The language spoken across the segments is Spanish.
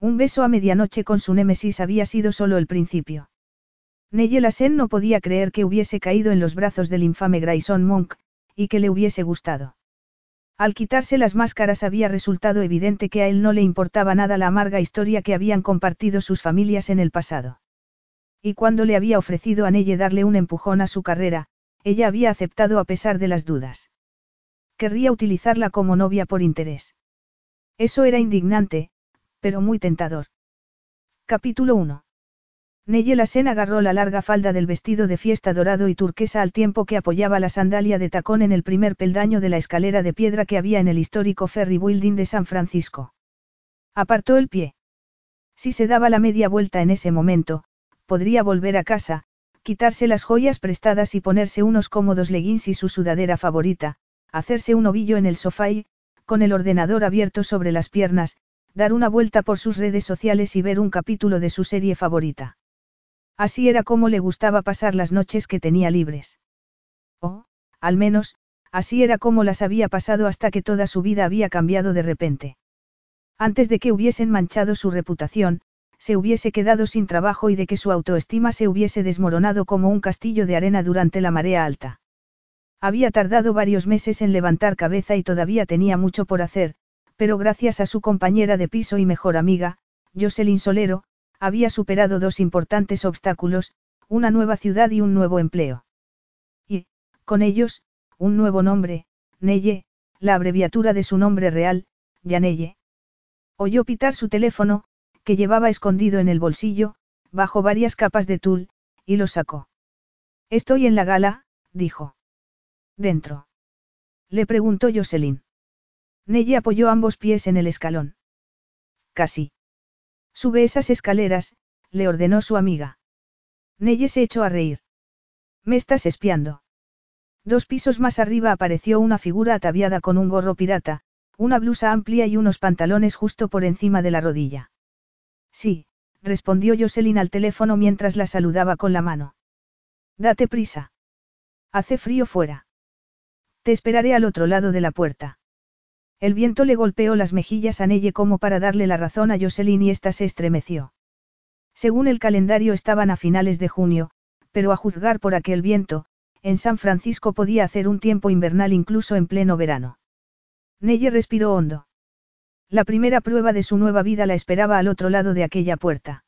Un beso a medianoche con su némesis había sido solo el principio. Neye Lassen no podía creer que hubiese caído en los brazos del infame Grayson Monk, y que le hubiese gustado. Al quitarse las máscaras había resultado evidente que a él no le importaba nada la amarga historia que habían compartido sus familias en el pasado. Y cuando le había ofrecido a Neye darle un empujón a su carrera, ella había aceptado a pesar de las dudas. Querría utilizarla como novia por interés. Eso era indignante, pero muy tentador. Capítulo 1. Neye Lassen agarró la larga falda del vestido de fiesta dorado y turquesa al tiempo que apoyaba la sandalia de tacón en el primer peldaño de la escalera de piedra que había en el histórico Ferry Building de San Francisco. Apartó el pie. Si se daba la media vuelta en ese momento, podría volver a casa, quitarse las joyas prestadas y ponerse unos cómodos leggings y su sudadera favorita, hacerse un ovillo en el sofá y, con el ordenador abierto sobre las piernas, dar una vuelta por sus redes sociales y ver un capítulo de su serie favorita. Así era como le gustaba pasar las noches que tenía libres. O, al menos, así era como las había pasado hasta que toda su vida había cambiado de repente. Antes de que hubiesen manchado su reputación, se hubiese quedado sin trabajo y de que su autoestima se hubiese desmoronado como un castillo de arena durante la marea alta. Había tardado varios meses en levantar cabeza y todavía tenía mucho por hacer, pero gracias a su compañera de piso y mejor amiga, Jocelyn Solero, había superado dos importantes obstáculos, una nueva ciudad y un nuevo empleo. Y, con ellos, un nuevo nombre, Neye, la abreviatura de su nombre real, Yaneye. Oyó pitar su teléfono, que llevaba escondido en el bolsillo, bajo varias capas de tul, y lo sacó. Estoy en la gala, dijo. Dentro. Le preguntó Jocelyn. Neye apoyó ambos pies en el escalón. Casi. Sube esas escaleras, le ordenó su amiga. Neye se echó a reír. Me estás espiando. Dos pisos más arriba apareció una figura ataviada con un gorro pirata, una blusa amplia y unos pantalones justo por encima de la rodilla. Sí, respondió Jocelyn al teléfono mientras la saludaba con la mano. Date prisa. Hace frío fuera. Te esperaré al otro lado de la puerta. El viento le golpeó las mejillas a Neye como para darle la razón a Jocelyn y ésta se estremeció. Según el calendario estaban a finales de junio, pero a juzgar por aquel viento, en San Francisco podía hacer un tiempo invernal incluso en pleno verano. Neye respiró hondo. La primera prueba de su nueva vida la esperaba al otro lado de aquella puerta.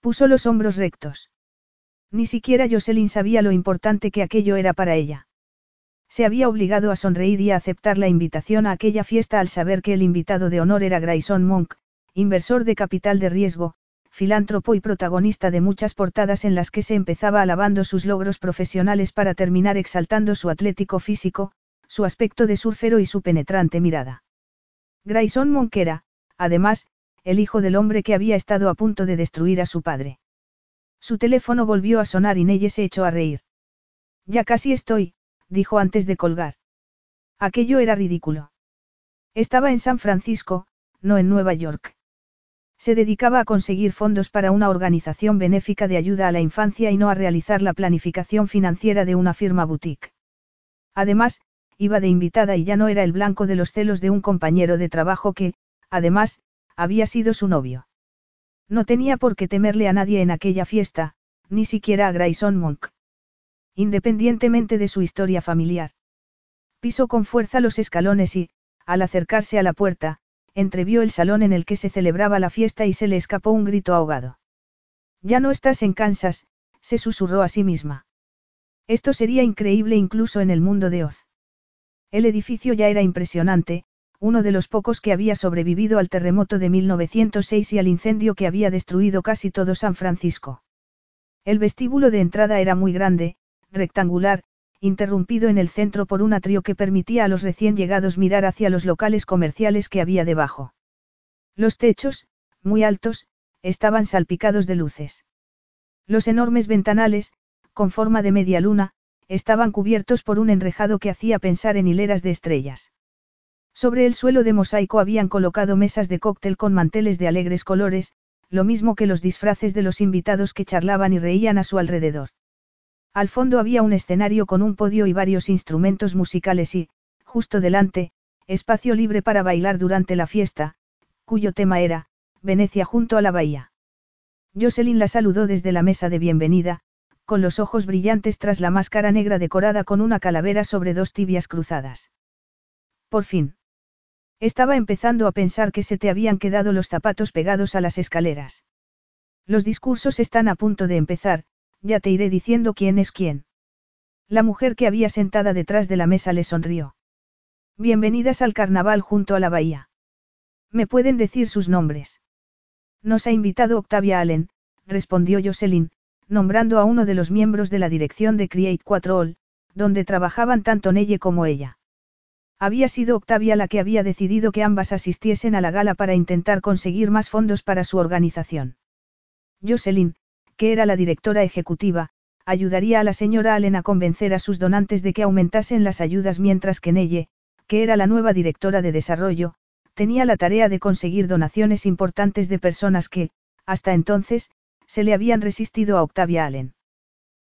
Puso los hombros rectos. Ni siquiera Jocelyn sabía lo importante que aquello era para ella. Se había obligado a sonreír y a aceptar la invitación a aquella fiesta al saber que el invitado de honor era Grayson Monk, inversor de capital de riesgo, filántropo y protagonista de muchas portadas en las que se empezaba alabando sus logros profesionales para terminar exaltando su atlético físico, su aspecto de surfero y su penetrante mirada. Grayson Monk era, además, el hijo del hombre que había estado a punto de destruir a su padre. Su teléfono volvió a sonar y Neye se echó a reír. Ya casi estoy, dijo antes de colgar. Aquello era ridículo. Estaba en San Francisco, no en Nueva York. Se dedicaba a conseguir fondos para una organización benéfica de ayuda a la infancia y no a realizar la planificación financiera de una firma boutique. Además, iba de invitada y ya no era el blanco de los celos de un compañero de trabajo que, además, había sido su novio. No tenía por qué temerle a nadie en aquella fiesta, ni siquiera a Grayson Monk independientemente de su historia familiar. Pisó con fuerza los escalones y, al acercarse a la puerta, entrevió el salón en el que se celebraba la fiesta y se le escapó un grito ahogado. Ya no estás en Kansas, se susurró a sí misma. Esto sería increíble incluso en el mundo de Oz. El edificio ya era impresionante, uno de los pocos que había sobrevivido al terremoto de 1906 y al incendio que había destruido casi todo San Francisco. El vestíbulo de entrada era muy grande, rectangular, interrumpido en el centro por un atrio que permitía a los recién llegados mirar hacia los locales comerciales que había debajo. Los techos, muy altos, estaban salpicados de luces. Los enormes ventanales, con forma de media luna, estaban cubiertos por un enrejado que hacía pensar en hileras de estrellas. Sobre el suelo de mosaico habían colocado mesas de cóctel con manteles de alegres colores, lo mismo que los disfraces de los invitados que charlaban y reían a su alrededor. Al fondo había un escenario con un podio y varios instrumentos musicales y, justo delante, espacio libre para bailar durante la fiesta, cuyo tema era, Venecia junto a la bahía. Jocelyn la saludó desde la mesa de bienvenida, con los ojos brillantes tras la máscara negra decorada con una calavera sobre dos tibias cruzadas. Por fin. Estaba empezando a pensar que se te habían quedado los zapatos pegados a las escaleras. Los discursos están a punto de empezar, ya te iré diciendo quién es quién. La mujer que había sentada detrás de la mesa le sonrió. Bienvenidas al carnaval junto a la bahía. ¿Me pueden decir sus nombres? Nos ha invitado Octavia Allen, respondió Jocelyn, nombrando a uno de los miembros de la dirección de Create 4 All, donde trabajaban tanto Nelle como ella. Había sido Octavia la que había decidido que ambas asistiesen a la gala para intentar conseguir más fondos para su organización. Jocelyn, que era la directora ejecutiva, ayudaría a la señora Allen a convencer a sus donantes de que aumentasen las ayudas mientras que Nelle, que era la nueva directora de desarrollo, tenía la tarea de conseguir donaciones importantes de personas que, hasta entonces, se le habían resistido a Octavia Allen.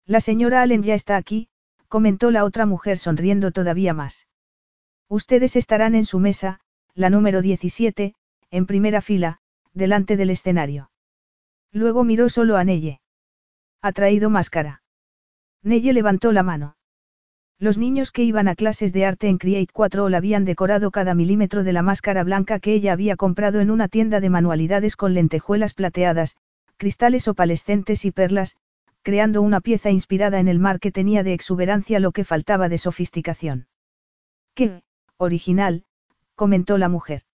La señora Allen ya está aquí, comentó la otra mujer sonriendo todavía más. Ustedes estarán en su mesa, la número 17, en primera fila, delante del escenario. Luego miró solo a Nelle. ¿Ha traído máscara? Nelle levantó la mano. Los niños que iban a clases de arte en Create 4 la habían decorado cada milímetro de la máscara blanca que ella había comprado en una tienda de manualidades con lentejuelas plateadas, cristales opalescentes y perlas, creando una pieza inspirada en el mar que tenía de exuberancia lo que faltaba de sofisticación. ¡Qué original! comentó la mujer.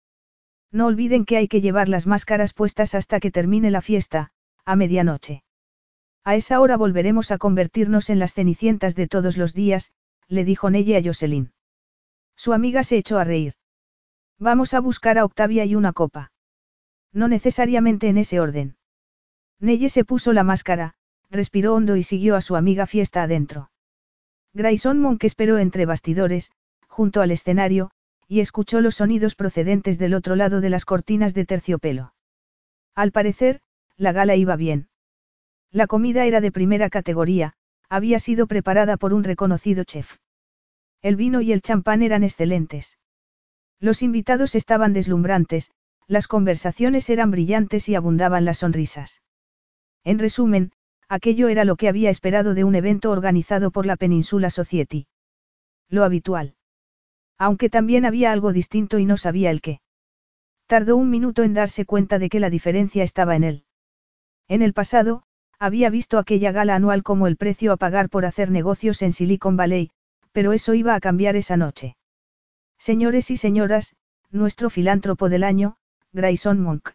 No olviden que hay que llevar las máscaras puestas hasta que termine la fiesta, a medianoche. A esa hora volveremos a convertirnos en las cenicientas de todos los días, le dijo Nelle a Jocelyn. Su amiga se echó a reír. Vamos a buscar a Octavia y una copa. No necesariamente en ese orden. Nelle se puso la máscara, respiró hondo y siguió a su amiga fiesta adentro. Grayson Monk esperó entre bastidores, junto al escenario, y escuchó los sonidos procedentes del otro lado de las cortinas de terciopelo. Al parecer, la gala iba bien. La comida era de primera categoría, había sido preparada por un reconocido chef. El vino y el champán eran excelentes. Los invitados estaban deslumbrantes, las conversaciones eran brillantes y abundaban las sonrisas. En resumen, aquello era lo que había esperado de un evento organizado por la Península Society. Lo habitual. Aunque también había algo distinto y no sabía el qué. Tardó un minuto en darse cuenta de que la diferencia estaba en él. En el pasado, había visto aquella gala anual como el precio a pagar por hacer negocios en Silicon Valley, pero eso iba a cambiar esa noche. Señores y señoras, nuestro filántropo del año, Grayson Monk.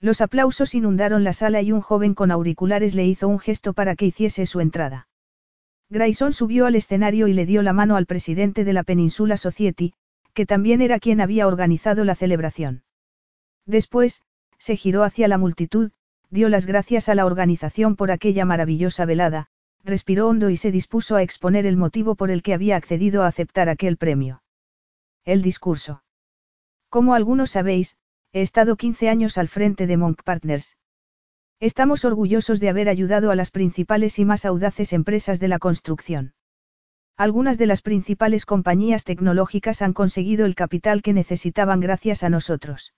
Los aplausos inundaron la sala y un joven con auriculares le hizo un gesto para que hiciese su entrada. Grayson subió al escenario y le dio la mano al presidente de la Península Society, que también era quien había organizado la celebración. Después, se giró hacia la multitud, dio las gracias a la organización por aquella maravillosa velada, respiró hondo y se dispuso a exponer el motivo por el que había accedido a aceptar aquel premio. El discurso. Como algunos sabéis, he estado 15 años al frente de Monk Partners. Estamos orgullosos de haber ayudado a las principales y más audaces empresas de la construcción. Algunas de las principales compañías tecnológicas han conseguido el capital que necesitaban gracias a nosotros.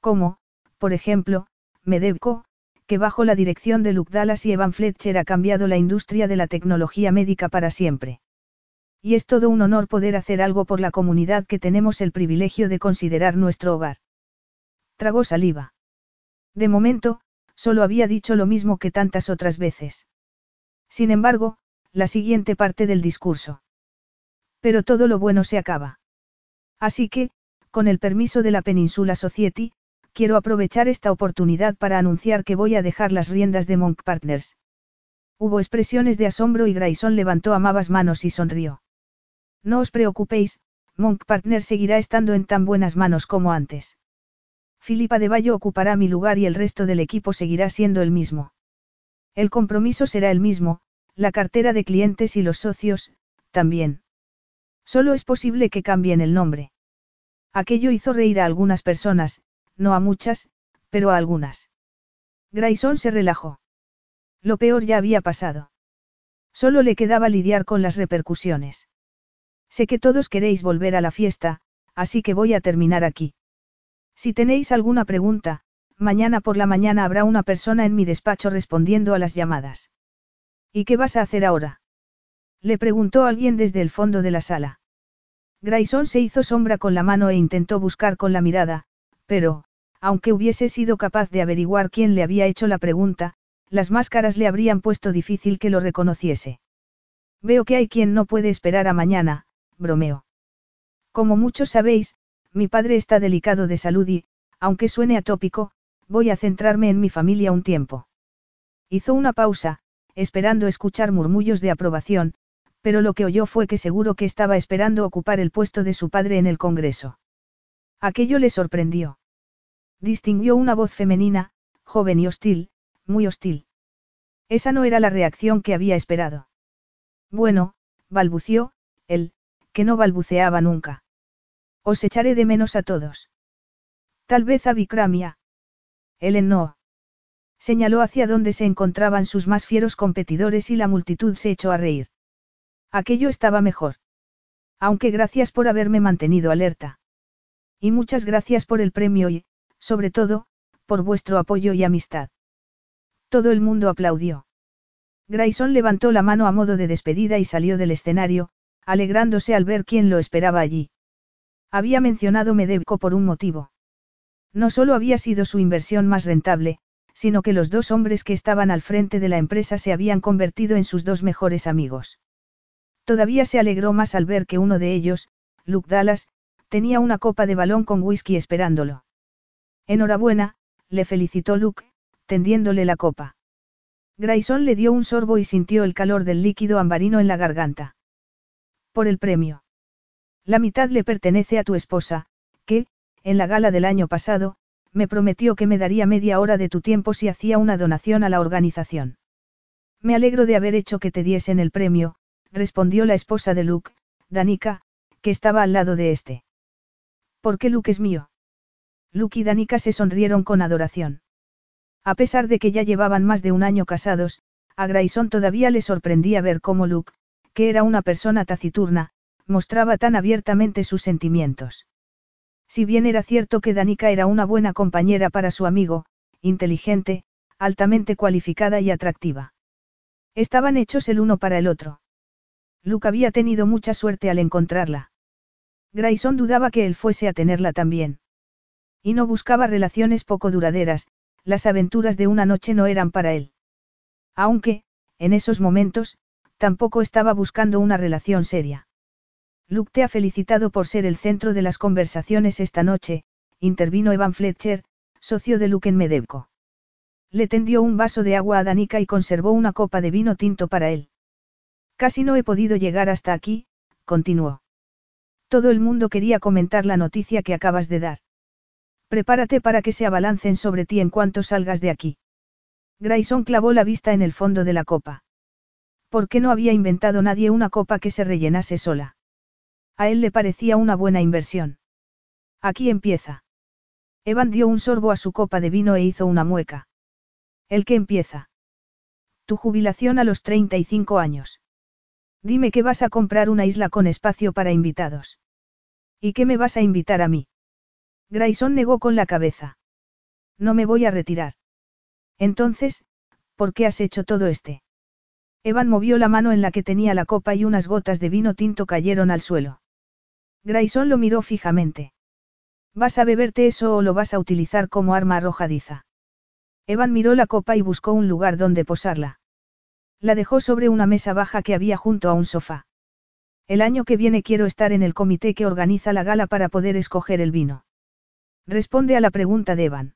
Como, por ejemplo, Medevco, que bajo la dirección de Luke Dallas y Evan Fletcher ha cambiado la industria de la tecnología médica para siempre. Y es todo un honor poder hacer algo por la comunidad que tenemos el privilegio de considerar nuestro hogar. Tragó saliva. De momento, solo había dicho lo mismo que tantas otras veces. Sin embargo, la siguiente parte del discurso. Pero todo lo bueno se acaba. Así que, con el permiso de la Península Society, quiero aprovechar esta oportunidad para anunciar que voy a dejar las riendas de Monk Partners. Hubo expresiones de asombro y Grayson levantó amabas manos y sonrió. No os preocupéis, Monk Partners seguirá estando en tan buenas manos como antes. Filipa de Bayo ocupará mi lugar y el resto del equipo seguirá siendo el mismo. El compromiso será el mismo, la cartera de clientes y los socios, también. Solo es posible que cambien el nombre. Aquello hizo reír a algunas personas, no a muchas, pero a algunas. Grayson se relajó. Lo peor ya había pasado. Solo le quedaba lidiar con las repercusiones. Sé que todos queréis volver a la fiesta, así que voy a terminar aquí. Si tenéis alguna pregunta, mañana por la mañana habrá una persona en mi despacho respondiendo a las llamadas. ¿Y qué vas a hacer ahora? Le preguntó alguien desde el fondo de la sala. Grayson se hizo sombra con la mano e intentó buscar con la mirada, pero, aunque hubiese sido capaz de averiguar quién le había hecho la pregunta, las máscaras le habrían puesto difícil que lo reconociese. Veo que hay quien no puede esperar a mañana, bromeó. Como muchos sabéis, mi padre está delicado de salud y, aunque suene atópico, voy a centrarme en mi familia un tiempo. Hizo una pausa, esperando escuchar murmullos de aprobación, pero lo que oyó fue que seguro que estaba esperando ocupar el puesto de su padre en el Congreso. Aquello le sorprendió. Distinguió una voz femenina, joven y hostil, muy hostil. Esa no era la reacción que había esperado. Bueno, balbució, él, que no balbuceaba nunca. Os echaré de menos a todos. Tal vez a Vikramia. Ellen no. Señaló hacia donde se encontraban sus más fieros competidores y la multitud se echó a reír. Aquello estaba mejor. Aunque gracias por haberme mantenido alerta. Y muchas gracias por el premio y, sobre todo, por vuestro apoyo y amistad. Todo el mundo aplaudió. Grayson levantó la mano a modo de despedida y salió del escenario, alegrándose al ver quién lo esperaba allí. Había mencionado Medevco por un motivo. No solo había sido su inversión más rentable, sino que los dos hombres que estaban al frente de la empresa se habían convertido en sus dos mejores amigos. Todavía se alegró más al ver que uno de ellos, Luke Dallas, tenía una copa de balón con whisky esperándolo. Enhorabuena, le felicitó Luke, tendiéndole la copa. Grayson le dio un sorbo y sintió el calor del líquido ambarino en la garganta. Por el premio. La mitad le pertenece a tu esposa, que, en la gala del año pasado, me prometió que me daría media hora de tu tiempo si hacía una donación a la organización. Me alegro de haber hecho que te diesen el premio, respondió la esposa de Luke, Danica, que estaba al lado de este. ¿Por qué Luke es mío? Luke y Danica se sonrieron con adoración. A pesar de que ya llevaban más de un año casados, a Grayson todavía le sorprendía ver cómo Luke, que era una persona taciturna, mostraba tan abiertamente sus sentimientos. Si bien era cierto que Danica era una buena compañera para su amigo, inteligente, altamente cualificada y atractiva. Estaban hechos el uno para el otro. Luke había tenido mucha suerte al encontrarla. Grayson dudaba que él fuese a tenerla también. Y no buscaba relaciones poco duraderas, las aventuras de una noche no eran para él. Aunque, en esos momentos, tampoco estaba buscando una relación seria. Luke te ha felicitado por ser el centro de las conversaciones esta noche, intervino Evan Fletcher, socio de Luke en Medevco. Le tendió un vaso de agua a Danica y conservó una copa de vino tinto para él. Casi no he podido llegar hasta aquí, continuó. Todo el mundo quería comentar la noticia que acabas de dar. Prepárate para que se abalancen sobre ti en cuanto salgas de aquí. Grayson clavó la vista en el fondo de la copa. ¿Por qué no había inventado nadie una copa que se rellenase sola? A él le parecía una buena inversión. Aquí empieza. Evan dio un sorbo a su copa de vino e hizo una mueca. ¿El que empieza? Tu jubilación a los 35 años. Dime que vas a comprar una isla con espacio para invitados. ¿Y qué me vas a invitar a mí? Grayson negó con la cabeza. No me voy a retirar. Entonces, ¿por qué has hecho todo este? Evan movió la mano en la que tenía la copa y unas gotas de vino tinto cayeron al suelo. Grayson lo miró fijamente. ¿Vas a beberte eso o lo vas a utilizar como arma arrojadiza? Evan miró la copa y buscó un lugar donde posarla. La dejó sobre una mesa baja que había junto a un sofá. El año que viene quiero estar en el comité que organiza la gala para poder escoger el vino. Responde a la pregunta de Evan.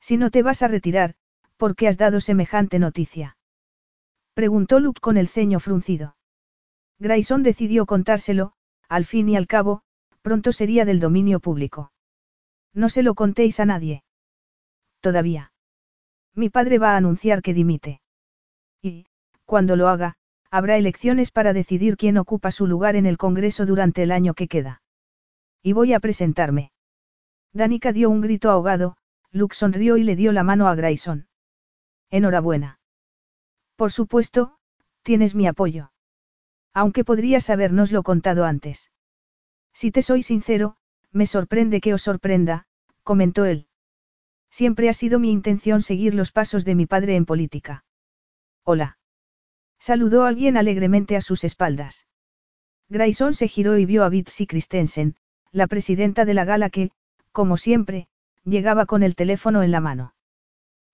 Si no te vas a retirar, ¿por qué has dado semejante noticia? Preguntó Luke con el ceño fruncido. Grayson decidió contárselo, al fin y al cabo, pronto sería del dominio público. No se lo contéis a nadie. Todavía. Mi padre va a anunciar que dimite. Y, cuando lo haga, habrá elecciones para decidir quién ocupa su lugar en el Congreso durante el año que queda. Y voy a presentarme. Danica dio un grito ahogado, Luke sonrió y le dio la mano a Grayson. Enhorabuena. Por supuesto, tienes mi apoyo. Aunque podrías habernoslo contado antes. Si te soy sincero, me sorprende que os sorprenda, comentó él. Siempre ha sido mi intención seguir los pasos de mi padre en política. Hola. Saludó alguien alegremente a sus espaldas. Grayson se giró y vio a Bitsy Christensen, la presidenta de la gala que, como siempre, llegaba con el teléfono en la mano.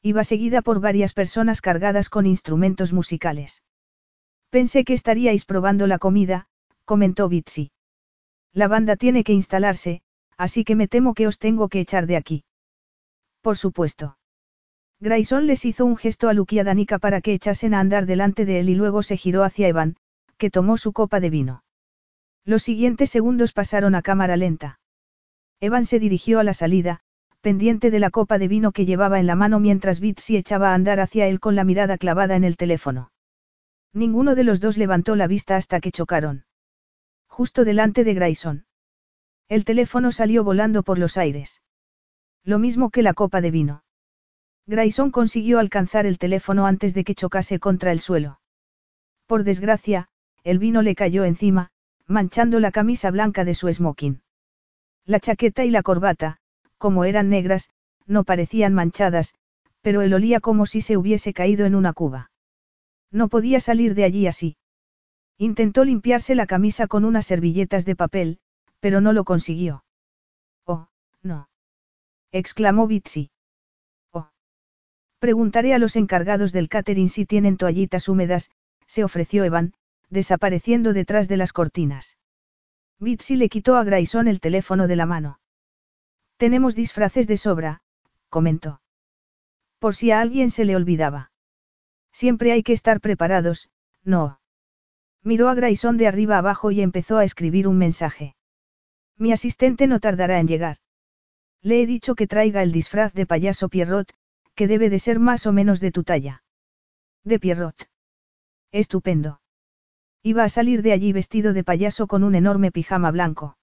Iba seguida por varias personas cargadas con instrumentos musicales. Pensé que estaríais probando la comida, comentó Bitsy. La banda tiene que instalarse, así que me temo que os tengo que echar de aquí. Por supuesto. Grayson les hizo un gesto a Luke y a Danica para que echasen a andar delante de él y luego se giró hacia Evan, que tomó su copa de vino. Los siguientes segundos pasaron a cámara lenta. Evan se dirigió a la salida, pendiente de la copa de vino que llevaba en la mano mientras Bitsy echaba a andar hacia él con la mirada clavada en el teléfono. Ninguno de los dos levantó la vista hasta que chocaron. Justo delante de Grayson. El teléfono salió volando por los aires. Lo mismo que la copa de vino. Grayson consiguió alcanzar el teléfono antes de que chocase contra el suelo. Por desgracia, el vino le cayó encima, manchando la camisa blanca de su smoking. La chaqueta y la corbata, como eran negras, no parecían manchadas, pero él olía como si se hubiese caído en una cuba. No podía salir de allí así. Intentó limpiarse la camisa con unas servilletas de papel, pero no lo consiguió. Oh, no. exclamó Bitsy. Preguntaré a los encargados del catering si tienen toallitas húmedas, se ofreció Evan, desapareciendo detrás de las cortinas. Bitsy le quitó a Grayson el teléfono de la mano. Tenemos disfraces de sobra, comentó. Por si a alguien se le olvidaba. Siempre hay que estar preparados, no. Miró a Grayson de arriba abajo y empezó a escribir un mensaje. Mi asistente no tardará en llegar. Le he dicho que traiga el disfraz de payaso Pierrot, que debe de ser más o menos de tu talla. De Pierrot. Estupendo. Iba a salir de allí vestido de payaso con un enorme pijama blanco.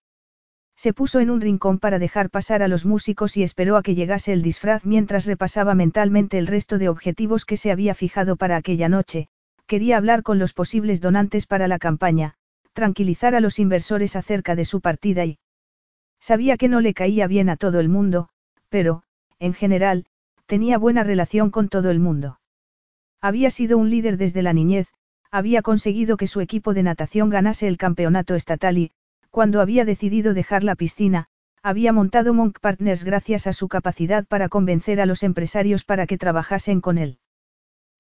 Se puso en un rincón para dejar pasar a los músicos y esperó a que llegase el disfraz mientras repasaba mentalmente el resto de objetivos que se había fijado para aquella noche, quería hablar con los posibles donantes para la campaña, tranquilizar a los inversores acerca de su partida y... Sabía que no le caía bien a todo el mundo, pero, en general, Tenía buena relación con todo el mundo. Había sido un líder desde la niñez, había conseguido que su equipo de natación ganase el campeonato estatal y, cuando había decidido dejar la piscina, había montado Monk Partners gracias a su capacidad para convencer a los empresarios para que trabajasen con él.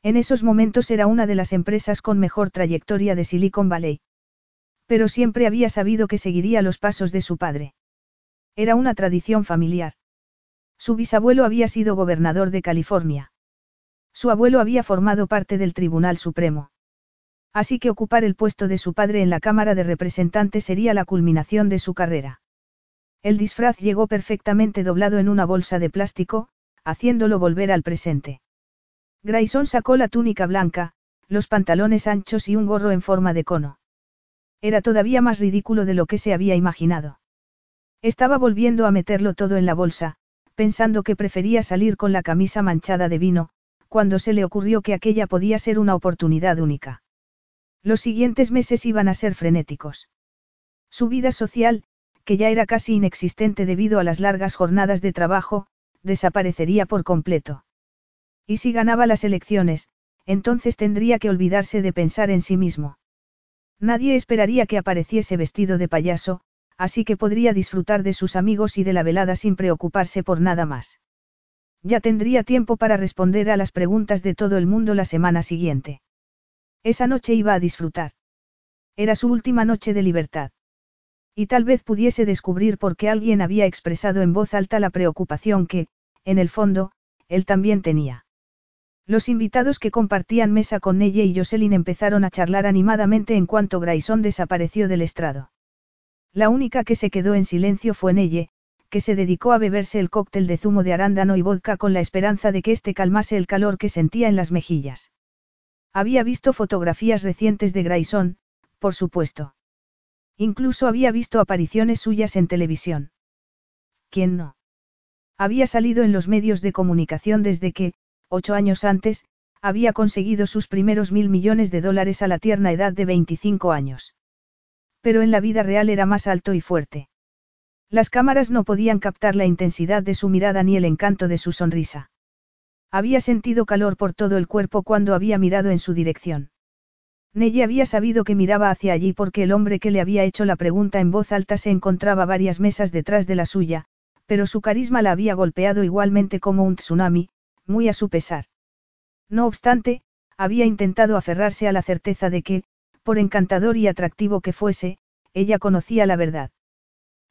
En esos momentos era una de las empresas con mejor trayectoria de Silicon Valley. Pero siempre había sabido que seguiría los pasos de su padre. Era una tradición familiar. Su bisabuelo había sido gobernador de California. Su abuelo había formado parte del Tribunal Supremo. Así que ocupar el puesto de su padre en la Cámara de Representantes sería la culminación de su carrera. El disfraz llegó perfectamente doblado en una bolsa de plástico, haciéndolo volver al presente. Grayson sacó la túnica blanca, los pantalones anchos y un gorro en forma de cono. Era todavía más ridículo de lo que se había imaginado. Estaba volviendo a meterlo todo en la bolsa, pensando que prefería salir con la camisa manchada de vino, cuando se le ocurrió que aquella podía ser una oportunidad única. Los siguientes meses iban a ser frenéticos. Su vida social, que ya era casi inexistente debido a las largas jornadas de trabajo, desaparecería por completo. Y si ganaba las elecciones, entonces tendría que olvidarse de pensar en sí mismo. Nadie esperaría que apareciese vestido de payaso, así que podría disfrutar de sus amigos y de la velada sin preocuparse por nada más. Ya tendría tiempo para responder a las preguntas de todo el mundo la semana siguiente. Esa noche iba a disfrutar. Era su última noche de libertad. Y tal vez pudiese descubrir por qué alguien había expresado en voz alta la preocupación que, en el fondo, él también tenía. Los invitados que compartían mesa con ella y Jocelyn empezaron a charlar animadamente en cuanto Grayson desapareció del estrado. La única que se quedó en silencio fue Nelle, que se dedicó a beberse el cóctel de zumo de arándano y vodka con la esperanza de que éste calmase el calor que sentía en las mejillas. Había visto fotografías recientes de Grayson, por supuesto. Incluso había visto apariciones suyas en televisión. ¿Quién no? Había salido en los medios de comunicación desde que, ocho años antes, había conseguido sus primeros mil millones de dólares a la tierna edad de 25 años. Pero en la vida real era más alto y fuerte. Las cámaras no podían captar la intensidad de su mirada ni el encanto de su sonrisa. Había sentido calor por todo el cuerpo cuando había mirado en su dirección. Nelly había sabido que miraba hacia allí porque el hombre que le había hecho la pregunta en voz alta se encontraba varias mesas detrás de la suya, pero su carisma la había golpeado igualmente como un tsunami, muy a su pesar. No obstante, había intentado aferrarse a la certeza de que, por encantador y atractivo que fuese, ella conocía la verdad.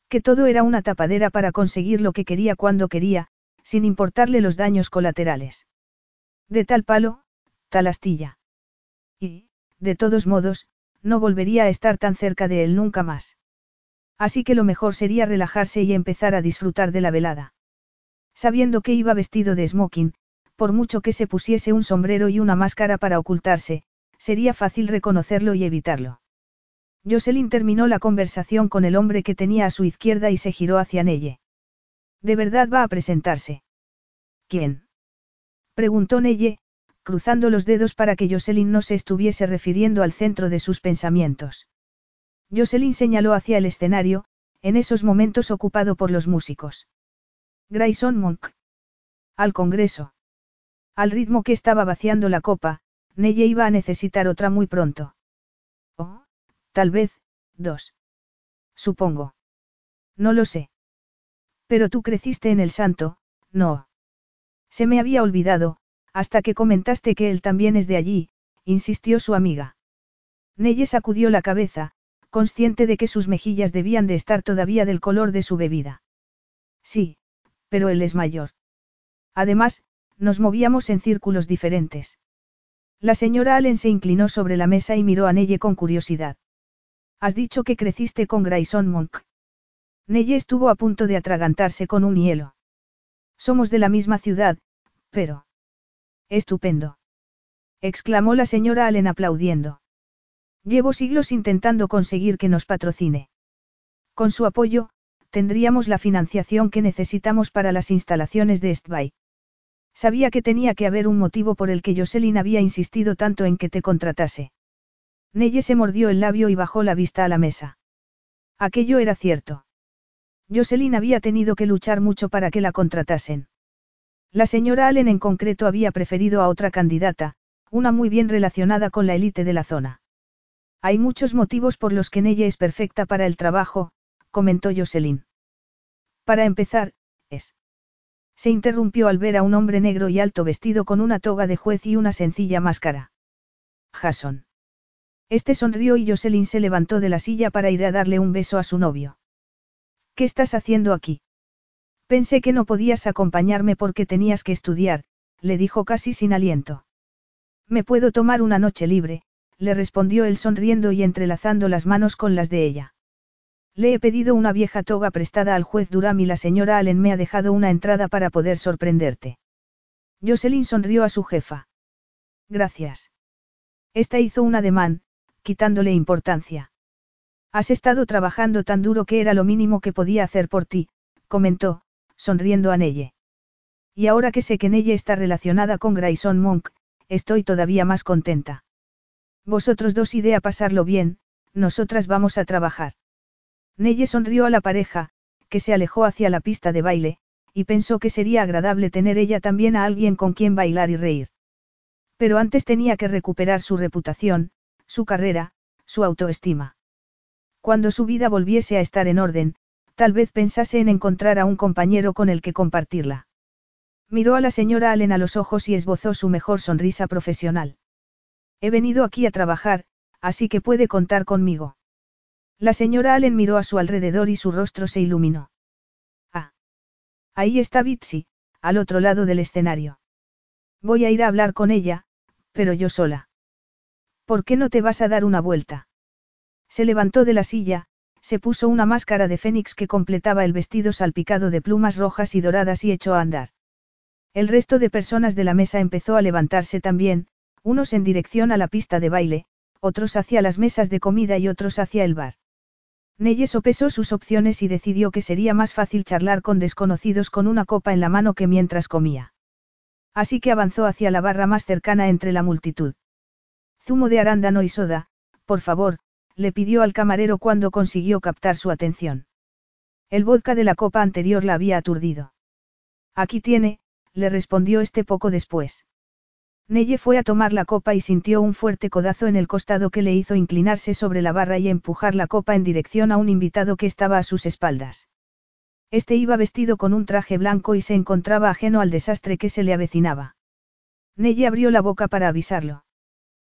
Que todo era una tapadera para conseguir lo que quería cuando quería, sin importarle los daños colaterales. De tal palo, tal astilla. Y, de todos modos, no volvería a estar tan cerca de él nunca más. Así que lo mejor sería relajarse y empezar a disfrutar de la velada. Sabiendo que iba vestido de smoking, por mucho que se pusiese un sombrero y una máscara para ocultarse, sería fácil reconocerlo y evitarlo. Jocelyn terminó la conversación con el hombre que tenía a su izquierda y se giró hacia Nelle. ¿De verdad va a presentarse? ¿Quién? Preguntó Nelle, cruzando los dedos para que Jocelyn no se estuviese refiriendo al centro de sus pensamientos. Jocelyn señaló hacia el escenario, en esos momentos ocupado por los músicos. Grayson Monk. Al Congreso. Al ritmo que estaba vaciando la copa, Nelle iba a necesitar otra muy pronto. Oh, tal vez, dos. Supongo. No lo sé. Pero tú creciste en el santo, no. Se me había olvidado, hasta que comentaste que él también es de allí, insistió su amiga. Nelle sacudió la cabeza, consciente de que sus mejillas debían de estar todavía del color de su bebida. Sí, pero él es mayor. Además, nos movíamos en círculos diferentes. La señora Allen se inclinó sobre la mesa y miró a Nelle con curiosidad. Has dicho que creciste con Grayson Monk. Nelle estuvo a punto de atragantarse con un hielo. Somos de la misma ciudad, pero... Estupendo. exclamó la señora Allen aplaudiendo. Llevo siglos intentando conseguir que nos patrocine. Con su apoyo, tendríamos la financiación que necesitamos para las instalaciones de Estbay. Sabía que tenía que haber un motivo por el que Jocelyn había insistido tanto en que te contratase. Nelle se mordió el labio y bajó la vista a la mesa. Aquello era cierto. Jocelyn había tenido que luchar mucho para que la contratasen. La señora Allen en concreto había preferido a otra candidata, una muy bien relacionada con la élite de la zona. Hay muchos motivos por los que Nelle es perfecta para el trabajo, comentó Jocelyn. Para empezar, es. Se interrumpió al ver a un hombre negro y alto vestido con una toga de juez y una sencilla máscara. Jason. Este sonrió y Jocelyn se levantó de la silla para ir a darle un beso a su novio. ¿Qué estás haciendo aquí? Pensé que no podías acompañarme porque tenías que estudiar, le dijo casi sin aliento. Me puedo tomar una noche libre, le respondió él sonriendo y entrelazando las manos con las de ella. Le he pedido una vieja toga prestada al juez Durham y la señora Allen me ha dejado una entrada para poder sorprenderte. Jocelyn sonrió a su jefa. Gracias. Esta hizo un ademán, quitándole importancia. Has estado trabajando tan duro que era lo mínimo que podía hacer por ti, comentó, sonriendo a Nelle. Y ahora que sé que Nelle está relacionada con Grayson Monk, estoy todavía más contenta. Vosotros dos idea pasarlo bien, nosotras vamos a trabajar. Nelle sonrió a la pareja, que se alejó hacia la pista de baile, y pensó que sería agradable tener ella también a alguien con quien bailar y reír. Pero antes tenía que recuperar su reputación, su carrera, su autoestima. Cuando su vida volviese a estar en orden, tal vez pensase en encontrar a un compañero con el que compartirla. Miró a la señora Allen a los ojos y esbozó su mejor sonrisa profesional. He venido aquí a trabajar, así que puede contar conmigo. La señora Allen miró a su alrededor y su rostro se iluminó. Ah. Ahí está Bitsy, al otro lado del escenario. Voy a ir a hablar con ella, pero yo sola. ¿Por qué no te vas a dar una vuelta? Se levantó de la silla, se puso una máscara de fénix que completaba el vestido salpicado de plumas rojas y doradas y echó a andar. El resto de personas de la mesa empezó a levantarse también, unos en dirección a la pista de baile, otros hacia las mesas de comida y otros hacia el bar. Neye sopesó sus opciones y decidió que sería más fácil charlar con desconocidos con una copa en la mano que mientras comía. Así que avanzó hacia la barra más cercana entre la multitud. Zumo de arándano y soda, por favor, le pidió al camarero cuando consiguió captar su atención. El vodka de la copa anterior la había aturdido. Aquí tiene, le respondió este poco después. Neye fue a tomar la copa y sintió un fuerte codazo en el costado que le hizo inclinarse sobre la barra y empujar la copa en dirección a un invitado que estaba a sus espaldas. Este iba vestido con un traje blanco y se encontraba ajeno al desastre que se le avecinaba. Neye abrió la boca para avisarlo.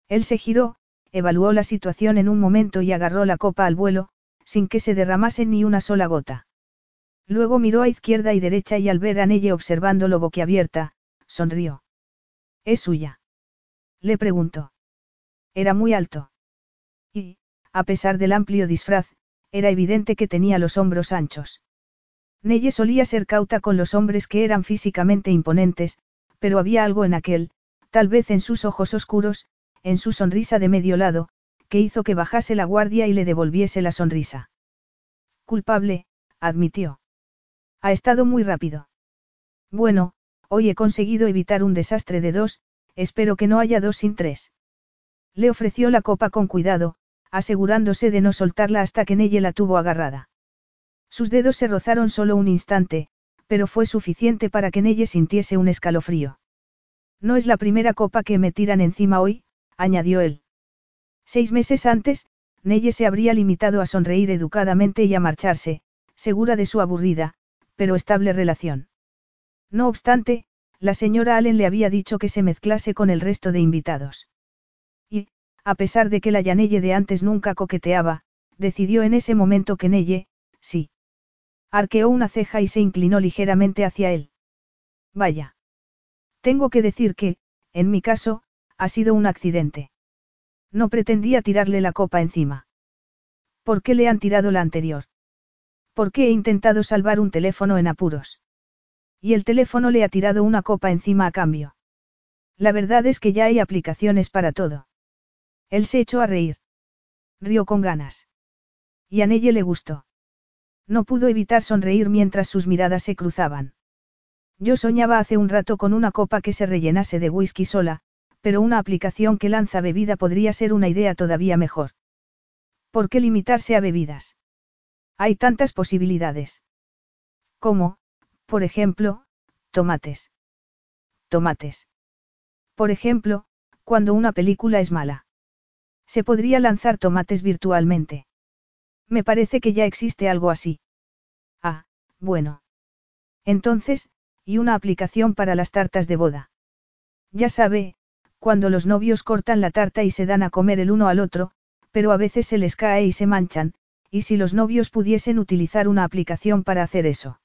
Él se giró, evaluó la situación en un momento y agarró la copa al vuelo, sin que se derramase ni una sola gota. Luego miró a izquierda y derecha y al ver a Neye observándolo boquiabierta, sonrió. ¿Es suya? Le preguntó. Era muy alto. Y, a pesar del amplio disfraz, era evidente que tenía los hombros anchos. Neye solía ser cauta con los hombres que eran físicamente imponentes, pero había algo en aquel, tal vez en sus ojos oscuros, en su sonrisa de medio lado, que hizo que bajase la guardia y le devolviese la sonrisa. Culpable, admitió. Ha estado muy rápido. Bueno, hoy he conseguido evitar un desastre de dos, espero que no haya dos sin tres. Le ofreció la copa con cuidado, asegurándose de no soltarla hasta que Neye la tuvo agarrada. Sus dedos se rozaron solo un instante, pero fue suficiente para que Neye sintiese un escalofrío. No es la primera copa que me tiran encima hoy, añadió él. Seis meses antes, Neye se habría limitado a sonreír educadamente y a marcharse, segura de su aburrida, pero estable relación. No obstante, la señora Allen le había dicho que se mezclase con el resto de invitados. Y, a pesar de que la Yanelle de antes nunca coqueteaba, decidió en ese momento que Neye, sí. Arqueó una ceja y se inclinó ligeramente hacia él. Vaya. Tengo que decir que, en mi caso, ha sido un accidente. No pretendía tirarle la copa encima. ¿Por qué le han tirado la anterior? ¿Por qué he intentado salvar un teléfono en apuros? Y el teléfono le ha tirado una copa encima a cambio. La verdad es que ya hay aplicaciones para todo. Él se echó a reír. Rió con ganas. Y a Neye le gustó. No pudo evitar sonreír mientras sus miradas se cruzaban. Yo soñaba hace un rato con una copa que se rellenase de whisky sola, pero una aplicación que lanza bebida podría ser una idea todavía mejor. ¿Por qué limitarse a bebidas? Hay tantas posibilidades. Como, por ejemplo, tomates. Tomates. Por ejemplo, cuando una película es mala. Se podría lanzar tomates virtualmente. Me parece que ya existe algo así. Ah, bueno. Entonces, y una aplicación para las tartas de boda. Ya sabe, cuando los novios cortan la tarta y se dan a comer el uno al otro, pero a veces se les cae y se manchan, y si los novios pudiesen utilizar una aplicación para hacer eso.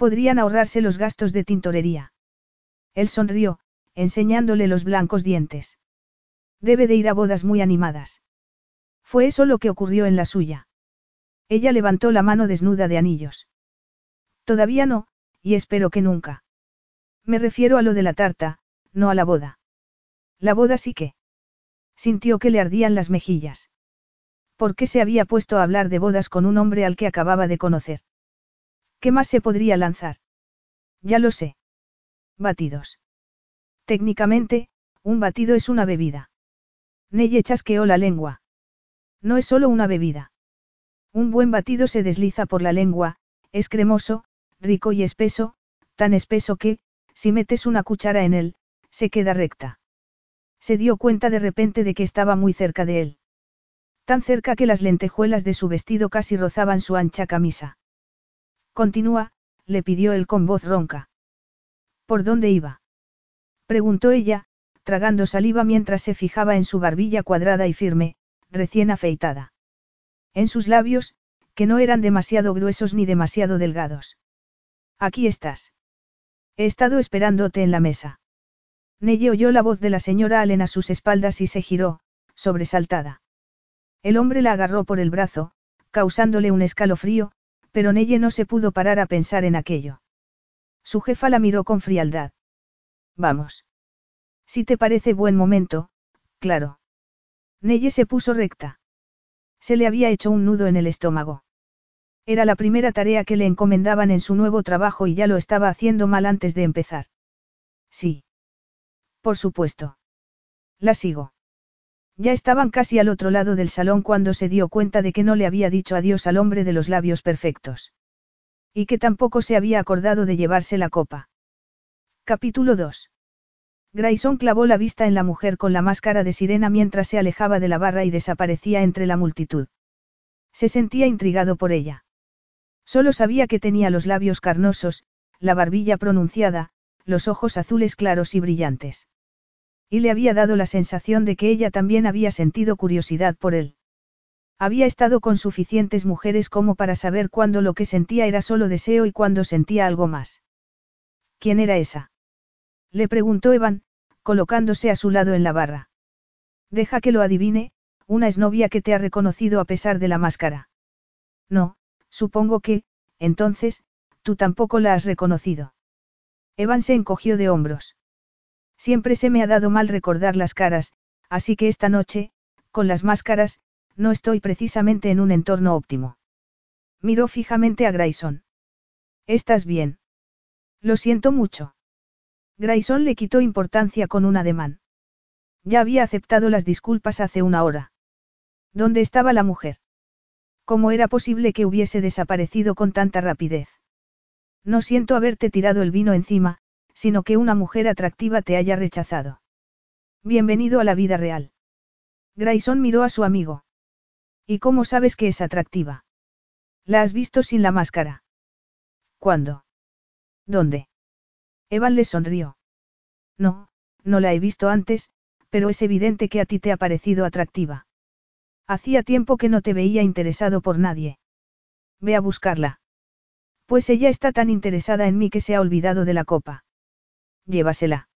Podrían ahorrarse los gastos de tintorería. Él sonrió, enseñándole los blancos dientes. Debe de ir a bodas muy animadas. Fue eso lo que ocurrió en la suya. Ella levantó la mano desnuda de anillos. Todavía no, y espero que nunca. Me refiero a lo de la tarta, no a la boda. La boda sí que. Sintió que le ardían las mejillas. ¿Por qué se había puesto a hablar de bodas con un hombre al que acababa de conocer? ¿Qué más se podría lanzar? Ya lo sé. Batidos. Técnicamente, un batido es una bebida. Neye chasqueó la lengua. No es solo una bebida. Un buen batido se desliza por la lengua, es cremoso, rico y espeso, tan espeso que, si metes una cuchara en él, se queda recta. Se dio cuenta de repente de que estaba muy cerca de él. Tan cerca que las lentejuelas de su vestido casi rozaban su ancha camisa. Continúa, le pidió él con voz ronca. ¿Por dónde iba? preguntó ella, tragando saliva mientras se fijaba en su barbilla cuadrada y firme, recién afeitada. En sus labios, que no eran demasiado gruesos ni demasiado delgados. Aquí estás. He estado esperándote en la mesa. Neye oyó la voz de la señora Allen a sus espaldas y se giró, sobresaltada. El hombre la agarró por el brazo, causándole un escalofrío, pero Neye no se pudo parar a pensar en aquello. Su jefa la miró con frialdad. Vamos. Si te parece buen momento, claro. Neye se puso recta. Se le había hecho un nudo en el estómago. Era la primera tarea que le encomendaban en su nuevo trabajo y ya lo estaba haciendo mal antes de empezar. Sí. Por supuesto. La sigo. Ya estaban casi al otro lado del salón cuando se dio cuenta de que no le había dicho adiós al hombre de los labios perfectos. Y que tampoco se había acordado de llevarse la copa. Capítulo 2. Grayson clavó la vista en la mujer con la máscara de sirena mientras se alejaba de la barra y desaparecía entre la multitud. Se sentía intrigado por ella. Solo sabía que tenía los labios carnosos, la barbilla pronunciada, los ojos azules claros y brillantes. Y le había dado la sensación de que ella también había sentido curiosidad por él. Había estado con suficientes mujeres como para saber cuándo lo que sentía era solo deseo y cuándo sentía algo más. ¿Quién era esa? Le preguntó Evan, colocándose a su lado en la barra. Deja que lo adivine, una esnovia que te ha reconocido a pesar de la máscara. No, supongo que, entonces, tú tampoco la has reconocido. Evan se encogió de hombros. Siempre se me ha dado mal recordar las caras, así que esta noche, con las máscaras, no estoy precisamente en un entorno óptimo. Miró fijamente a Grayson. ¿Estás bien? Lo siento mucho. Grayson le quitó importancia con un ademán. Ya había aceptado las disculpas hace una hora. ¿Dónde estaba la mujer? ¿Cómo era posible que hubiese desaparecido con tanta rapidez? No siento haberte tirado el vino encima, sino que una mujer atractiva te haya rechazado. Bienvenido a la vida real. Grayson miró a su amigo. ¿Y cómo sabes que es atractiva? ¿La has visto sin la máscara? ¿Cuándo? ¿Dónde? Evan le sonrió. No, no la he visto antes, pero es evidente que a ti te ha parecido atractiva. Hacía tiempo que no te veía interesado por nadie. Ve a buscarla. Pues ella está tan interesada en mí que se ha olvidado de la copa. Llévasela.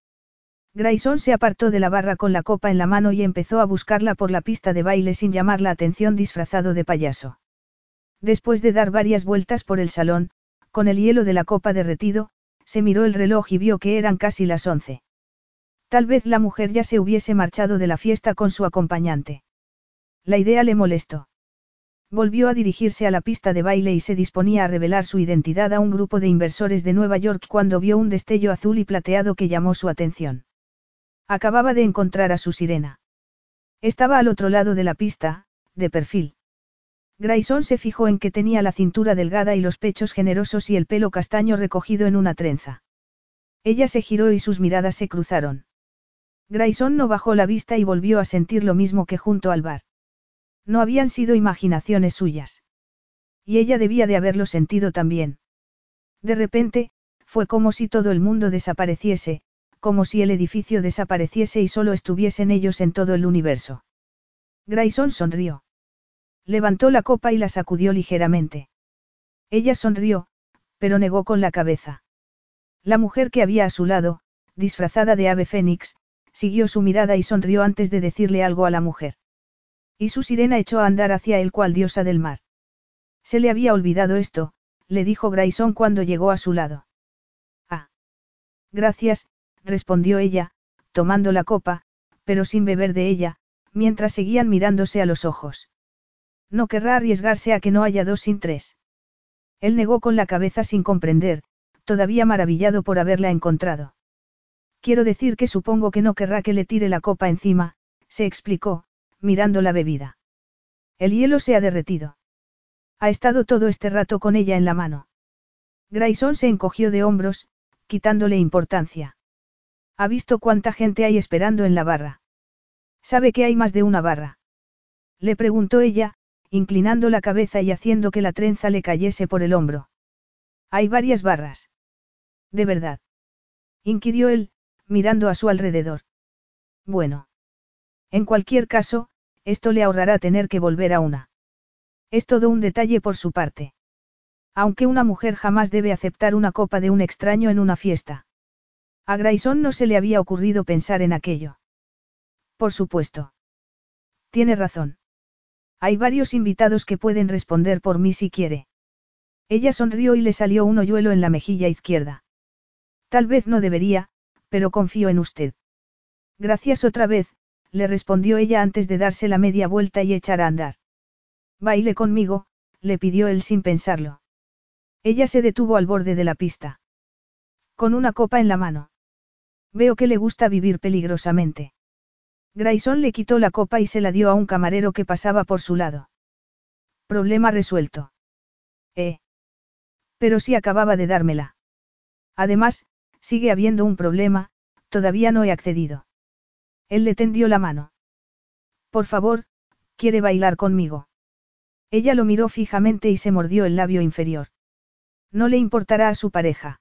Grayson se apartó de la barra con la copa en la mano y empezó a buscarla por la pista de baile sin llamar la atención disfrazado de payaso. Después de dar varias vueltas por el salón, con el hielo de la copa derretido, se miró el reloj y vio que eran casi las once. Tal vez la mujer ya se hubiese marchado de la fiesta con su acompañante. La idea le molestó. Volvió a dirigirse a la pista de baile y se disponía a revelar su identidad a un grupo de inversores de Nueva York cuando vio un destello azul y plateado que llamó su atención. Acababa de encontrar a su sirena. Estaba al otro lado de la pista, de perfil. Grayson se fijó en que tenía la cintura delgada y los pechos generosos y el pelo castaño recogido en una trenza. Ella se giró y sus miradas se cruzaron. Grayson no bajó la vista y volvió a sentir lo mismo que junto al bar. No habían sido imaginaciones suyas. Y ella debía de haberlo sentido también. De repente, fue como si todo el mundo desapareciese, como si el edificio desapareciese y solo estuviesen ellos en todo el universo. Grayson sonrió. Levantó la copa y la sacudió ligeramente. Ella sonrió, pero negó con la cabeza. La mujer que había a su lado, disfrazada de ave fénix, siguió su mirada y sonrió antes de decirle algo a la mujer. Y su sirena echó a andar hacia él cual diosa del mar. Se le había olvidado esto, le dijo Grayson cuando llegó a su lado. Ah. Gracias, respondió ella, tomando la copa, pero sin beber de ella, mientras seguían mirándose a los ojos. No querrá arriesgarse a que no haya dos sin tres. Él negó con la cabeza sin comprender, todavía maravillado por haberla encontrado. Quiero decir que supongo que no querrá que le tire la copa encima, se explicó, mirando la bebida. El hielo se ha derretido. Ha estado todo este rato con ella en la mano. Grayson se encogió de hombros, quitándole importancia. Ha visto cuánta gente hay esperando en la barra. ¿Sabe que hay más de una barra? Le preguntó ella, inclinando la cabeza y haciendo que la trenza le cayese por el hombro. Hay varias barras. ¿De verdad? inquirió él, mirando a su alrededor. Bueno. En cualquier caso, esto le ahorrará tener que volver a una. Es todo un detalle por su parte. Aunque una mujer jamás debe aceptar una copa de un extraño en una fiesta. A Grayson no se le había ocurrido pensar en aquello. Por supuesto. Tiene razón. Hay varios invitados que pueden responder por mí si quiere. Ella sonrió y le salió un hoyuelo en la mejilla izquierda. Tal vez no debería, pero confío en usted. Gracias otra vez, le respondió ella antes de darse la media vuelta y echar a andar. Baile conmigo, le pidió él sin pensarlo. Ella se detuvo al borde de la pista. Con una copa en la mano. Veo que le gusta vivir peligrosamente. Grayson le quitó la copa y se la dio a un camarero que pasaba por su lado. Problema resuelto. Eh. Pero si acababa de dármela. Además, sigue habiendo un problema, todavía no he accedido. Él le tendió la mano. Por favor, quiere bailar conmigo. Ella lo miró fijamente y se mordió el labio inferior. No le importará a su pareja.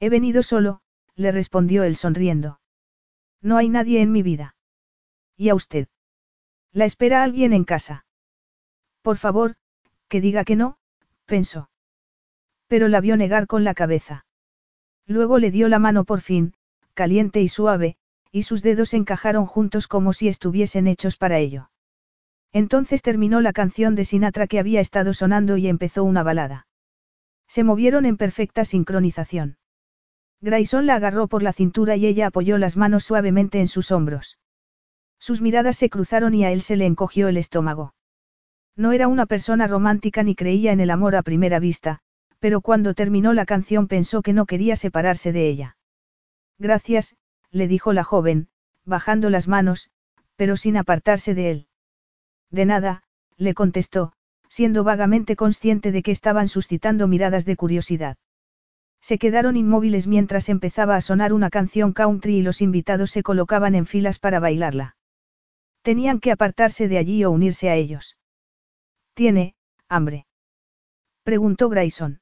He venido solo, le respondió él sonriendo. No hay nadie en mi vida. ¿Y a usted? ¿La espera alguien en casa? Por favor, que diga que no, pensó. Pero la vio negar con la cabeza. Luego le dio la mano por fin, caliente y suave, y sus dedos encajaron juntos como si estuviesen hechos para ello. Entonces terminó la canción de Sinatra que había estado sonando y empezó una balada. Se movieron en perfecta sincronización. Grayson la agarró por la cintura y ella apoyó las manos suavemente en sus hombros. Sus miradas se cruzaron y a él se le encogió el estómago. No era una persona romántica ni creía en el amor a primera vista, pero cuando terminó la canción pensó que no quería separarse de ella. Gracias, le dijo la joven, bajando las manos, pero sin apartarse de él. De nada, le contestó, siendo vagamente consciente de que estaban suscitando miradas de curiosidad. Se quedaron inmóviles mientras empezaba a sonar una canción country y los invitados se colocaban en filas para bailarla. Tenían que apartarse de allí o unirse a ellos. ¿Tiene, hambre? preguntó Grayson.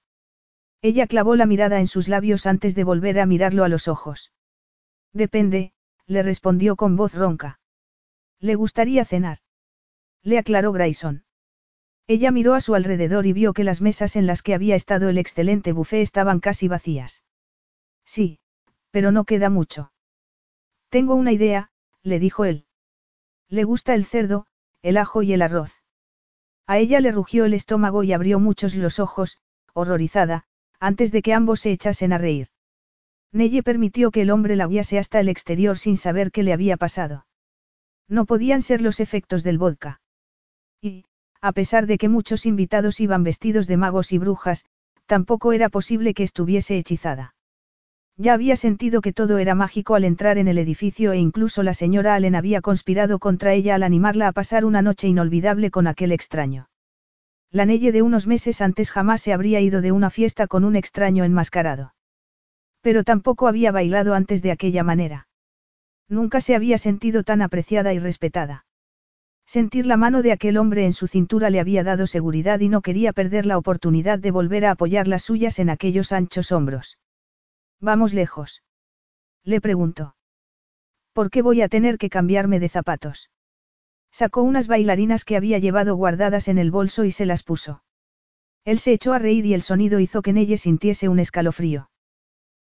Ella clavó la mirada en sus labios antes de volver a mirarlo a los ojos. Depende, le respondió con voz ronca. ¿Le gustaría cenar? le aclaró Grayson. Ella miró a su alrededor y vio que las mesas en las que había estado el excelente buffet estaban casi vacías. Sí, pero no queda mucho. Tengo una idea, le dijo él. Le gusta el cerdo, el ajo y el arroz. A ella le rugió el estómago y abrió muchos los ojos, horrorizada, antes de que ambos se echasen a reír. Nelle permitió que el hombre la guiase hasta el exterior sin saber qué le había pasado. No podían ser los efectos del vodka. Y, a pesar de que muchos invitados iban vestidos de magos y brujas, tampoco era posible que estuviese hechizada. Ya había sentido que todo era mágico al entrar en el edificio e incluso la señora Allen había conspirado contra ella al animarla a pasar una noche inolvidable con aquel extraño. La Nelle de unos meses antes jamás se habría ido de una fiesta con un extraño enmascarado. Pero tampoco había bailado antes de aquella manera. Nunca se había sentido tan apreciada y respetada. Sentir la mano de aquel hombre en su cintura le había dado seguridad y no quería perder la oportunidad de volver a apoyar las suyas en aquellos anchos hombros. ¿Vamos lejos? Le preguntó. ¿Por qué voy a tener que cambiarme de zapatos? Sacó unas bailarinas que había llevado guardadas en el bolso y se las puso. Él se echó a reír y el sonido hizo que Nelle sintiese un escalofrío.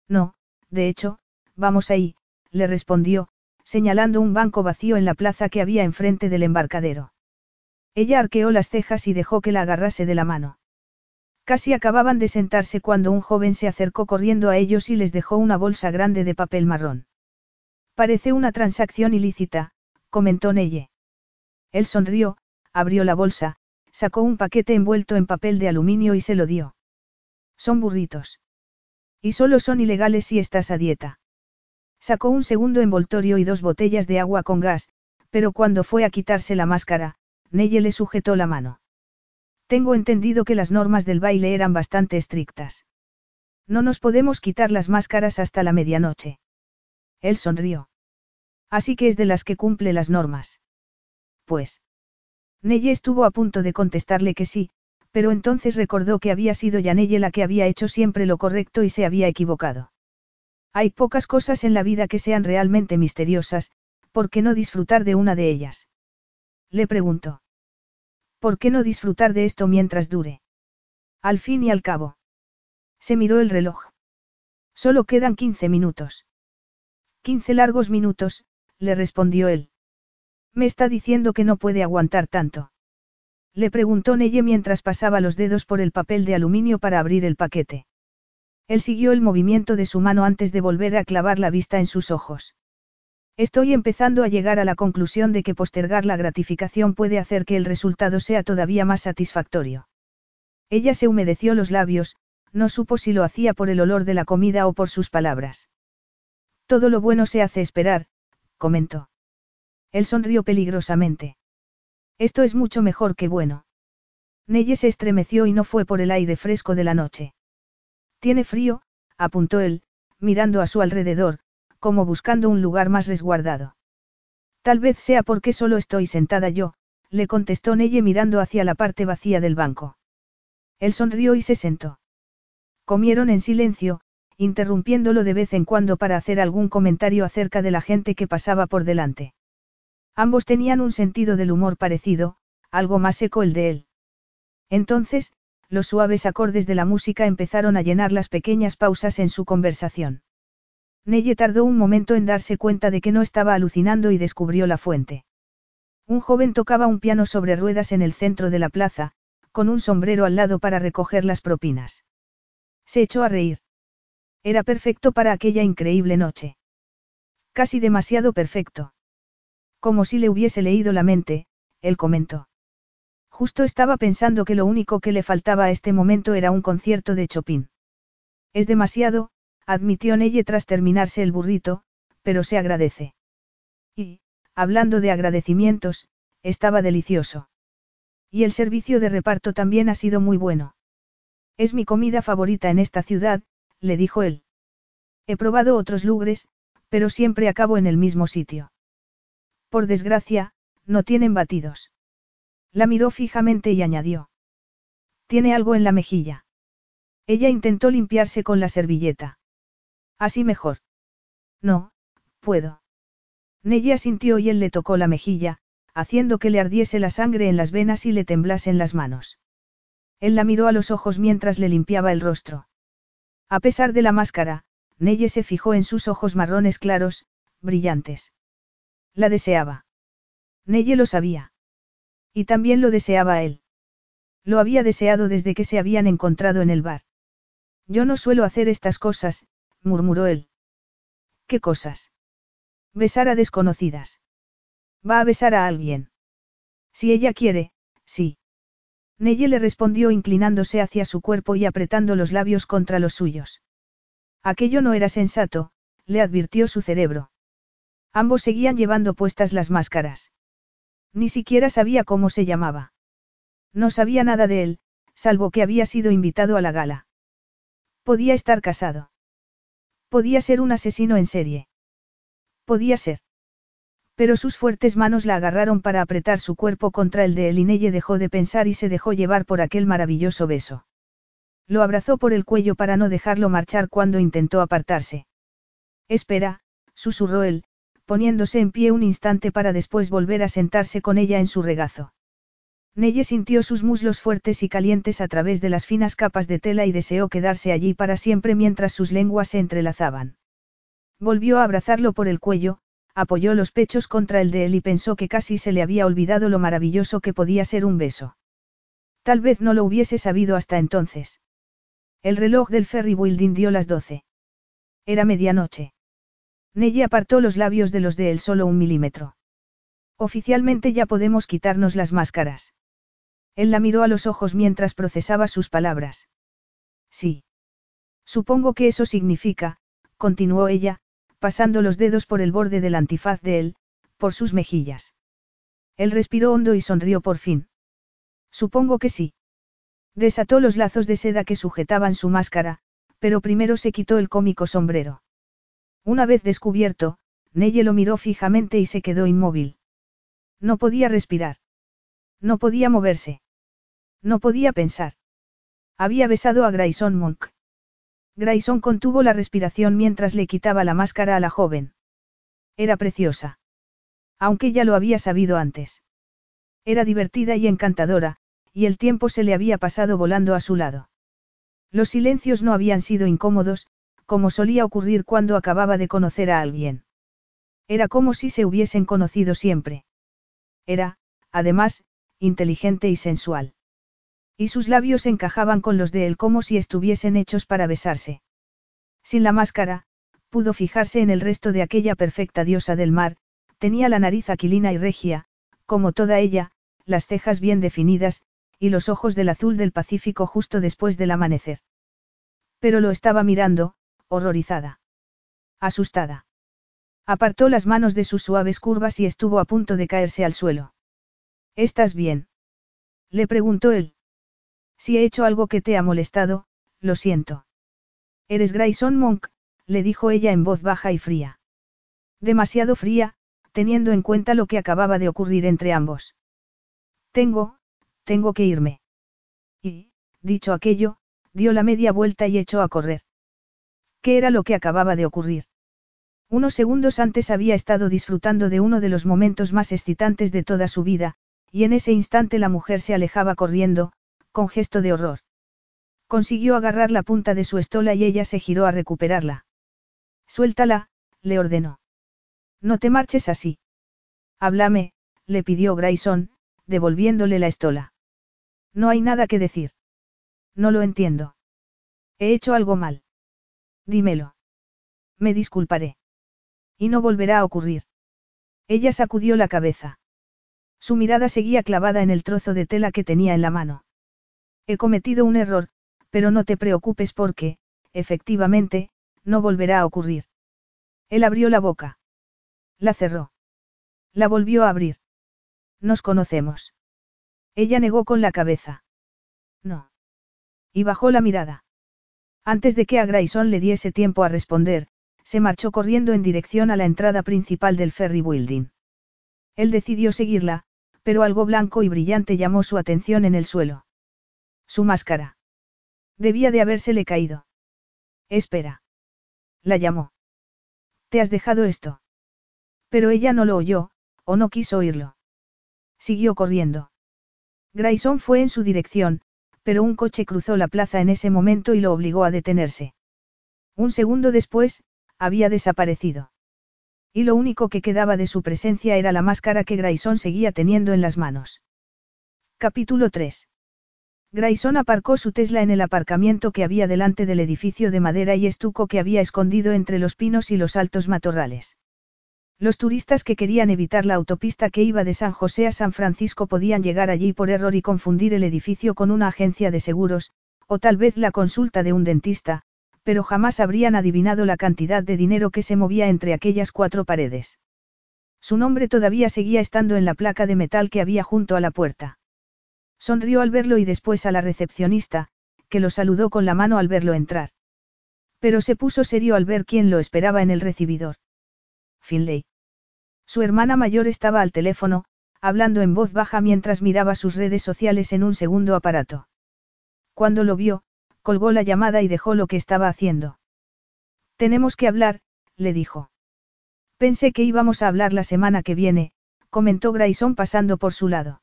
No, de hecho, vamos ahí, le respondió, señalando un banco vacío en la plaza que había enfrente del embarcadero. Ella arqueó las cejas y dejó que la agarrase de la mano. Casi acababan de sentarse cuando un joven se acercó corriendo a ellos y les dejó una bolsa grande de papel marrón. Parece una transacción ilícita, comentó Neye. Él sonrió, abrió la bolsa, sacó un paquete envuelto en papel de aluminio y se lo dio. Son burritos. Y solo son ilegales si estás a dieta. Sacó un segundo envoltorio y dos botellas de agua con gas, pero cuando fue a quitarse la máscara, Neye le sujetó la mano. Tengo entendido que las normas del baile eran bastante estrictas. No nos podemos quitar las máscaras hasta la medianoche. Él sonrió. Así que es de las que cumple las normas. Pues. Neye estuvo a punto de contestarle que sí, pero entonces recordó que había sido Yanelle la que había hecho siempre lo correcto y se había equivocado. Hay pocas cosas en la vida que sean realmente misteriosas, ¿por qué no disfrutar de una de ellas? Le preguntó. ¿Por qué no disfrutar de esto mientras dure? Al fin y al cabo. Se miró el reloj. Solo quedan quince minutos. Quince largos minutos, le respondió él. Me está diciendo que no puede aguantar tanto. Le preguntó Neye mientras pasaba los dedos por el papel de aluminio para abrir el paquete. Él siguió el movimiento de su mano antes de volver a clavar la vista en sus ojos. Estoy empezando a llegar a la conclusión de que postergar la gratificación puede hacer que el resultado sea todavía más satisfactorio. Ella se humedeció los labios, no supo si lo hacía por el olor de la comida o por sus palabras. Todo lo bueno se hace esperar, comentó. Él sonrió peligrosamente. Esto es mucho mejor que bueno. Neye se estremeció y no fue por el aire fresco de la noche. Tiene frío, apuntó él, mirando a su alrededor, como buscando un lugar más resguardado. Tal vez sea porque solo estoy sentada yo, le contestó Neye mirando hacia la parte vacía del banco. Él sonrió y se sentó. Comieron en silencio, interrumpiéndolo de vez en cuando para hacer algún comentario acerca de la gente que pasaba por delante. Ambos tenían un sentido del humor parecido, algo más seco el de él. Entonces, los suaves acordes de la música empezaron a llenar las pequeñas pausas en su conversación. Neye tardó un momento en darse cuenta de que no estaba alucinando y descubrió la fuente. Un joven tocaba un piano sobre ruedas en el centro de la plaza, con un sombrero al lado para recoger las propinas. Se echó a reír. Era perfecto para aquella increíble noche. Casi demasiado perfecto. Como si le hubiese leído la mente, él comentó. Justo estaba pensando que lo único que le faltaba a este momento era un concierto de Chopin. Es demasiado, admitió Neye tras terminarse el burrito, pero se agradece. Y, hablando de agradecimientos, estaba delicioso. Y el servicio de reparto también ha sido muy bueno. Es mi comida favorita en esta ciudad, le dijo él. He probado otros lugares, pero siempre acabo en el mismo sitio. Por desgracia, no tienen batidos. La miró fijamente y añadió. Tiene algo en la mejilla. Ella intentó limpiarse con la servilleta. Así mejor. No, puedo. Nella sintió y él le tocó la mejilla, haciendo que le ardiese la sangre en las venas y le temblasen las manos. Él la miró a los ojos mientras le limpiaba el rostro. A pesar de la máscara, Nelle se fijó en sus ojos marrones claros, brillantes. La deseaba. Nelle lo sabía. Y también lo deseaba él. Lo había deseado desde que se habían encontrado en el bar. Yo no suelo hacer estas cosas, murmuró él. ¿Qué cosas? Besar a desconocidas. Va a besar a alguien. Si ella quiere, sí. Neye le respondió inclinándose hacia su cuerpo y apretando los labios contra los suyos. Aquello no era sensato, le advirtió su cerebro. Ambos seguían llevando puestas las máscaras. Ni siquiera sabía cómo se llamaba. No sabía nada de él, salvo que había sido invitado a la gala. Podía estar casado. Podía ser un asesino en serie. Podía ser. Pero sus fuertes manos la agarraron para apretar su cuerpo contra el de él y Nelle dejó de pensar y se dejó llevar por aquel maravilloso beso. Lo abrazó por el cuello para no dejarlo marchar cuando intentó apartarse. Espera, susurró él, poniéndose en pie un instante para después volver a sentarse con ella en su regazo. Nelle sintió sus muslos fuertes y calientes a través de las finas capas de tela y deseó quedarse allí para siempre mientras sus lenguas se entrelazaban. Volvió a abrazarlo por el cuello, apoyó los pechos contra el de él y pensó que casi se le había olvidado lo maravilloso que podía ser un beso. Tal vez no lo hubiese sabido hasta entonces. El reloj del ferry building dio las doce. Era medianoche. Nelly apartó los labios de los de él solo un milímetro. Oficialmente ya podemos quitarnos las máscaras. Él la miró a los ojos mientras procesaba sus palabras. Sí. Supongo que eso significa, continuó ella, pasando los dedos por el borde del antifaz de él, por sus mejillas. Él respiró hondo y sonrió por fin. Supongo que sí. Desató los lazos de seda que sujetaban su máscara, pero primero se quitó el cómico sombrero. Una vez descubierto, Neye lo miró fijamente y se quedó inmóvil. No podía respirar. No podía moverse. No podía pensar. Había besado a Grayson Monk. Grayson contuvo la respiración mientras le quitaba la máscara a la joven. Era preciosa. Aunque ya lo había sabido antes. Era divertida y encantadora, y el tiempo se le había pasado volando a su lado. Los silencios no habían sido incómodos, como solía ocurrir cuando acababa de conocer a alguien. Era como si se hubiesen conocido siempre. Era, además, inteligente y sensual. Y sus labios encajaban con los de él como si estuviesen hechos para besarse. Sin la máscara, pudo fijarse en el resto de aquella perfecta diosa del mar, tenía la nariz aquilina y regia, como toda ella, las cejas bien definidas, y los ojos del azul del Pacífico justo después del amanecer. Pero lo estaba mirando, horrorizada. Asustada. Apartó las manos de sus suaves curvas y estuvo a punto de caerse al suelo. ¿Estás bien? Le preguntó él. Si he hecho algo que te ha molestado, lo siento. Eres Grayson Monk, le dijo ella en voz baja y fría. Demasiado fría, teniendo en cuenta lo que acababa de ocurrir entre ambos. Tengo, tengo que irme. Y, dicho aquello, dio la media vuelta y echó a correr. ¿Qué era lo que acababa de ocurrir? Unos segundos antes había estado disfrutando de uno de los momentos más excitantes de toda su vida, y en ese instante la mujer se alejaba corriendo, con gesto de horror. Consiguió agarrar la punta de su estola y ella se giró a recuperarla. Suéltala, le ordenó. No te marches así. Háblame, le pidió Grayson, devolviéndole la estola. No hay nada que decir. No lo entiendo. He hecho algo mal. Dímelo. Me disculparé. Y no volverá a ocurrir. Ella sacudió la cabeza. Su mirada seguía clavada en el trozo de tela que tenía en la mano. He cometido un error, pero no te preocupes porque, efectivamente, no volverá a ocurrir. Él abrió la boca. La cerró. La volvió a abrir. Nos conocemos. Ella negó con la cabeza. No. Y bajó la mirada. Antes de que a Grayson le diese tiempo a responder, se marchó corriendo en dirección a la entrada principal del Ferry Building. Él decidió seguirla, pero algo blanco y brillante llamó su atención en el suelo. Su máscara. Debía de habérsele caído. Espera. La llamó. ¿Te has dejado esto? Pero ella no lo oyó, o no quiso oírlo. Siguió corriendo. Grayson fue en su dirección, pero un coche cruzó la plaza en ese momento y lo obligó a detenerse. Un segundo después, había desaparecido. Y lo único que quedaba de su presencia era la máscara que Grayson seguía teniendo en las manos. Capítulo 3. Grayson aparcó su Tesla en el aparcamiento que había delante del edificio de madera y estuco que había escondido entre los pinos y los altos matorrales. Los turistas que querían evitar la autopista que iba de San José a San Francisco podían llegar allí por error y confundir el edificio con una agencia de seguros, o tal vez la consulta de un dentista, pero jamás habrían adivinado la cantidad de dinero que se movía entre aquellas cuatro paredes. Su nombre todavía seguía estando en la placa de metal que había junto a la puerta. Sonrió al verlo y después a la recepcionista, que lo saludó con la mano al verlo entrar. Pero se puso serio al ver quién lo esperaba en el recibidor. Finlay. Su hermana mayor estaba al teléfono, hablando en voz baja mientras miraba sus redes sociales en un segundo aparato. Cuando lo vio, colgó la llamada y dejó lo que estaba haciendo. Tenemos que hablar, le dijo. Pensé que íbamos a hablar la semana que viene, comentó Grayson pasando por su lado.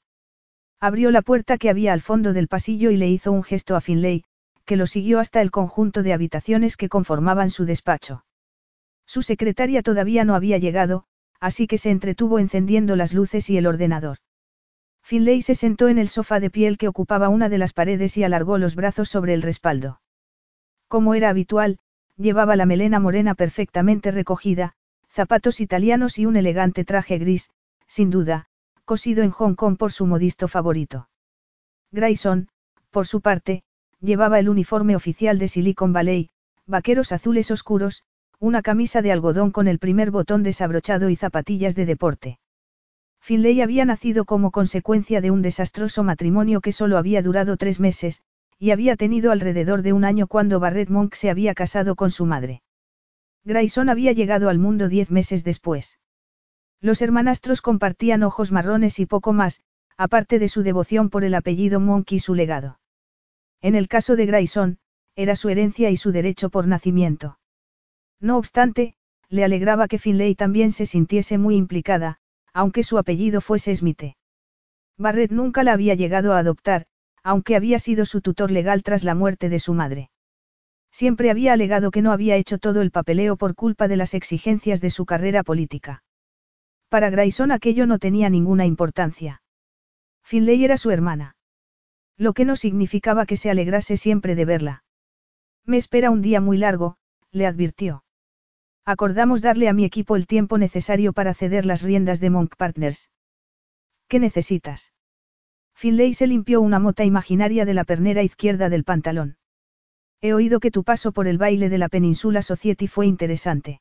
Abrió la puerta que había al fondo del pasillo y le hizo un gesto a Finlay, que lo siguió hasta el conjunto de habitaciones que conformaban su despacho. Su secretaria todavía no había llegado, así que se entretuvo encendiendo las luces y el ordenador. Finlay se sentó en el sofá de piel que ocupaba una de las paredes y alargó los brazos sobre el respaldo. Como era habitual, llevaba la melena morena perfectamente recogida, zapatos italianos y un elegante traje gris, sin duda, cosido en Hong Kong por su modisto favorito. Grayson, por su parte, llevaba el uniforme oficial de Silicon Valley, vaqueros azules oscuros, una camisa de algodón con el primer botón desabrochado y zapatillas de deporte. Finlay había nacido como consecuencia de un desastroso matrimonio que solo había durado tres meses, y había tenido alrededor de un año cuando Barrett Monk se había casado con su madre. Grayson había llegado al mundo diez meses después. Los hermanastros compartían ojos marrones y poco más, aparte de su devoción por el apellido Monk y su legado. En el caso de Grayson, era su herencia y su derecho por nacimiento. No obstante, le alegraba que Finlay también se sintiese muy implicada, aunque su apellido fuese Smith. Barrett nunca la había llegado a adoptar, aunque había sido su tutor legal tras la muerte de su madre. Siempre había alegado que no había hecho todo el papeleo por culpa de las exigencias de su carrera política. Para Grayson aquello no tenía ninguna importancia. Finlay era su hermana. Lo que no significaba que se alegrase siempre de verla. Me espera un día muy largo, le advirtió. Acordamos darle a mi equipo el tiempo necesario para ceder las riendas de Monk Partners. ¿Qué necesitas? Finlay se limpió una mota imaginaria de la pernera izquierda del pantalón. He oído que tu paso por el baile de la Península Society fue interesante.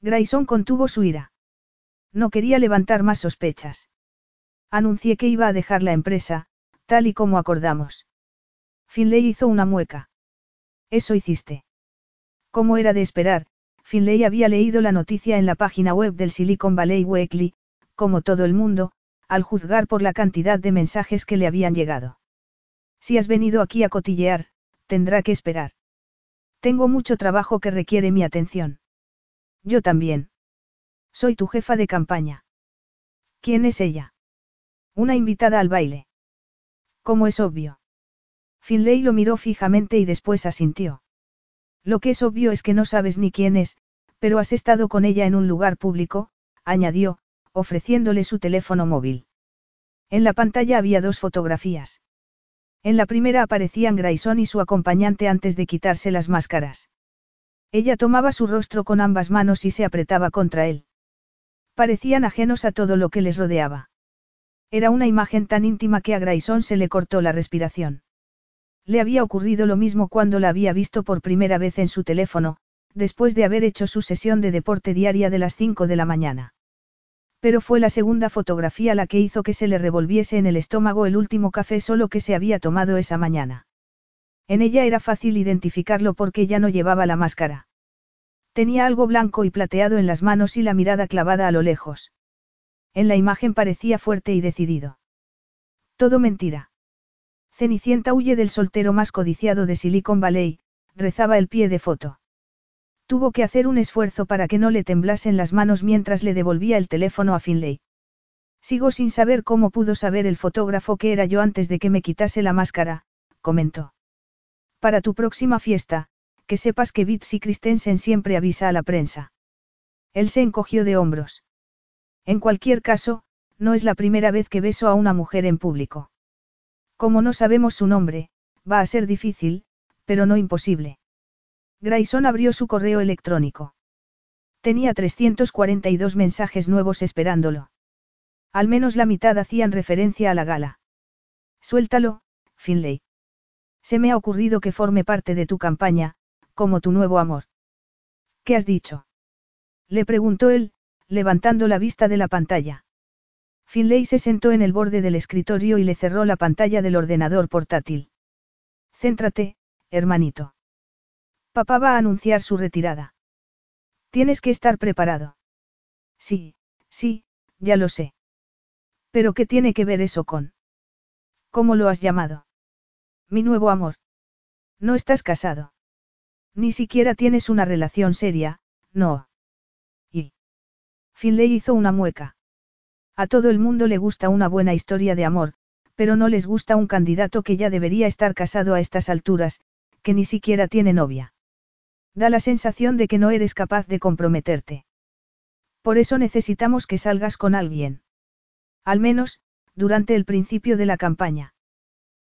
Grayson contuvo su ira. No quería levantar más sospechas. Anuncié que iba a dejar la empresa, tal y como acordamos. Finlay hizo una mueca. Eso hiciste. Como era de esperar, Finlay había leído la noticia en la página web del Silicon Valley Weekly, como todo el mundo, al juzgar por la cantidad de mensajes que le habían llegado. Si has venido aquí a cotillear, tendrá que esperar. Tengo mucho trabajo que requiere mi atención. Yo también. Soy tu jefa de campaña. ¿Quién es ella? Una invitada al baile. Como es obvio. Finlay lo miró fijamente y después asintió. Lo que es obvio es que no sabes ni quién es, pero has estado con ella en un lugar público, añadió, ofreciéndole su teléfono móvil. En la pantalla había dos fotografías. En la primera aparecían Grayson y su acompañante antes de quitarse las máscaras. Ella tomaba su rostro con ambas manos y se apretaba contra él. Parecían ajenos a todo lo que les rodeaba. Era una imagen tan íntima que a Grayson se le cortó la respiración. Le había ocurrido lo mismo cuando la había visto por primera vez en su teléfono, después de haber hecho su sesión de deporte diaria de las 5 de la mañana. Pero fue la segunda fotografía la que hizo que se le revolviese en el estómago el último café solo que se había tomado esa mañana. En ella era fácil identificarlo porque ya no llevaba la máscara. Tenía algo blanco y plateado en las manos y la mirada clavada a lo lejos. En la imagen parecía fuerte y decidido. Todo mentira. Cenicienta huye del soltero más codiciado de Silicon Valley, rezaba el pie de foto. Tuvo que hacer un esfuerzo para que no le temblasen las manos mientras le devolvía el teléfono a Finlay. Sigo sin saber cómo pudo saber el fotógrafo que era yo antes de que me quitase la máscara, comentó. Para tu próxima fiesta, que sepas que Bitsy Christensen siempre avisa a la prensa. Él se encogió de hombros. En cualquier caso, no es la primera vez que beso a una mujer en público. Como no sabemos su nombre, va a ser difícil, pero no imposible. Grayson abrió su correo electrónico. Tenía 342 mensajes nuevos esperándolo. Al menos la mitad hacían referencia a la gala. Suéltalo, Finlay. Se me ha ocurrido que forme parte de tu campaña, como tu nuevo amor. ¿Qué has dicho? Le preguntó él, levantando la vista de la pantalla. Finlay se sentó en el borde del escritorio y le cerró la pantalla del ordenador portátil. Céntrate, hermanito. Papá va a anunciar su retirada. Tienes que estar preparado. Sí, sí, ya lo sé. Pero ¿qué tiene que ver eso con? ¿Cómo lo has llamado? Mi nuevo amor. No estás casado. Ni siquiera tienes una relación seria, no. Y. Finley hizo una mueca. A todo el mundo le gusta una buena historia de amor, pero no les gusta un candidato que ya debería estar casado a estas alturas, que ni siquiera tiene novia. Da la sensación de que no eres capaz de comprometerte. Por eso necesitamos que salgas con alguien. Al menos, durante el principio de la campaña.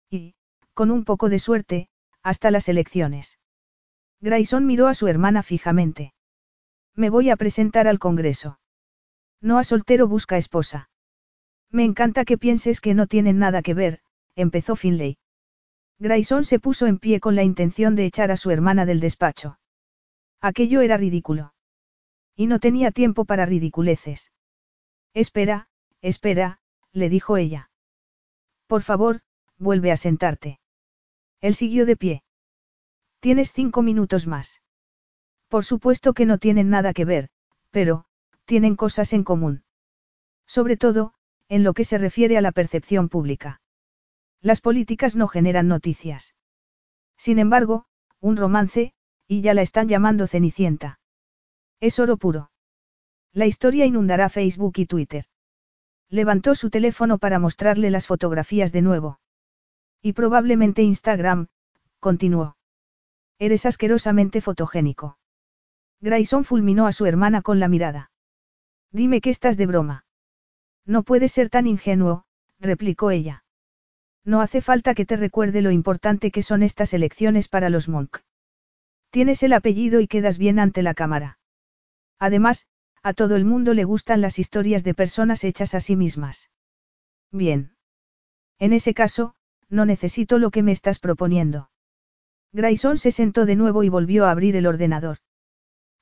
Y, con un poco de suerte, hasta las elecciones. Grayson miró a su hermana fijamente. Me voy a presentar al Congreso. No a soltero busca esposa. Me encanta que pienses que no tienen nada que ver, empezó Finlay. Grayson se puso en pie con la intención de echar a su hermana del despacho. Aquello era ridículo. Y no tenía tiempo para ridiculeces. Espera, espera, le dijo ella. Por favor, vuelve a sentarte. Él siguió de pie. Tienes cinco minutos más. Por supuesto que no tienen nada que ver, pero, tienen cosas en común. Sobre todo, en lo que se refiere a la percepción pública. Las políticas no generan noticias. Sin embargo, un romance, y ya la están llamando Cenicienta. Es oro puro. La historia inundará Facebook y Twitter. Levantó su teléfono para mostrarle las fotografías de nuevo. Y probablemente Instagram, continuó. Eres asquerosamente fotogénico. Grayson fulminó a su hermana con la mirada. Dime que estás de broma. No puedes ser tan ingenuo, replicó ella. No hace falta que te recuerde lo importante que son estas elecciones para los Monk. Tienes el apellido y quedas bien ante la cámara. Además, a todo el mundo le gustan las historias de personas hechas a sí mismas. Bien. En ese caso, no necesito lo que me estás proponiendo. Grayson se sentó de nuevo y volvió a abrir el ordenador.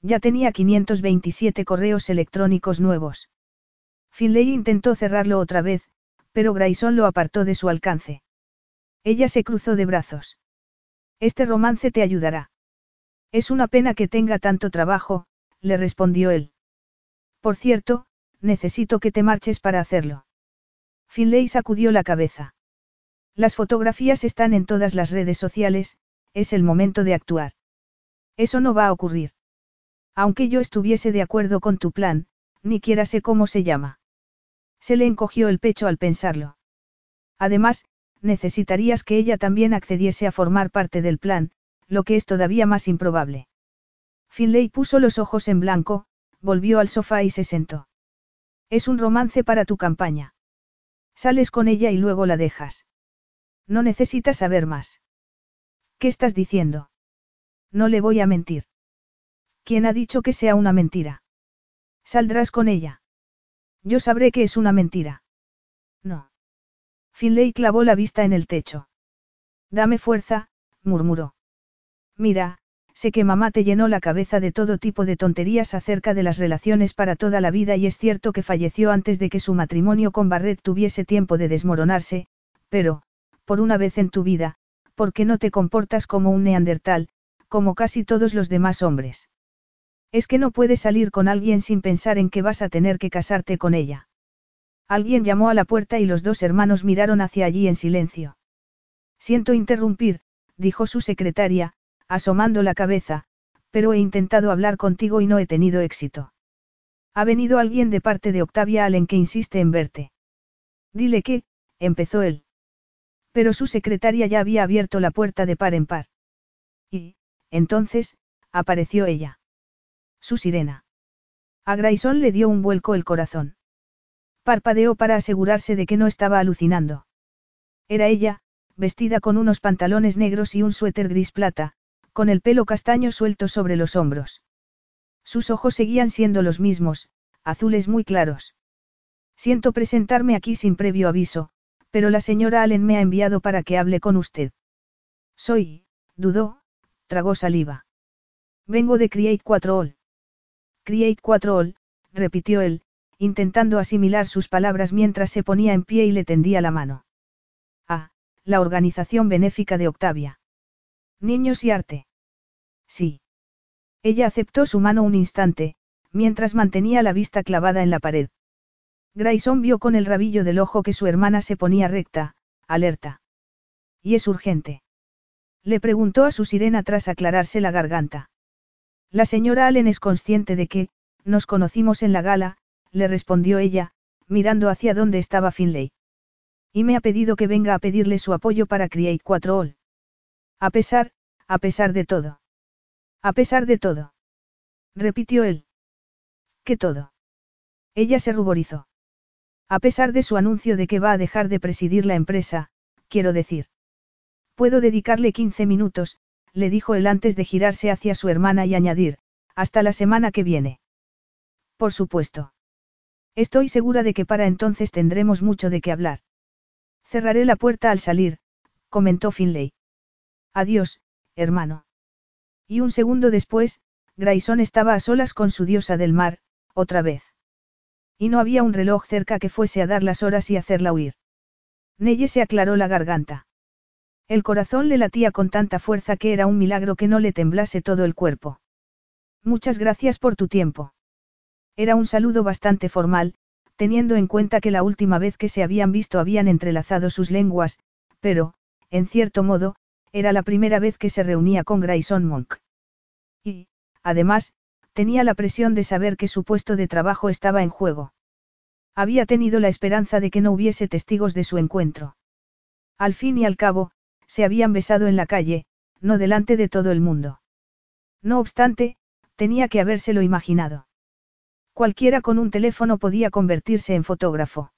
Ya tenía 527 correos electrónicos nuevos. Finlay intentó cerrarlo otra vez, pero Grayson lo apartó de su alcance. Ella se cruzó de brazos. Este romance te ayudará. Es una pena que tenga tanto trabajo, le respondió él. Por cierto, necesito que te marches para hacerlo. Finlay sacudió la cabeza. Las fotografías están en todas las redes sociales, es el momento de actuar. Eso no va a ocurrir. Aunque yo estuviese de acuerdo con tu plan, ni quiera sé cómo se llama. Se le encogió el pecho al pensarlo. Además, necesitarías que ella también accediese a formar parte del plan, lo que es todavía más improbable. Finlay puso los ojos en blanco, volvió al sofá y se sentó. Es un romance para tu campaña. Sales con ella y luego la dejas. No necesitas saber más. ¿Qué estás diciendo? No le voy a mentir. ¿Quién ha dicho que sea una mentira? Saldrás con ella. Yo sabré que es una mentira. No. Finlay clavó la vista en el techo. Dame fuerza, murmuró. Mira, sé que mamá te llenó la cabeza de todo tipo de tonterías acerca de las relaciones para toda la vida y es cierto que falleció antes de que su matrimonio con Barrett tuviese tiempo de desmoronarse, pero, por una vez en tu vida, ¿por qué no te comportas como un neandertal, como casi todos los demás hombres? Es que no puedes salir con alguien sin pensar en que vas a tener que casarte con ella. Alguien llamó a la puerta y los dos hermanos miraron hacia allí en silencio. Siento interrumpir, dijo su secretaria, asomando la cabeza, pero he intentado hablar contigo y no he tenido éxito. Ha venido alguien de parte de Octavia Allen que insiste en verte. Dile que, empezó él. Pero su secretaria ya había abierto la puerta de par en par. Y, entonces, apareció ella. Su sirena. A Grayson le dio un vuelco el corazón. Parpadeó para asegurarse de que no estaba alucinando. Era ella, vestida con unos pantalones negros y un suéter gris plata, con el pelo castaño suelto sobre los hombros. Sus ojos seguían siendo los mismos, azules muy claros. Siento presentarme aquí sin previo aviso, pero la señora Allen me ha enviado para que hable con usted. Soy, dudó, tragó saliva. Vengo de Create 4 All. Create 4 All, repitió él, intentando asimilar sus palabras mientras se ponía en pie y le tendía la mano. Ah, la organización benéfica de Octavia. Niños y arte. Sí. Ella aceptó su mano un instante, mientras mantenía la vista clavada en la pared. Grayson vio con el rabillo del ojo que su hermana se ponía recta, alerta. ¿Y es urgente? Le preguntó a su sirena tras aclararse la garganta. La señora Allen es consciente de que, nos conocimos en la gala, le respondió ella, mirando hacia donde estaba Finlay. Y me ha pedido que venga a pedirle su apoyo para Create 4 All. A pesar, a pesar de todo. A pesar de todo. Repitió él. ¿Qué todo? Ella se ruborizó. A pesar de su anuncio de que va a dejar de presidir la empresa, quiero decir. Puedo dedicarle 15 minutos, le dijo él antes de girarse hacia su hermana y añadir, hasta la semana que viene. Por supuesto. Estoy segura de que para entonces tendremos mucho de qué hablar. Cerraré la puerta al salir, comentó Finlay. Adiós, hermano. Y un segundo después, Grayson estaba a solas con su diosa del mar, otra vez. Y no había un reloj cerca que fuese a dar las horas y hacerla huir. Nelle se aclaró la garganta. El corazón le latía con tanta fuerza que era un milagro que no le temblase todo el cuerpo. Muchas gracias por tu tiempo. Era un saludo bastante formal, teniendo en cuenta que la última vez que se habían visto habían entrelazado sus lenguas, pero, en cierto modo, era la primera vez que se reunía con Grayson Monk. Y, además, tenía la presión de saber que su puesto de trabajo estaba en juego. Había tenido la esperanza de que no hubiese testigos de su encuentro. Al fin y al cabo, se habían besado en la calle, no delante de todo el mundo. No obstante, tenía que habérselo imaginado. Cualquiera con un teléfono podía convertirse en fotógrafo.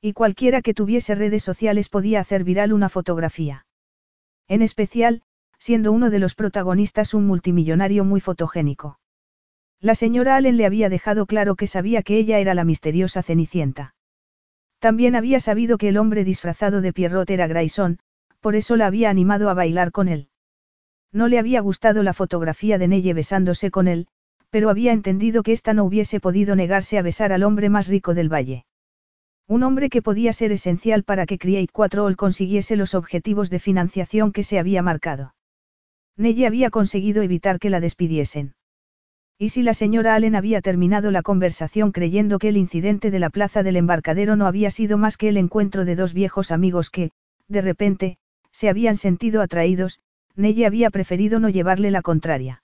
Y cualquiera que tuviese redes sociales podía hacer viral una fotografía. En especial, siendo uno de los protagonistas un multimillonario muy fotogénico. La señora Allen le había dejado claro que sabía que ella era la misteriosa Cenicienta. También había sabido que el hombre disfrazado de Pierrot era Grayson, por eso la había animado a bailar con él. No le había gustado la fotografía de Neye besándose con él, pero había entendido que ésta no hubiese podido negarse a besar al hombre más rico del valle. Un hombre que podía ser esencial para que Create 4 consiguiese los objetivos de financiación que se había marcado. Neye había conseguido evitar que la despidiesen. Y si la señora Allen había terminado la conversación creyendo que el incidente de la plaza del embarcadero no había sido más que el encuentro de dos viejos amigos que, de repente, se habían sentido atraídos, Neye había preferido no llevarle la contraria.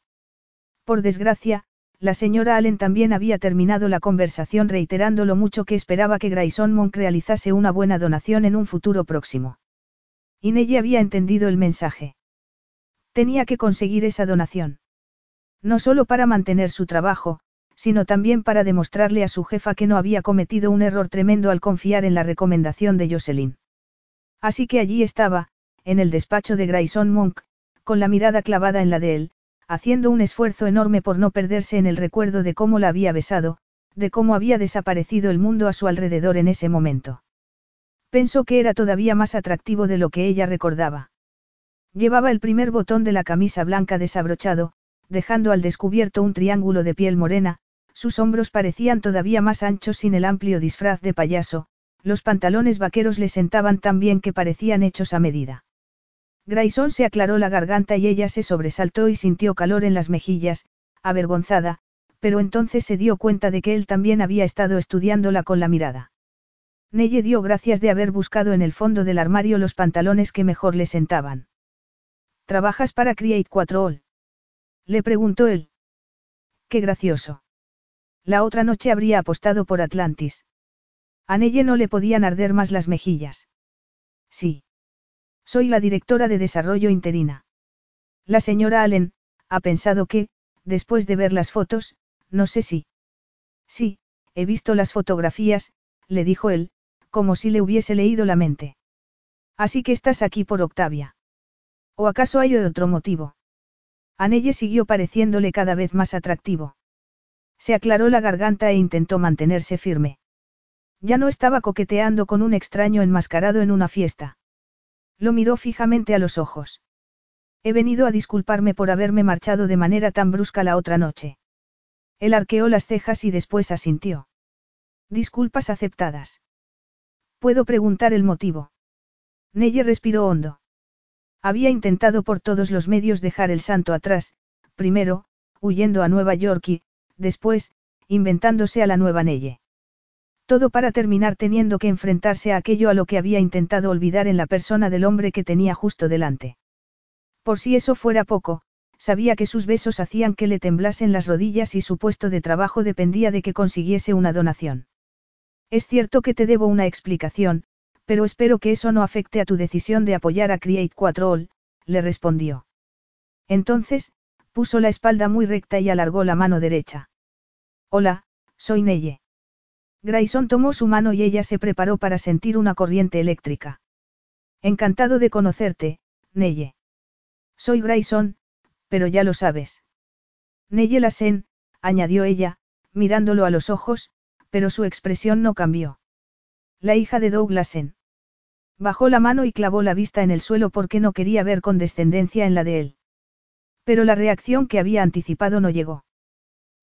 Por desgracia, la señora Allen también había terminado la conversación reiterando lo mucho que esperaba que Grayson Monk realizase una buena donación en un futuro próximo. Neye había entendido el mensaje. Tenía que conseguir esa donación. No solo para mantener su trabajo, sino también para demostrarle a su jefa que no había cometido un error tremendo al confiar en la recomendación de Jocelyn. Así que allí estaba, en el despacho de Grayson Monk, con la mirada clavada en la de él, haciendo un esfuerzo enorme por no perderse en el recuerdo de cómo la había besado, de cómo había desaparecido el mundo a su alrededor en ese momento. Pensó que era todavía más atractivo de lo que ella recordaba. Llevaba el primer botón de la camisa blanca desabrochado, dejando al descubierto un triángulo de piel morena, sus hombros parecían todavía más anchos sin el amplio disfraz de payaso, los pantalones vaqueros le sentaban tan bien que parecían hechos a medida. Grayson se aclaró la garganta y ella se sobresaltó y sintió calor en las mejillas, avergonzada, pero entonces se dio cuenta de que él también había estado estudiándola con la mirada. Neye dio gracias de haber buscado en el fondo del armario los pantalones que mejor le sentaban. ¿Trabajas para Create 4 All? Le preguntó él. Qué gracioso. La otra noche habría apostado por Atlantis. A Neye no le podían arder más las mejillas. Sí. Soy la directora de desarrollo interina. La señora Allen, ha pensado que, después de ver las fotos, no sé si. Sí, he visto las fotografías, le dijo él, como si le hubiese leído la mente. Así que estás aquí por Octavia. ¿O acaso hay otro motivo? Anelle siguió pareciéndole cada vez más atractivo. Se aclaró la garganta e intentó mantenerse firme. Ya no estaba coqueteando con un extraño enmascarado en una fiesta. Lo miró fijamente a los ojos. He venido a disculparme por haberme marchado de manera tan brusca la otra noche. Él arqueó las cejas y después asintió. Disculpas aceptadas. ¿Puedo preguntar el motivo? Neye respiró hondo. Había intentado por todos los medios dejar el santo atrás, primero, huyendo a Nueva York y, después, inventándose a la nueva Neye. Todo para terminar teniendo que enfrentarse a aquello a lo que había intentado olvidar en la persona del hombre que tenía justo delante. Por si eso fuera poco, sabía que sus besos hacían que le temblasen las rodillas y su puesto de trabajo dependía de que consiguiese una donación. Es cierto que te debo una explicación, pero espero que eso no afecte a tu decisión de apoyar a Create 4 All, le respondió. Entonces, puso la espalda muy recta y alargó la mano derecha. Hola, soy Neye. Grayson tomó su mano y ella se preparó para sentir una corriente eléctrica. Encantado de conocerte, Neye. Soy Grayson, pero ya lo sabes. Neye Lassen, añadió ella, mirándolo a los ojos, pero su expresión no cambió. La hija de Douglasen. Bajó la mano y clavó la vista en el suelo porque no quería ver condescendencia en la de él. Pero la reacción que había anticipado no llegó.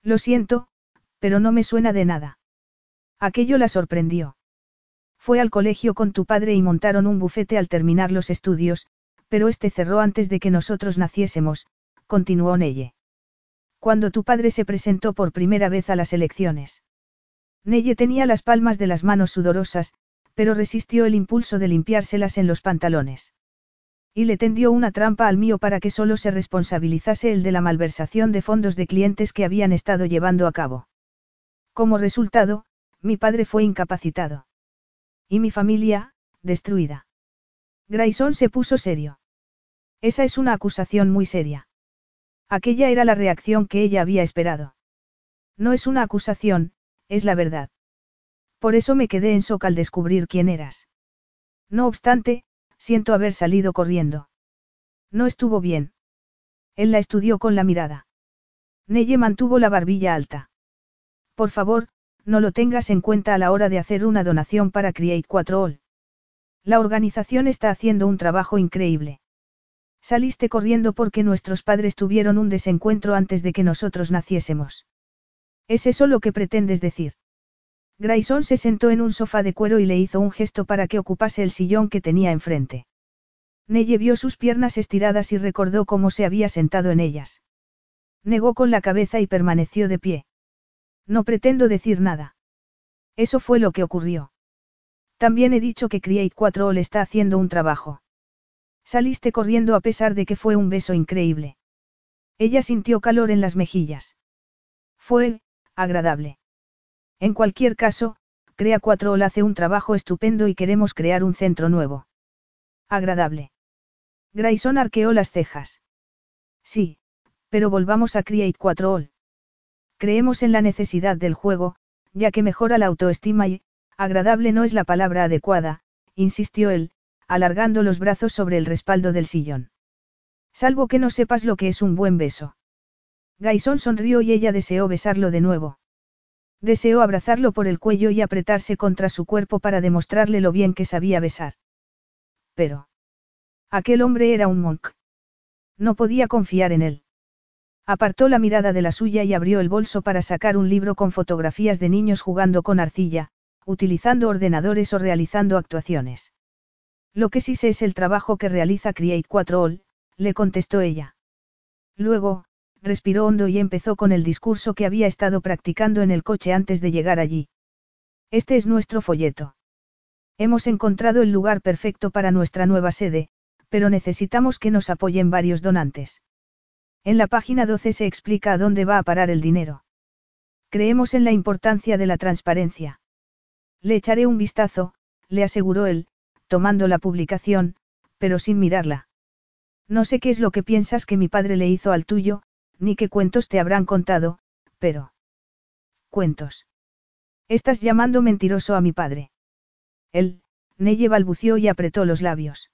Lo siento, pero no me suena de nada. Aquello la sorprendió. Fue al colegio con tu padre y montaron un bufete al terminar los estudios, pero este cerró antes de que nosotros naciésemos, continuó Neye. Cuando tu padre se presentó por primera vez a las elecciones. Neye tenía las palmas de las manos sudorosas, pero resistió el impulso de limpiárselas en los pantalones. Y le tendió una trampa al mío para que solo se responsabilizase el de la malversación de fondos de clientes que habían estado llevando a cabo. Como resultado, mi padre fue incapacitado. Y mi familia, destruida. Grayson se puso serio. Esa es una acusación muy seria. Aquella era la reacción que ella había esperado. No es una acusación, es la verdad. Por eso me quedé en shock al descubrir quién eras. No obstante, siento haber salido corriendo. No estuvo bien. Él la estudió con la mirada. Neye mantuvo la barbilla alta. Por favor, no lo tengas en cuenta a la hora de hacer una donación para Create 4 All. La organización está haciendo un trabajo increíble. Saliste corriendo porque nuestros padres tuvieron un desencuentro antes de que nosotros naciésemos. ¿Es eso lo que pretendes decir? Grayson se sentó en un sofá de cuero y le hizo un gesto para que ocupase el sillón que tenía enfrente. Neye vio sus piernas estiradas y recordó cómo se había sentado en ellas. Negó con la cabeza y permaneció de pie. No pretendo decir nada. Eso fue lo que ocurrió. También he dicho que Create 4 All está haciendo un trabajo. Saliste corriendo a pesar de que fue un beso increíble. Ella sintió calor en las mejillas. Fue, agradable. En cualquier caso, Crea 4 All hace un trabajo estupendo y queremos crear un centro nuevo. Agradable. Grayson arqueó las cejas. Sí, pero volvamos a Create 4 All. Creemos en la necesidad del juego, ya que mejora la autoestima y, agradable no es la palabra adecuada, insistió él, alargando los brazos sobre el respaldo del sillón. Salvo que no sepas lo que es un buen beso. Grayson sonrió y ella deseó besarlo de nuevo. Deseó abrazarlo por el cuello y apretarse contra su cuerpo para demostrarle lo bien que sabía besar. Pero. Aquel hombre era un monk. No podía confiar en él. Apartó la mirada de la suya y abrió el bolso para sacar un libro con fotografías de niños jugando con arcilla, utilizando ordenadores o realizando actuaciones. Lo que sí sé es el trabajo que realiza Create 4 All, le contestó ella. Luego, respiró hondo y empezó con el discurso que había estado practicando en el coche antes de llegar allí. Este es nuestro folleto. Hemos encontrado el lugar perfecto para nuestra nueva sede, pero necesitamos que nos apoyen varios donantes. En la página 12 se explica a dónde va a parar el dinero. Creemos en la importancia de la transparencia. Le echaré un vistazo, le aseguró él, tomando la publicación, pero sin mirarla. No sé qué es lo que piensas que mi padre le hizo al tuyo, ni qué cuentos te habrán contado, pero... Cuentos. Estás llamando mentiroso a mi padre. Él, Neye balbució y apretó los labios.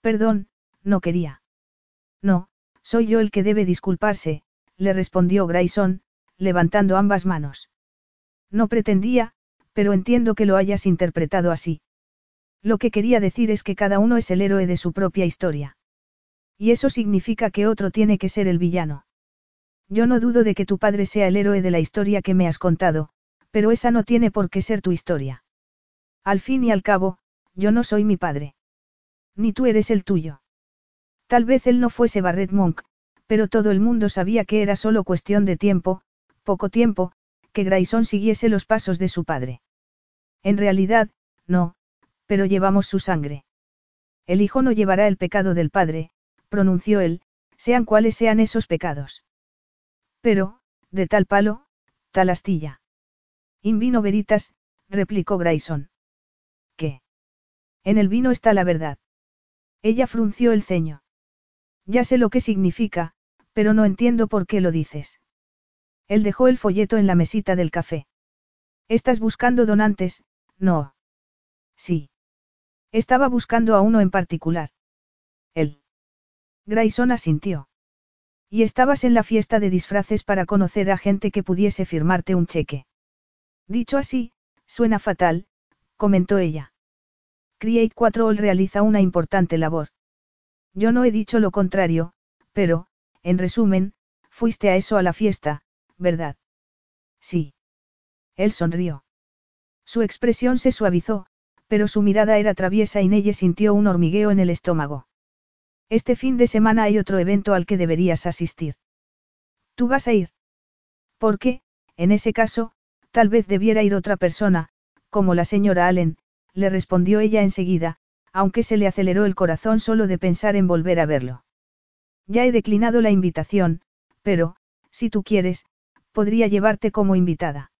Perdón, no quería. No, soy yo el que debe disculparse, le respondió Grayson, levantando ambas manos. No pretendía, pero entiendo que lo hayas interpretado así. Lo que quería decir es que cada uno es el héroe de su propia historia. Y eso significa que otro tiene que ser el villano. Yo no dudo de que tu padre sea el héroe de la historia que me has contado, pero esa no tiene por qué ser tu historia. Al fin y al cabo, yo no soy mi padre. Ni tú eres el tuyo. Tal vez él no fuese Barret Monk, pero todo el mundo sabía que era solo cuestión de tiempo, poco tiempo, que Grayson siguiese los pasos de su padre. En realidad, no, pero llevamos su sangre. El hijo no llevará el pecado del padre, pronunció él, sean cuales sean esos pecados. Pero, de tal palo, tal astilla. In vino veritas, replicó Grayson. ¿Qué? En el vino está la verdad. Ella frunció el ceño. Ya sé lo que significa, pero no entiendo por qué lo dices. Él dejó el folleto en la mesita del café. ¿Estás buscando donantes? No. Sí. Estaba buscando a uno en particular. Él. Grayson asintió. Y estabas en la fiesta de disfraces para conocer a gente que pudiese firmarte un cheque. Dicho así, suena fatal, comentó ella. Create 4 All realiza una importante labor. Yo no he dicho lo contrario, pero, en resumen, fuiste a eso a la fiesta, ¿verdad? Sí. Él sonrió. Su expresión se suavizó, pero su mirada era traviesa y Nelle sintió un hormigueo en el estómago. Este fin de semana hay otro evento al que deberías asistir. ¿Tú vas a ir? Porque, en ese caso, tal vez debiera ir otra persona, como la señora Allen, le respondió ella enseguida, aunque se le aceleró el corazón solo de pensar en volver a verlo. Ya he declinado la invitación, pero, si tú quieres, podría llevarte como invitada.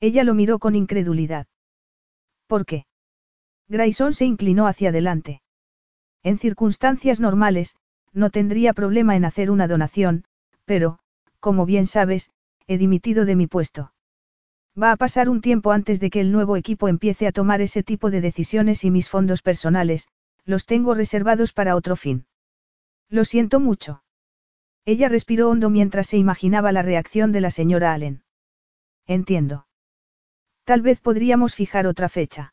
Ella lo miró con incredulidad. ¿Por qué? Grayson se inclinó hacia adelante. En circunstancias normales, no tendría problema en hacer una donación, pero, como bien sabes, he dimitido de mi puesto. Va a pasar un tiempo antes de que el nuevo equipo empiece a tomar ese tipo de decisiones y mis fondos personales, los tengo reservados para otro fin. Lo siento mucho. Ella respiró hondo mientras se imaginaba la reacción de la señora Allen. Entiendo. Tal vez podríamos fijar otra fecha.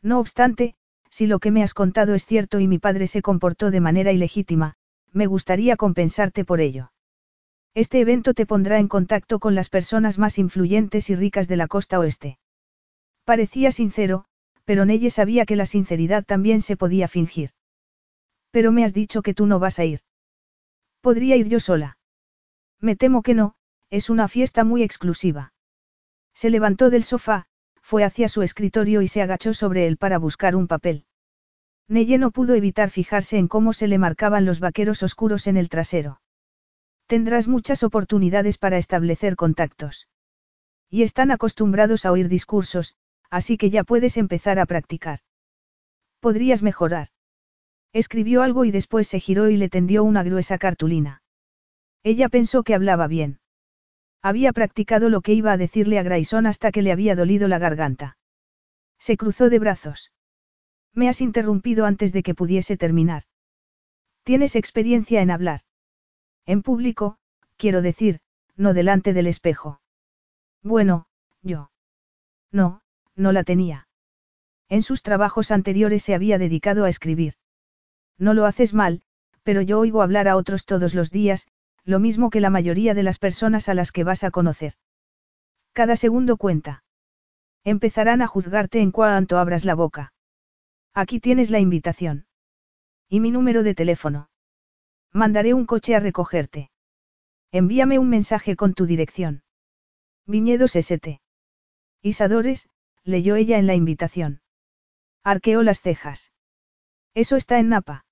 No obstante, si lo que me has contado es cierto y mi padre se comportó de manera ilegítima, me gustaría compensarte por ello. Este evento te pondrá en contacto con las personas más influyentes y ricas de la costa oeste. Parecía sincero, pero Neye sabía que la sinceridad también se podía fingir. Pero me has dicho que tú no vas a ir. Podría ir yo sola. Me temo que no, es una fiesta muy exclusiva. Se levantó del sofá, fue hacia su escritorio y se agachó sobre él para buscar un papel. Neye no pudo evitar fijarse en cómo se le marcaban los vaqueros oscuros en el trasero. Tendrás muchas oportunidades para establecer contactos. Y están acostumbrados a oír discursos, así que ya puedes empezar a practicar. Podrías mejorar. Escribió algo y después se giró y le tendió una gruesa cartulina. Ella pensó que hablaba bien. Había practicado lo que iba a decirle a Grayson hasta que le había dolido la garganta. Se cruzó de brazos. Me has interrumpido antes de que pudiese terminar. Tienes experiencia en hablar. En público, quiero decir, no delante del espejo. Bueno, yo. No, no la tenía. En sus trabajos anteriores se había dedicado a escribir. No lo haces mal, pero yo oigo hablar a otros todos los días, lo mismo que la mayoría de las personas a las que vas a conocer. Cada segundo cuenta. Empezarán a juzgarte en cuanto abras la boca. Aquí tienes la invitación. Y mi número de teléfono. Mandaré un coche a recogerte. Envíame un mensaje con tu dirección. Viñedos ST. Isadores, leyó ella en la invitación. Arqueó las cejas. Eso está en Napa.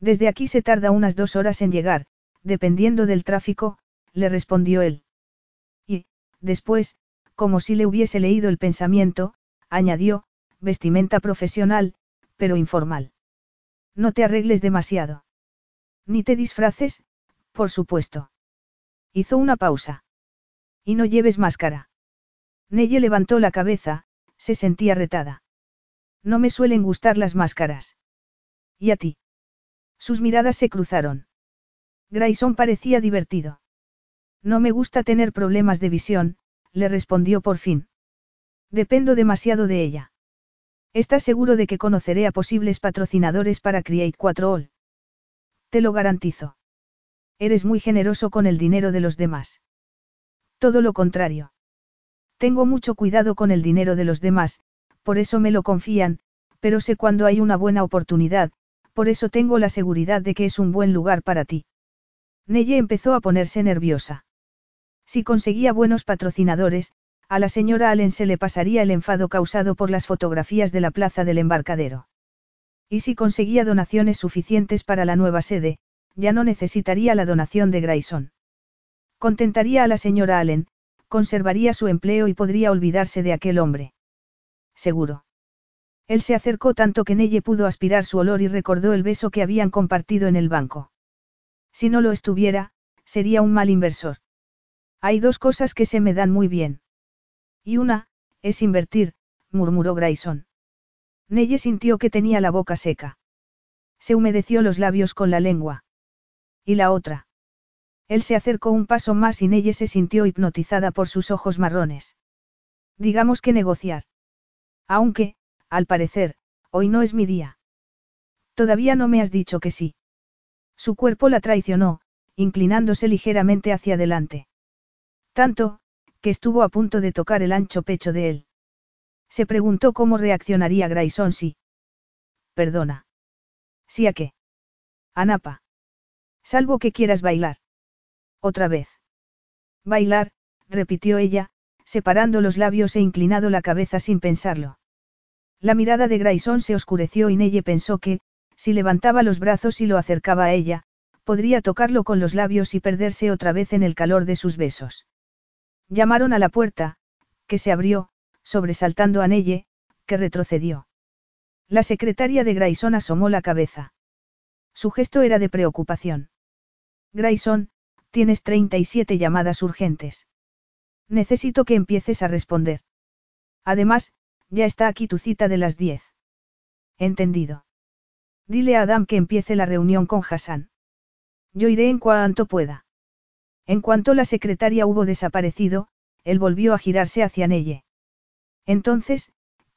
Desde aquí se tarda unas dos horas en llegar, dependiendo del tráfico, le respondió él. Y, después, como si le hubiese leído el pensamiento, añadió, vestimenta profesional, pero informal. No te arregles demasiado. Ni te disfraces, por supuesto. Hizo una pausa. Y no lleves máscara. Neye levantó la cabeza, se sentía retada. No me suelen gustar las máscaras. ¿Y a ti? Sus miradas se cruzaron. Grayson parecía divertido. No me gusta tener problemas de visión, le respondió por fin. Dependo demasiado de ella. ¿Estás seguro de que conoceré a posibles patrocinadores para Create 4 All? Te lo garantizo. Eres muy generoso con el dinero de los demás. Todo lo contrario. Tengo mucho cuidado con el dinero de los demás, por eso me lo confían, pero sé cuando hay una buena oportunidad, por eso tengo la seguridad de que es un buen lugar para ti. Neye empezó a ponerse nerviosa. Si conseguía buenos patrocinadores, a la señora Allen se le pasaría el enfado causado por las fotografías de la plaza del embarcadero. Y si conseguía donaciones suficientes para la nueva sede, ya no necesitaría la donación de Grayson. Contentaría a la señora Allen, conservaría su empleo y podría olvidarse de aquel hombre. Seguro. Él se acercó tanto que Nelle pudo aspirar su olor y recordó el beso que habían compartido en el banco. Si no lo estuviera, sería un mal inversor. Hay dos cosas que se me dan muy bien. Y una, es invertir, murmuró Grayson. Nelle sintió que tenía la boca seca. Se humedeció los labios con la lengua. ¿Y la otra? Él se acercó un paso más y Nelle se sintió hipnotizada por sus ojos marrones. Digamos que negociar. Aunque, al parecer, hoy no es mi día. Todavía no me has dicho que sí. Su cuerpo la traicionó, inclinándose ligeramente hacia adelante. Tanto, que estuvo a punto de tocar el ancho pecho de él. Se preguntó cómo reaccionaría Grayson si. Perdona. ¿Sí a qué? A Napa. Salvo que quieras bailar. Otra vez. Bailar, repitió ella, separando los labios e inclinado la cabeza sin pensarlo. La mirada de Grayson se oscureció y Nelle pensó que, si levantaba los brazos y lo acercaba a ella, podría tocarlo con los labios y perderse otra vez en el calor de sus besos. Llamaron a la puerta, que se abrió, sobresaltando a Nelle, que retrocedió. La secretaria de Grayson asomó la cabeza. Su gesto era de preocupación. Grayson, tienes 37 llamadas urgentes. Necesito que empieces a responder. Además, ya está aquí tu cita de las 10. Entendido. Dile a Adam que empiece la reunión con Hassan. Yo iré en cuanto pueda. En cuanto la secretaria hubo desaparecido, él volvió a girarse hacia Neye. Entonces,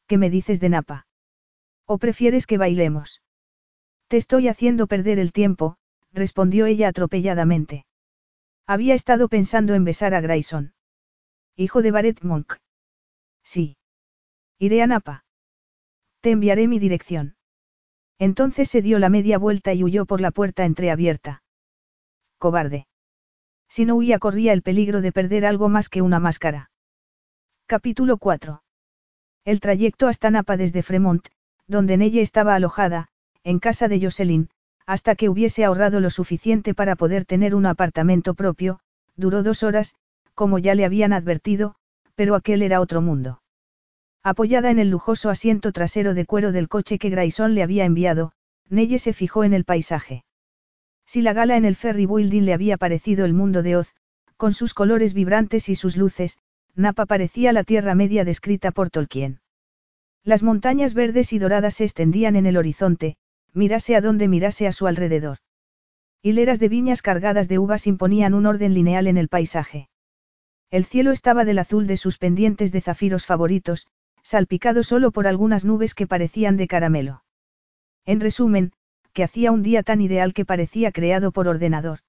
¿qué me dices de Napa? ¿O prefieres que bailemos? Te estoy haciendo perder el tiempo, respondió ella atropelladamente. Había estado pensando en besar a Grayson. Hijo de Barrett Monk. Sí. Iré a Napa. Te enviaré mi dirección. Entonces se dio la media vuelta y huyó por la puerta entreabierta. Cobarde. Si no huía corría el peligro de perder algo más que una máscara. Capítulo 4. El trayecto hasta Napa desde Fremont, donde Nelle estaba alojada, en casa de Jocelyn, hasta que hubiese ahorrado lo suficiente para poder tener un apartamento propio, duró dos horas, como ya le habían advertido, pero aquel era otro mundo. Apoyada en el lujoso asiento trasero de cuero del coche que Grayson le había enviado, Nelle se fijó en el paisaje. Si la gala en el Ferry Building le había parecido el mundo de Oz, con sus colores vibrantes y sus luces, Napa parecía la Tierra Media descrita por Tolkien. Las montañas verdes y doradas se extendían en el horizonte, mirase a donde mirase a su alrededor. Hileras de viñas cargadas de uvas imponían un orden lineal en el paisaje. El cielo estaba del azul de sus pendientes de zafiros favoritos, salpicado solo por algunas nubes que parecían de caramelo. En resumen, que hacía un día tan ideal que parecía creado por ordenador.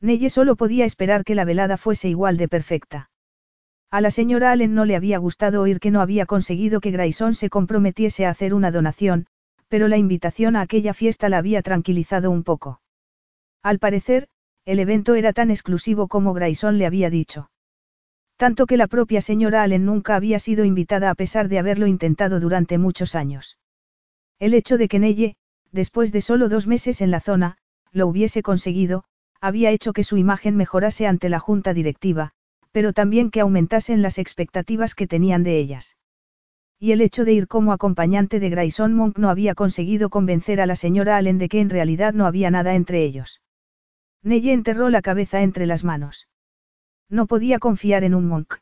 Nelle solo podía esperar que la velada fuese igual de perfecta. A la señora Allen no le había gustado oír que no había conseguido que Grayson se comprometiese a hacer una donación, pero la invitación a aquella fiesta la había tranquilizado un poco. Al parecer, el evento era tan exclusivo como Grayson le había dicho. Tanto que la propia señora Allen nunca había sido invitada a pesar de haberlo intentado durante muchos años. El hecho de que Nelle, después de solo dos meses en la zona, lo hubiese conseguido, había hecho que su imagen mejorase ante la junta directiva, pero también que aumentasen las expectativas que tenían de ellas. Y el hecho de ir como acompañante de Grayson Monk no había conseguido convencer a la señora Allen de que en realidad no había nada entre ellos. Nelle enterró la cabeza entre las manos. No podía confiar en un monk.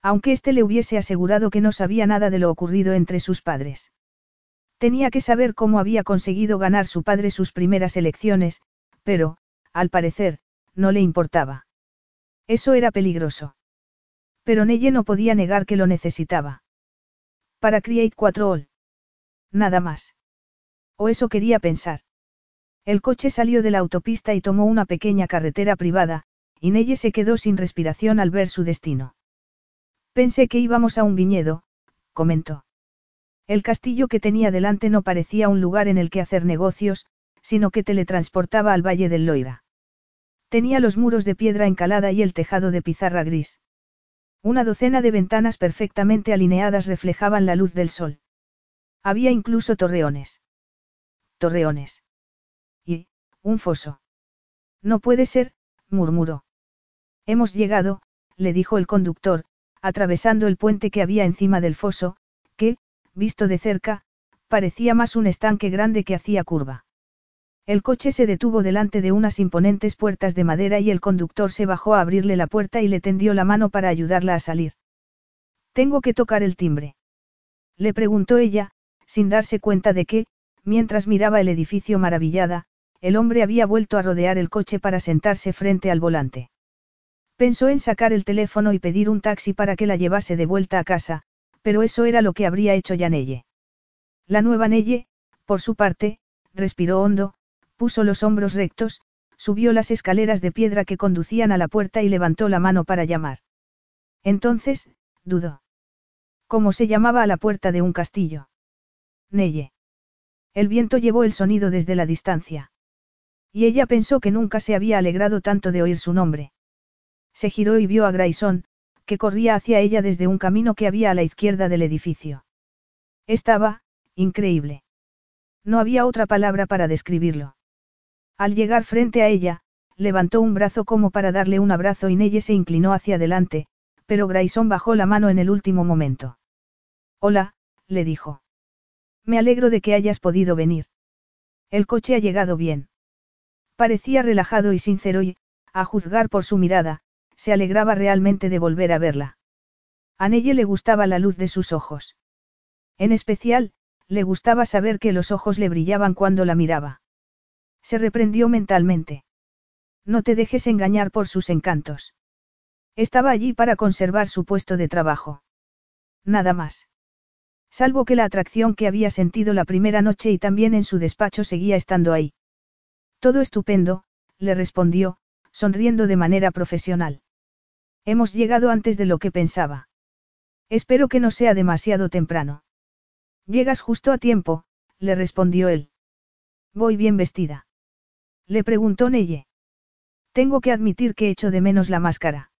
Aunque éste le hubiese asegurado que no sabía nada de lo ocurrido entre sus padres. Tenía que saber cómo había conseguido ganar su padre sus primeras elecciones, pero, al parecer, no le importaba. Eso era peligroso. Pero Neye no podía negar que lo necesitaba. Para Create 4 All. Nada más. O eso quería pensar. El coche salió de la autopista y tomó una pequeña carretera privada, y Neye se quedó sin respiración al ver su destino. Pensé que íbamos a un viñedo, comentó. El castillo que tenía delante no parecía un lugar en el que hacer negocios, sino que teletransportaba al Valle del Loira. Tenía los muros de piedra encalada y el tejado de pizarra gris. Una docena de ventanas perfectamente alineadas reflejaban la luz del sol. Había incluso torreones. Torreones. Y, un foso. No puede ser, murmuró. Hemos llegado, le dijo el conductor, atravesando el puente que había encima del foso, que, visto de cerca, parecía más un estanque grande que hacía curva. El coche se detuvo delante de unas imponentes puertas de madera y el conductor se bajó a abrirle la puerta y le tendió la mano para ayudarla a salir. Tengo que tocar el timbre. Le preguntó ella, sin darse cuenta de que, mientras miraba el edificio maravillada, el hombre había vuelto a rodear el coche para sentarse frente al volante. Pensó en sacar el teléfono y pedir un taxi para que la llevase de vuelta a casa, pero eso era lo que habría hecho ya Nelle. La nueva Nelle, por su parte, respiró hondo, puso los hombros rectos, subió las escaleras de piedra que conducían a la puerta y levantó la mano para llamar. Entonces, dudó. ¿Cómo se llamaba a la puerta de un castillo? Nelle. El viento llevó el sonido desde la distancia. Y ella pensó que nunca se había alegrado tanto de oír su nombre. Se giró y vio a Grayson, que corría hacia ella desde un camino que había a la izquierda del edificio. Estaba, increíble. No había otra palabra para describirlo. Al llegar frente a ella, levantó un brazo como para darle un abrazo y Nelle se inclinó hacia adelante, pero Grayson bajó la mano en el último momento. Hola, le dijo. Me alegro de que hayas podido venir. El coche ha llegado bien. Parecía relajado y sincero y, a juzgar por su mirada, se alegraba realmente de volver a verla. A Neye le gustaba la luz de sus ojos. En especial, le gustaba saber que los ojos le brillaban cuando la miraba. Se reprendió mentalmente. No te dejes engañar por sus encantos. Estaba allí para conservar su puesto de trabajo. Nada más. Salvo que la atracción que había sentido la primera noche y también en su despacho seguía estando ahí. Todo estupendo, le respondió, sonriendo de manera profesional. Hemos llegado antes de lo que pensaba. Espero que no sea demasiado temprano. Llegas justo a tiempo, le respondió él. Voy bien vestida. Le preguntó Neye. Tengo que admitir que echo de menos la máscara.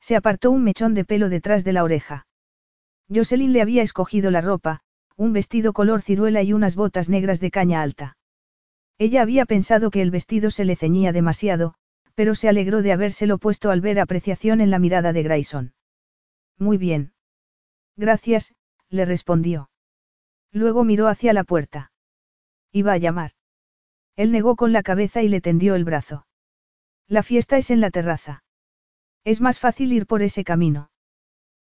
Se apartó un mechón de pelo detrás de la oreja. Jocelyn le había escogido la ropa, un vestido color ciruela y unas botas negras de caña alta. Ella había pensado que el vestido se le ceñía demasiado, pero se alegró de habérselo puesto al ver apreciación en la mirada de Grayson. Muy bien. Gracias, le respondió. Luego miró hacia la puerta. Iba a llamar. Él negó con la cabeza y le tendió el brazo. La fiesta es en la terraza. Es más fácil ir por ese camino.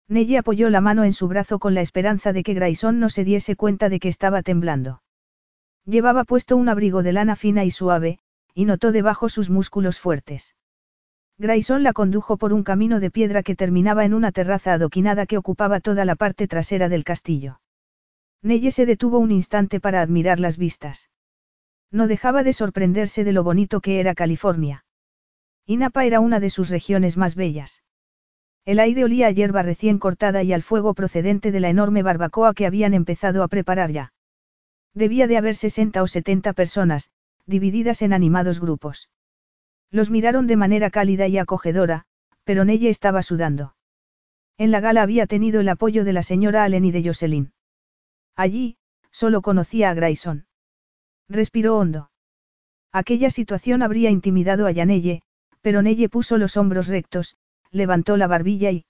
Nelly apoyó la mano en su brazo con la esperanza de que Grayson no se diese cuenta de que estaba temblando. Llevaba puesto un abrigo de lana fina y suave, y notó debajo sus músculos fuertes. Grayson la condujo por un camino de piedra que terminaba en una terraza adoquinada que ocupaba toda la parte trasera del castillo. Neye se detuvo un instante para admirar las vistas. No dejaba de sorprenderse de lo bonito que era California. Inapa era una de sus regiones más bellas. El aire olía a hierba recién cortada y al fuego procedente de la enorme barbacoa que habían empezado a preparar ya. Debía de haber 60 o 70 personas, divididas en animados grupos. Los miraron de manera cálida y acogedora, pero Neye estaba sudando. En la gala había tenido el apoyo de la señora Allen y de Jocelyn. Allí, solo conocía a Grayson. Respiró hondo. Aquella situación habría intimidado a Yanelle, pero Nelle puso los hombros rectos, levantó la barbilla y...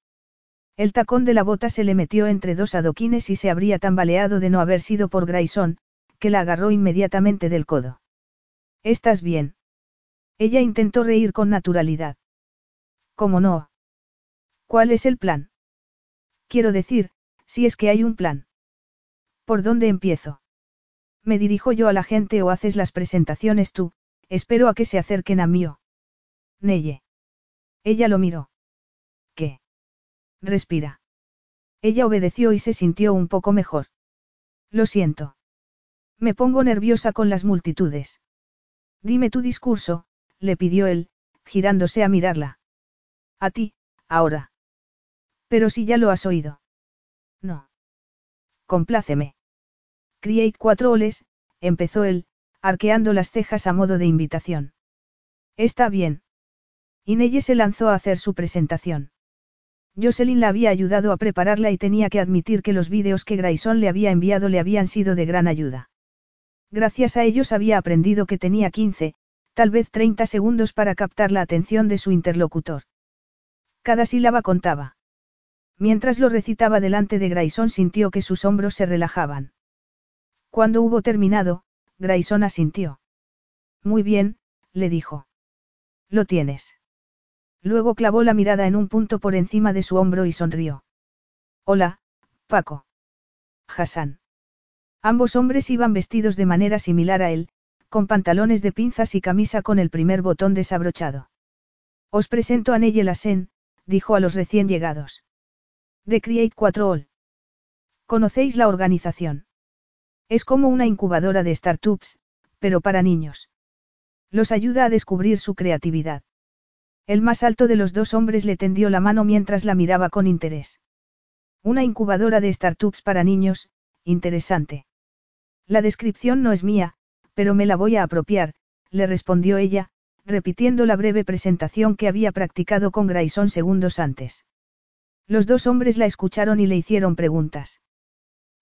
El tacón de la bota se le metió entre dos adoquines y se habría tambaleado de no haber sido por Grayson, que la agarró inmediatamente del codo. ¿Estás bien? Ella intentó reír con naturalidad. ¿Cómo no? ¿Cuál es el plan? Quiero decir, si es que hay un plan. ¿Por dónde empiezo? ¿Me dirijo yo a la gente o haces las presentaciones tú? Espero a que se acerquen a mí o. Neye. Ella lo miró. ¿Qué? Respira. Ella obedeció y se sintió un poco mejor. Lo siento. Me pongo nerviosa con las multitudes. Dime tu discurso, le pidió él, girándose a mirarla. A ti, ahora. Pero si ya lo has oído. No. Compláceme. Create cuatro oles, empezó él, arqueando las cejas a modo de invitación. Está bien. Inelle se lanzó a hacer su presentación. Jocelyn la había ayudado a prepararla y tenía que admitir que los vídeos que Grayson le había enviado le habían sido de gran ayuda. Gracias a ellos había aprendido que tenía 15, tal vez 30 segundos para captar la atención de su interlocutor. Cada sílaba contaba. Mientras lo recitaba delante de Grayson sintió que sus hombros se relajaban. Cuando hubo terminado, Grayson asintió. Muy bien, le dijo. Lo tienes. Luego clavó la mirada en un punto por encima de su hombro y sonrió. Hola, Paco. Hassan. Ambos hombres iban vestidos de manera similar a él, con pantalones de pinzas y camisa con el primer botón desabrochado. Os presento a Neye Lassen, dijo a los recién llegados. De Create 4 All. ¿Conocéis la organización? Es como una incubadora de startups, pero para niños. Los ayuda a descubrir su creatividad. El más alto de los dos hombres le tendió la mano mientras la miraba con interés. Una incubadora de startups para niños, interesante. La descripción no es mía, pero me la voy a apropiar, le respondió ella, repitiendo la breve presentación que había practicado con Grayson segundos antes. Los dos hombres la escucharon y le hicieron preguntas.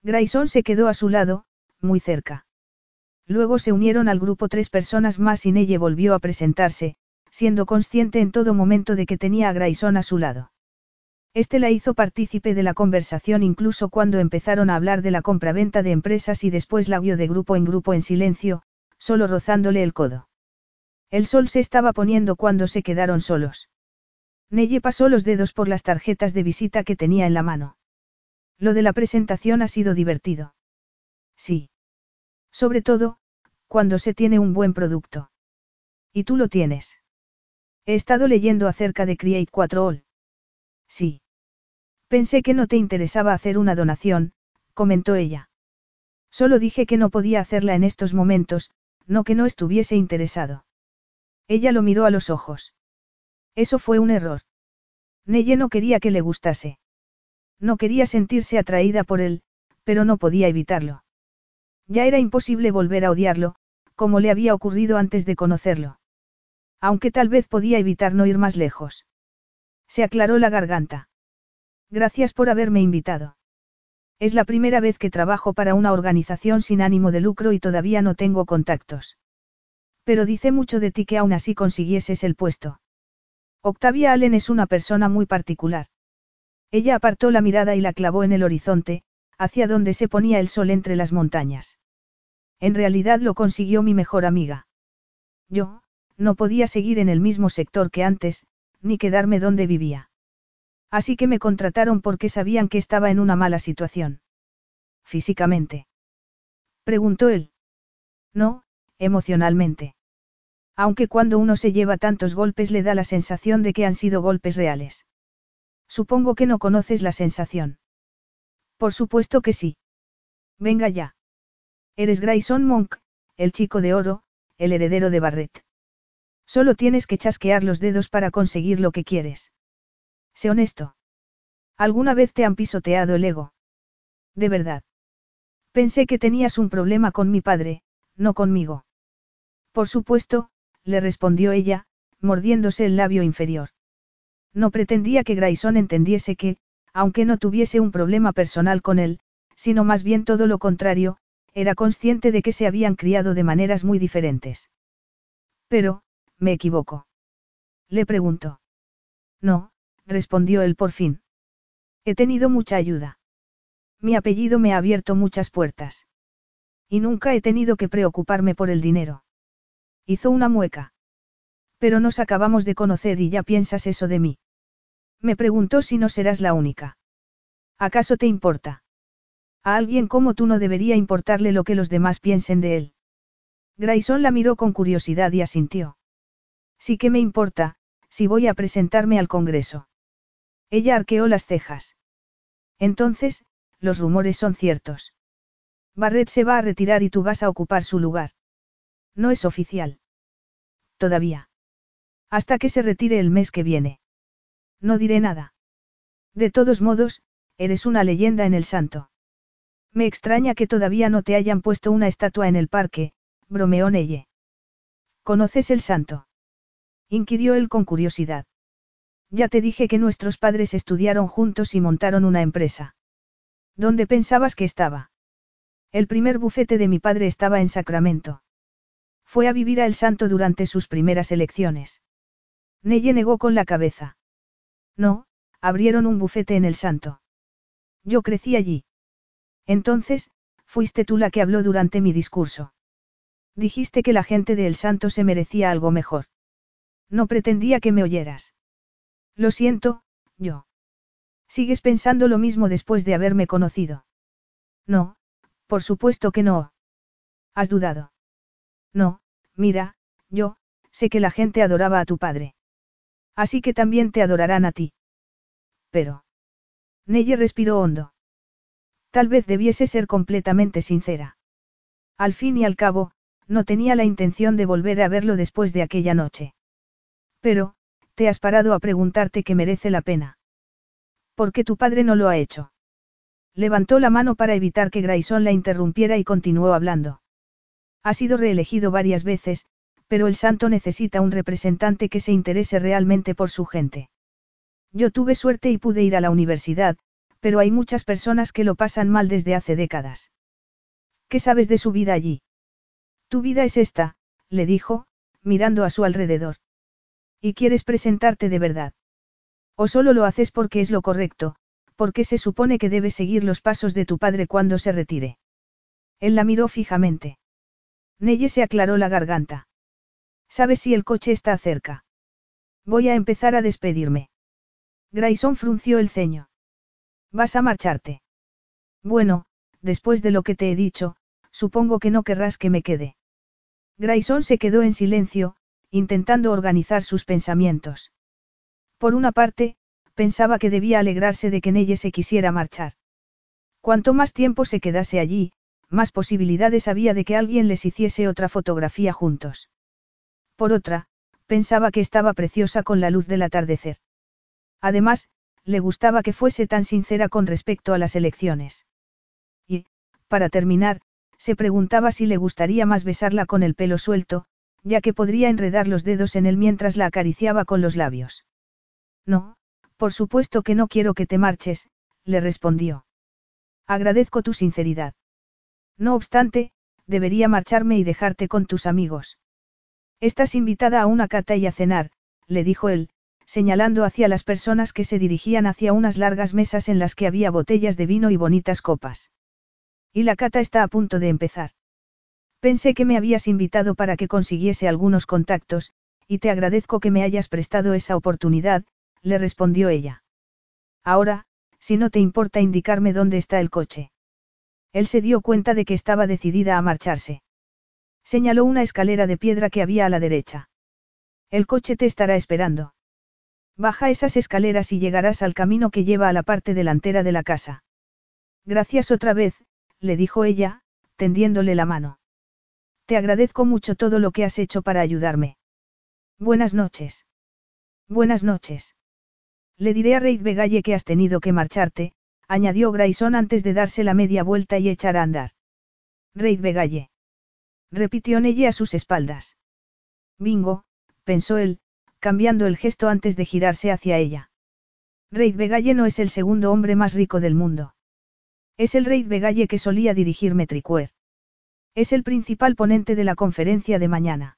Grayson se quedó a su lado, muy cerca. Luego se unieron al grupo tres personas más y Neye volvió a presentarse, siendo consciente en todo momento de que tenía a Grayson a su lado. Este la hizo partícipe de la conversación incluso cuando empezaron a hablar de la compraventa de empresas y después la guió de grupo en grupo en silencio, solo rozándole el codo. El sol se estaba poniendo cuando se quedaron solos. Neye pasó los dedos por las tarjetas de visita que tenía en la mano. Lo de la presentación ha sido divertido. Sí. Sobre todo, cuando se tiene un buen producto. ¿Y tú lo tienes? He estado leyendo acerca de Create 4 All. Sí. Pensé que no te interesaba hacer una donación, comentó ella. Solo dije que no podía hacerla en estos momentos, no que no estuviese interesado. Ella lo miró a los ojos. Eso fue un error. Neye no quería que le gustase. No quería sentirse atraída por él, pero no podía evitarlo. Ya era imposible volver a odiarlo, como le había ocurrido antes de conocerlo. Aunque tal vez podía evitar no ir más lejos. Se aclaró la garganta. Gracias por haberme invitado. Es la primera vez que trabajo para una organización sin ánimo de lucro y todavía no tengo contactos. Pero dice mucho de ti que aún así consiguieses el puesto. Octavia Allen es una persona muy particular. Ella apartó la mirada y la clavó en el horizonte, hacia donde se ponía el sol entre las montañas. En realidad lo consiguió mi mejor amiga. Yo, no podía seguir en el mismo sector que antes, ni quedarme donde vivía. Así que me contrataron porque sabían que estaba en una mala situación. ¿Físicamente? Preguntó él. No, emocionalmente. Aunque cuando uno se lleva tantos golpes le da la sensación de que han sido golpes reales. Supongo que no conoces la sensación. Por supuesto que sí. Venga ya. Eres Grayson Monk, el chico de oro, el heredero de Barrett. Solo tienes que chasquear los dedos para conseguir lo que quieres. Sé honesto. ¿Alguna vez te han pisoteado el ego? De verdad. Pensé que tenías un problema con mi padre, no conmigo. Por supuesto, le respondió ella, mordiéndose el labio inferior. No pretendía que Grayson entendiese que, aunque no tuviese un problema personal con él, sino más bien todo lo contrario, era consciente de que se habían criado de maneras muy diferentes. Pero, me equivoco. Le preguntó. No, respondió él por fin. He tenido mucha ayuda. Mi apellido me ha abierto muchas puertas. Y nunca he tenido que preocuparme por el dinero. Hizo una mueca. Pero nos acabamos de conocer y ya piensas eso de mí. Me preguntó si no serás la única. ¿Acaso te importa? A alguien como tú no debería importarle lo que los demás piensen de él. Grayson la miró con curiosidad y asintió. Sí que me importa, si voy a presentarme al Congreso. Ella arqueó las cejas. Entonces, los rumores son ciertos. Barrett se va a retirar y tú vas a ocupar su lugar. No es oficial. Todavía. Hasta que se retire el mes que viene. No diré nada. De todos modos, eres una leyenda en el santo. Me extraña que todavía no te hayan puesto una estatua en el parque, bromeó Neye. ¿Conoces el santo? inquirió él con curiosidad. Ya te dije que nuestros padres estudiaron juntos y montaron una empresa. ¿Dónde pensabas que estaba? El primer bufete de mi padre estaba en Sacramento. Fue a vivir a El Santo durante sus primeras elecciones. Neye negó con la cabeza. No, abrieron un bufete en El Santo. Yo crecí allí. Entonces, fuiste tú la que habló durante mi discurso. Dijiste que la gente de El Santo se merecía algo mejor. No pretendía que me oyeras. Lo siento, yo. ¿Sigues pensando lo mismo después de haberme conocido? No, por supuesto que no. ¿Has dudado? No, mira, yo, sé que la gente adoraba a tu padre. Así que también te adorarán a ti. Pero. Neye respiró hondo. Tal vez debiese ser completamente sincera. Al fin y al cabo, no tenía la intención de volver a verlo después de aquella noche. Pero, te has parado a preguntarte qué merece la pena. ¿Por qué tu padre no lo ha hecho? Levantó la mano para evitar que Grayson la interrumpiera y continuó hablando. Ha sido reelegido varias veces, pero el santo necesita un representante que se interese realmente por su gente. Yo tuve suerte y pude ir a la universidad, pero hay muchas personas que lo pasan mal desde hace décadas. ¿Qué sabes de su vida allí? Tu vida es esta, le dijo, mirando a su alrededor. ¿Y quieres presentarte de verdad? ¿O solo lo haces porque es lo correcto, porque se supone que debes seguir los pasos de tu padre cuando se retire? Él la miró fijamente. Neye se aclaró la garganta. ¿Sabes si el coche está cerca? Voy a empezar a despedirme. Grayson frunció el ceño. ¿Vas a marcharte? Bueno, después de lo que te he dicho, supongo que no querrás que me quede. Grayson se quedó en silencio, intentando organizar sus pensamientos. Por una parte, pensaba que debía alegrarse de que Nelle se quisiera marchar. Cuanto más tiempo se quedase allí, más posibilidades había de que alguien les hiciese otra fotografía juntos. Por otra, pensaba que estaba preciosa con la luz del atardecer. Además, le gustaba que fuese tan sincera con respecto a las elecciones. Y, para terminar, se preguntaba si le gustaría más besarla con el pelo suelto, ya que podría enredar los dedos en él mientras la acariciaba con los labios. No, por supuesto que no quiero que te marches, le respondió. Agradezco tu sinceridad. No obstante, debería marcharme y dejarte con tus amigos. Estás invitada a una cata y a cenar, le dijo él, señalando hacia las personas que se dirigían hacia unas largas mesas en las que había botellas de vino y bonitas copas. Y la cata está a punto de empezar. Pensé que me habías invitado para que consiguiese algunos contactos, y te agradezco que me hayas prestado esa oportunidad, le respondió ella. Ahora, si no te importa indicarme dónde está el coche. Él se dio cuenta de que estaba decidida a marcharse. Señaló una escalera de piedra que había a la derecha. El coche te estará esperando. Baja esas escaleras y llegarás al camino que lleva a la parte delantera de la casa. Gracias otra vez, le dijo ella, tendiéndole la mano. Te agradezco mucho todo lo que has hecho para ayudarme. Buenas noches. Buenas noches. Le diré a Reid Begalle que has tenido que marcharte, añadió Grayson antes de darse la media vuelta y echar a andar. Reid Begalle. Repitió Nelle a sus espaldas. Bingo, pensó él, cambiando el gesto antes de girarse hacia ella. Reid Begalle no es el segundo hombre más rico del mundo. Es el Reid Begalle que solía dirigir Metricuer. Es el principal ponente de la conferencia de mañana.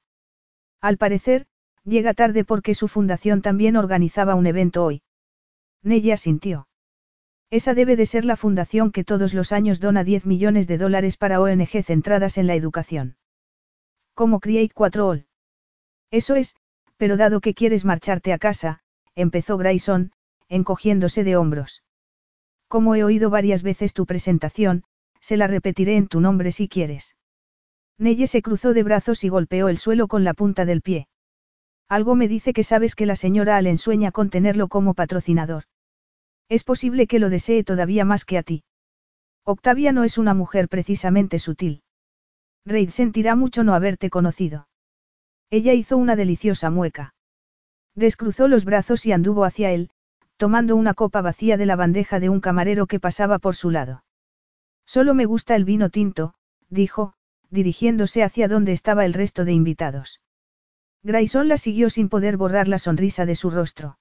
Al parecer, llega tarde porque su fundación también organizaba un evento hoy. Nella sintió. Esa debe de ser la fundación que todos los años dona 10 millones de dólares para ONG centradas en la educación. Como Create 4 All. Eso es, pero dado que quieres marcharte a casa, empezó Grayson, encogiéndose de hombros. Como he oído varias veces tu presentación, se la repetiré en tu nombre si quieres. Nelle se cruzó de brazos y golpeó el suelo con la punta del pie. Algo me dice que sabes que la señora Allen sueña con tenerlo como patrocinador. Es posible que lo desee todavía más que a ti. Octavia no es una mujer precisamente sutil. Reid sentirá mucho no haberte conocido. Ella hizo una deliciosa mueca. Descruzó los brazos y anduvo hacia él, tomando una copa vacía de la bandeja de un camarero que pasaba por su lado. Solo me gusta el vino tinto, dijo, dirigiéndose hacia donde estaba el resto de invitados. Grayson la siguió sin poder borrar la sonrisa de su rostro.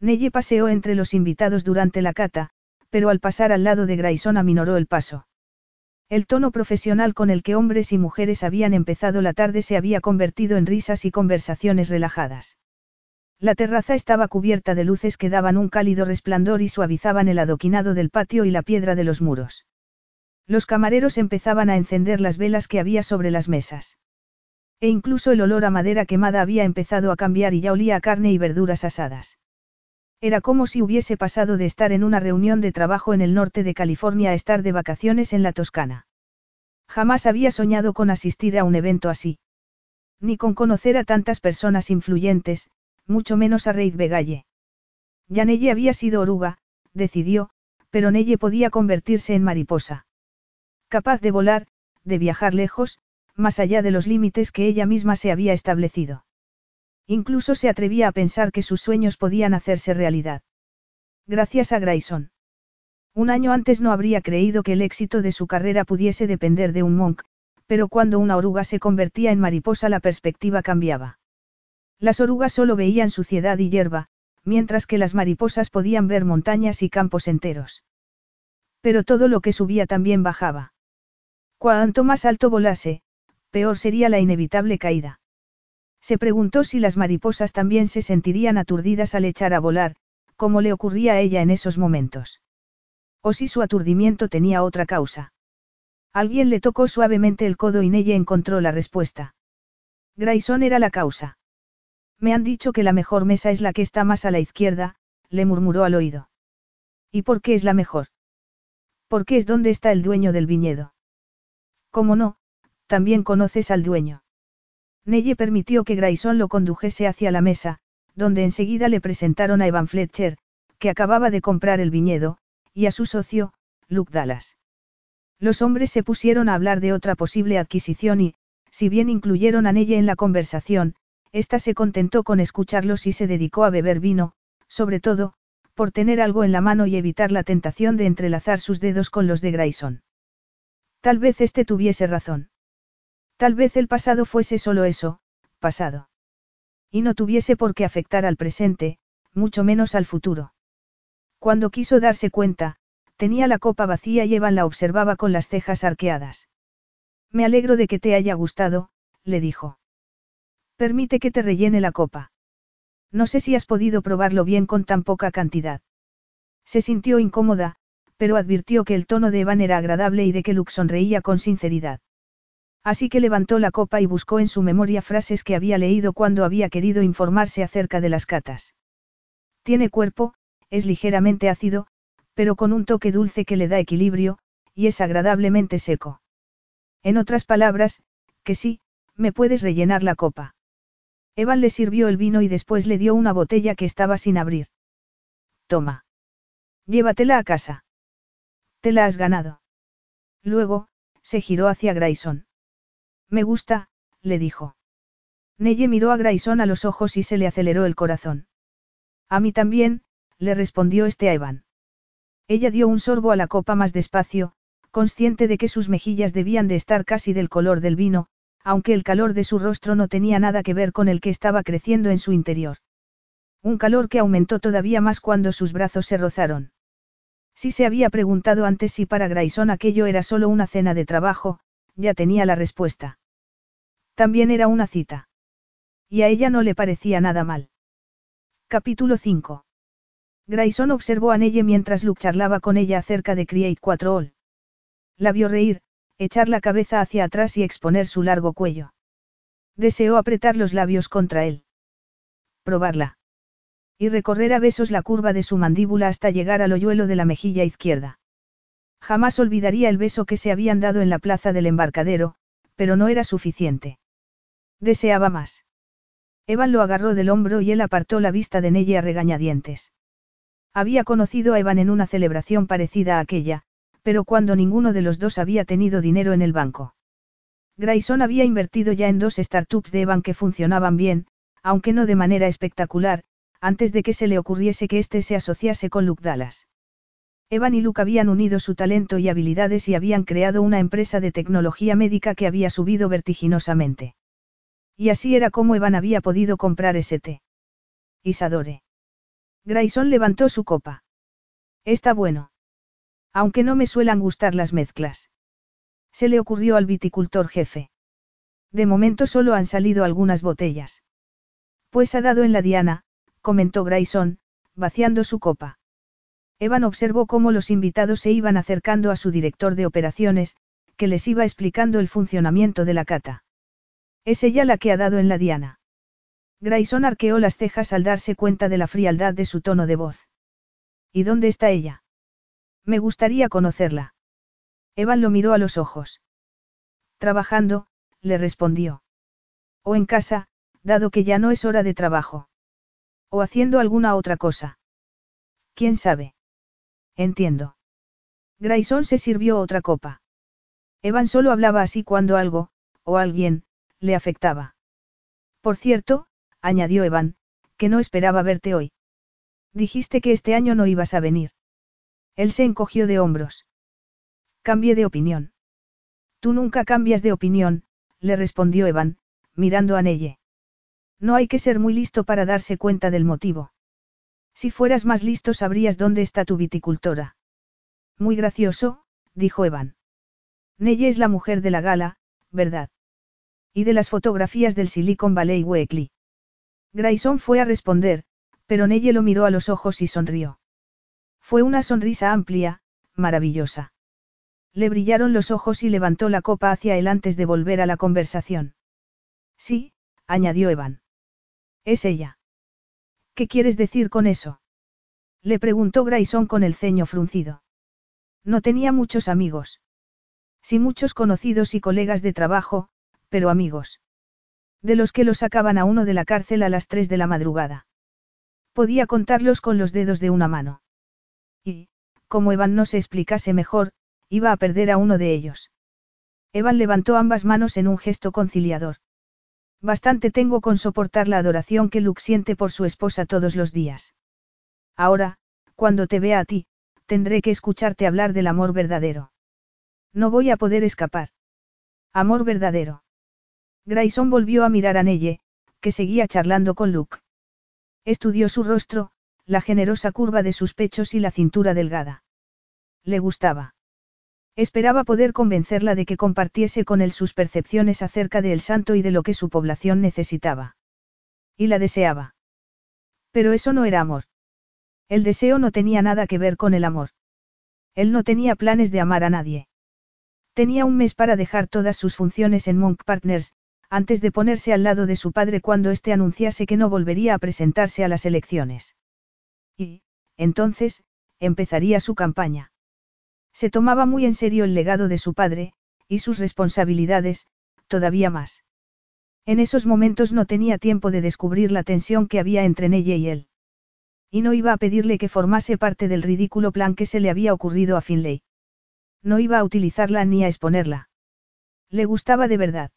Nelle paseó entre los invitados durante la cata, pero al pasar al lado de Grayson aminoró el paso. El tono profesional con el que hombres y mujeres habían empezado la tarde se había convertido en risas y conversaciones relajadas. La terraza estaba cubierta de luces que daban un cálido resplandor y suavizaban el adoquinado del patio y la piedra de los muros. Los camareros empezaban a encender las velas que había sobre las mesas. E incluso el olor a madera quemada había empezado a cambiar y ya olía a carne y verduras asadas. Era como si hubiese pasado de estar en una reunión de trabajo en el norte de California a estar de vacaciones en la Toscana. Jamás había soñado con asistir a un evento así. Ni con conocer a tantas personas influyentes, mucho menos a Reid Begalle. Ya Nelle había sido oruga, decidió, pero Nelle podía convertirse en mariposa. Capaz de volar, de viajar lejos, más allá de los límites que ella misma se había establecido. Incluso se atrevía a pensar que sus sueños podían hacerse realidad. Gracias a Grayson. Un año antes no habría creído que el éxito de su carrera pudiese depender de un monk, pero cuando una oruga se convertía en mariposa la perspectiva cambiaba. Las orugas solo veían suciedad y hierba, mientras que las mariposas podían ver montañas y campos enteros. Pero todo lo que subía también bajaba. Cuanto más alto volase, peor sería la inevitable caída. Se preguntó si las mariposas también se sentirían aturdidas al echar a volar, como le ocurría a ella en esos momentos. O si su aturdimiento tenía otra causa. Alguien le tocó suavemente el codo y ella encontró la respuesta. Grayson era la causa. Me han dicho que la mejor mesa es la que está más a la izquierda, le murmuró al oído. ¿Y por qué es la mejor? Porque es donde está el dueño del viñedo. ¿Cómo no? También conoces al dueño. Nelle permitió que Grayson lo condujese hacia la mesa, donde enseguida le presentaron a Evan Fletcher, que acababa de comprar el viñedo, y a su socio, Luke Dallas. Los hombres se pusieron a hablar de otra posible adquisición y, si bien incluyeron a Nelle en la conversación, ésta se contentó con escucharlos y se dedicó a beber vino, sobre todo, por tener algo en la mano y evitar la tentación de entrelazar sus dedos con los de Grayson. Tal vez este tuviese razón. Tal vez el pasado fuese solo eso, pasado. Y no tuviese por qué afectar al presente, mucho menos al futuro. Cuando quiso darse cuenta, tenía la copa vacía y Evan la observaba con las cejas arqueadas. Me alegro de que te haya gustado, le dijo. Permite que te rellene la copa. No sé si has podido probarlo bien con tan poca cantidad. Se sintió incómoda, pero advirtió que el tono de Evan era agradable y de que Luke sonreía con sinceridad. Así que levantó la copa y buscó en su memoria frases que había leído cuando había querido informarse acerca de las catas. Tiene cuerpo, es ligeramente ácido, pero con un toque dulce que le da equilibrio, y es agradablemente seco. En otras palabras, que sí, me puedes rellenar la copa. Evan le sirvió el vino y después le dio una botella que estaba sin abrir. Toma. Llévatela a casa. Te la has ganado. Luego, se giró hacia Grayson. Me gusta, le dijo. Nelle miró a Grayson a los ojos y se le aceleró el corazón. A mí también, le respondió este a Evan. Ella dio un sorbo a la copa más despacio, consciente de que sus mejillas debían de estar casi del color del vino, aunque el calor de su rostro no tenía nada que ver con el que estaba creciendo en su interior. Un calor que aumentó todavía más cuando sus brazos se rozaron. Si se había preguntado antes si para Grayson aquello era solo una cena de trabajo, ya tenía la respuesta. También era una cita. Y a ella no le parecía nada mal. Capítulo 5. Grayson observó a Nelle mientras Luke charlaba con ella acerca de Create 4 All. La vio reír, echar la cabeza hacia atrás y exponer su largo cuello. Deseó apretar los labios contra él. Probarla. Y recorrer a besos la curva de su mandíbula hasta llegar al hoyuelo de la mejilla izquierda. Jamás olvidaría el beso que se habían dado en la plaza del embarcadero, pero no era suficiente. Deseaba más. Evan lo agarró del hombro y él apartó la vista de Nelle a regañadientes. Había conocido a Evan en una celebración parecida a aquella, pero cuando ninguno de los dos había tenido dinero en el banco. Grayson había invertido ya en dos startups de Evan que funcionaban bien, aunque no de manera espectacular, antes de que se le ocurriese que éste se asociase con Luke Dallas. Evan y Luke habían unido su talento y habilidades y habían creado una empresa de tecnología médica que había subido vertiginosamente. Y así era como Evan había podido comprar ese té. Isadore. Grayson levantó su copa. Está bueno. Aunque no me suelan gustar las mezclas. Se le ocurrió al viticultor jefe. De momento solo han salido algunas botellas. Pues ha dado en la diana, comentó Grayson, vaciando su copa. Evan observó cómo los invitados se iban acercando a su director de operaciones, que les iba explicando el funcionamiento de la cata. Es ella la que ha dado en la diana. Grayson arqueó las cejas al darse cuenta de la frialdad de su tono de voz. ¿Y dónde está ella? Me gustaría conocerla. Evan lo miró a los ojos. Trabajando, le respondió. O en casa, dado que ya no es hora de trabajo. O haciendo alguna otra cosa. ¿Quién sabe? Entiendo. Grayson se sirvió otra copa. Evan solo hablaba así cuando algo, o alguien, le afectaba. Por cierto, añadió Evan, que no esperaba verte hoy. Dijiste que este año no ibas a venir. Él se encogió de hombros. Cambié de opinión. Tú nunca cambias de opinión, le respondió Evan, mirando a Nelle. No hay que ser muy listo para darse cuenta del motivo. Si fueras más listo sabrías dónde está tu viticultora. Muy gracioso, dijo Evan. Nelle es la mujer de la gala, ¿verdad? Y de las fotografías del Silicon Valley Weekly. Grayson fue a responder, pero Nelle lo miró a los ojos y sonrió. Fue una sonrisa amplia, maravillosa. Le brillaron los ojos y levantó la copa hacia él antes de volver a la conversación. Sí, añadió Evan. Es ella. ¿Qué quieres decir con eso? Le preguntó Grayson con el ceño fruncido. No tenía muchos amigos. Sí muchos conocidos y colegas de trabajo, pero amigos. De los que lo sacaban a uno de la cárcel a las tres de la madrugada. Podía contarlos con los dedos de una mano. Y, como Evan no se explicase mejor, iba a perder a uno de ellos. Evan levantó ambas manos en un gesto conciliador. Bastante tengo con soportar la adoración que Luke siente por su esposa todos los días. Ahora, cuando te vea a ti, tendré que escucharte hablar del amor verdadero. No voy a poder escapar. Amor verdadero. Grayson volvió a mirar a Nelle, que seguía charlando con Luke. Estudió su rostro, la generosa curva de sus pechos y la cintura delgada. Le gustaba. Esperaba poder convencerla de que compartiese con él sus percepciones acerca de El Santo y de lo que su población necesitaba. Y la deseaba. Pero eso no era amor. El deseo no tenía nada que ver con el amor. Él no tenía planes de amar a nadie. Tenía un mes para dejar todas sus funciones en Monk Partners, antes de ponerse al lado de su padre cuando éste anunciase que no volvería a presentarse a las elecciones. Y, entonces, empezaría su campaña. Se tomaba muy en serio el legado de su padre, y sus responsabilidades, todavía más. En esos momentos no tenía tiempo de descubrir la tensión que había entre ella y él. Y no iba a pedirle que formase parte del ridículo plan que se le había ocurrido a Finlay. No iba a utilizarla ni a exponerla. Le gustaba de verdad.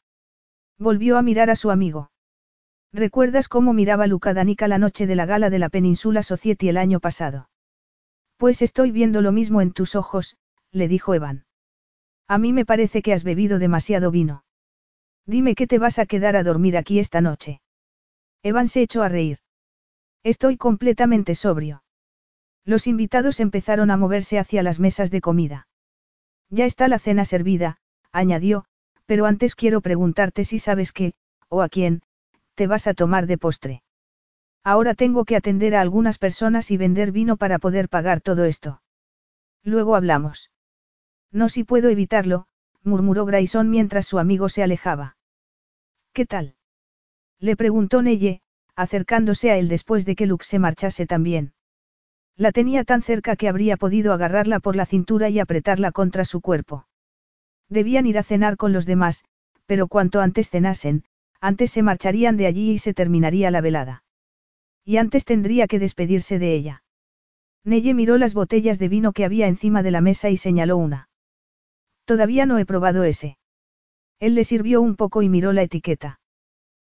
Volvió a mirar a su amigo. ¿Recuerdas cómo miraba Luca Danica la noche de la gala de la Península Society el año pasado? Pues estoy viendo lo mismo en tus ojos, le dijo Evan. A mí me parece que has bebido demasiado vino. Dime que te vas a quedar a dormir aquí esta noche. Evan se echó a reír. Estoy completamente sobrio. Los invitados empezaron a moverse hacia las mesas de comida. Ya está la cena servida, añadió, pero antes quiero preguntarte si sabes qué, o a quién, te vas a tomar de postre. Ahora tengo que atender a algunas personas y vender vino para poder pagar todo esto. Luego hablamos. No si puedo evitarlo, murmuró Grayson mientras su amigo se alejaba. ¿Qué tal? Le preguntó Neye, acercándose a él después de que Luke se marchase también. La tenía tan cerca que habría podido agarrarla por la cintura y apretarla contra su cuerpo. Debían ir a cenar con los demás, pero cuanto antes cenasen, antes se marcharían de allí y se terminaría la velada. Y antes tendría que despedirse de ella. Neye miró las botellas de vino que había encima de la mesa y señaló una. Todavía no he probado ese. Él le sirvió un poco y miró la etiqueta.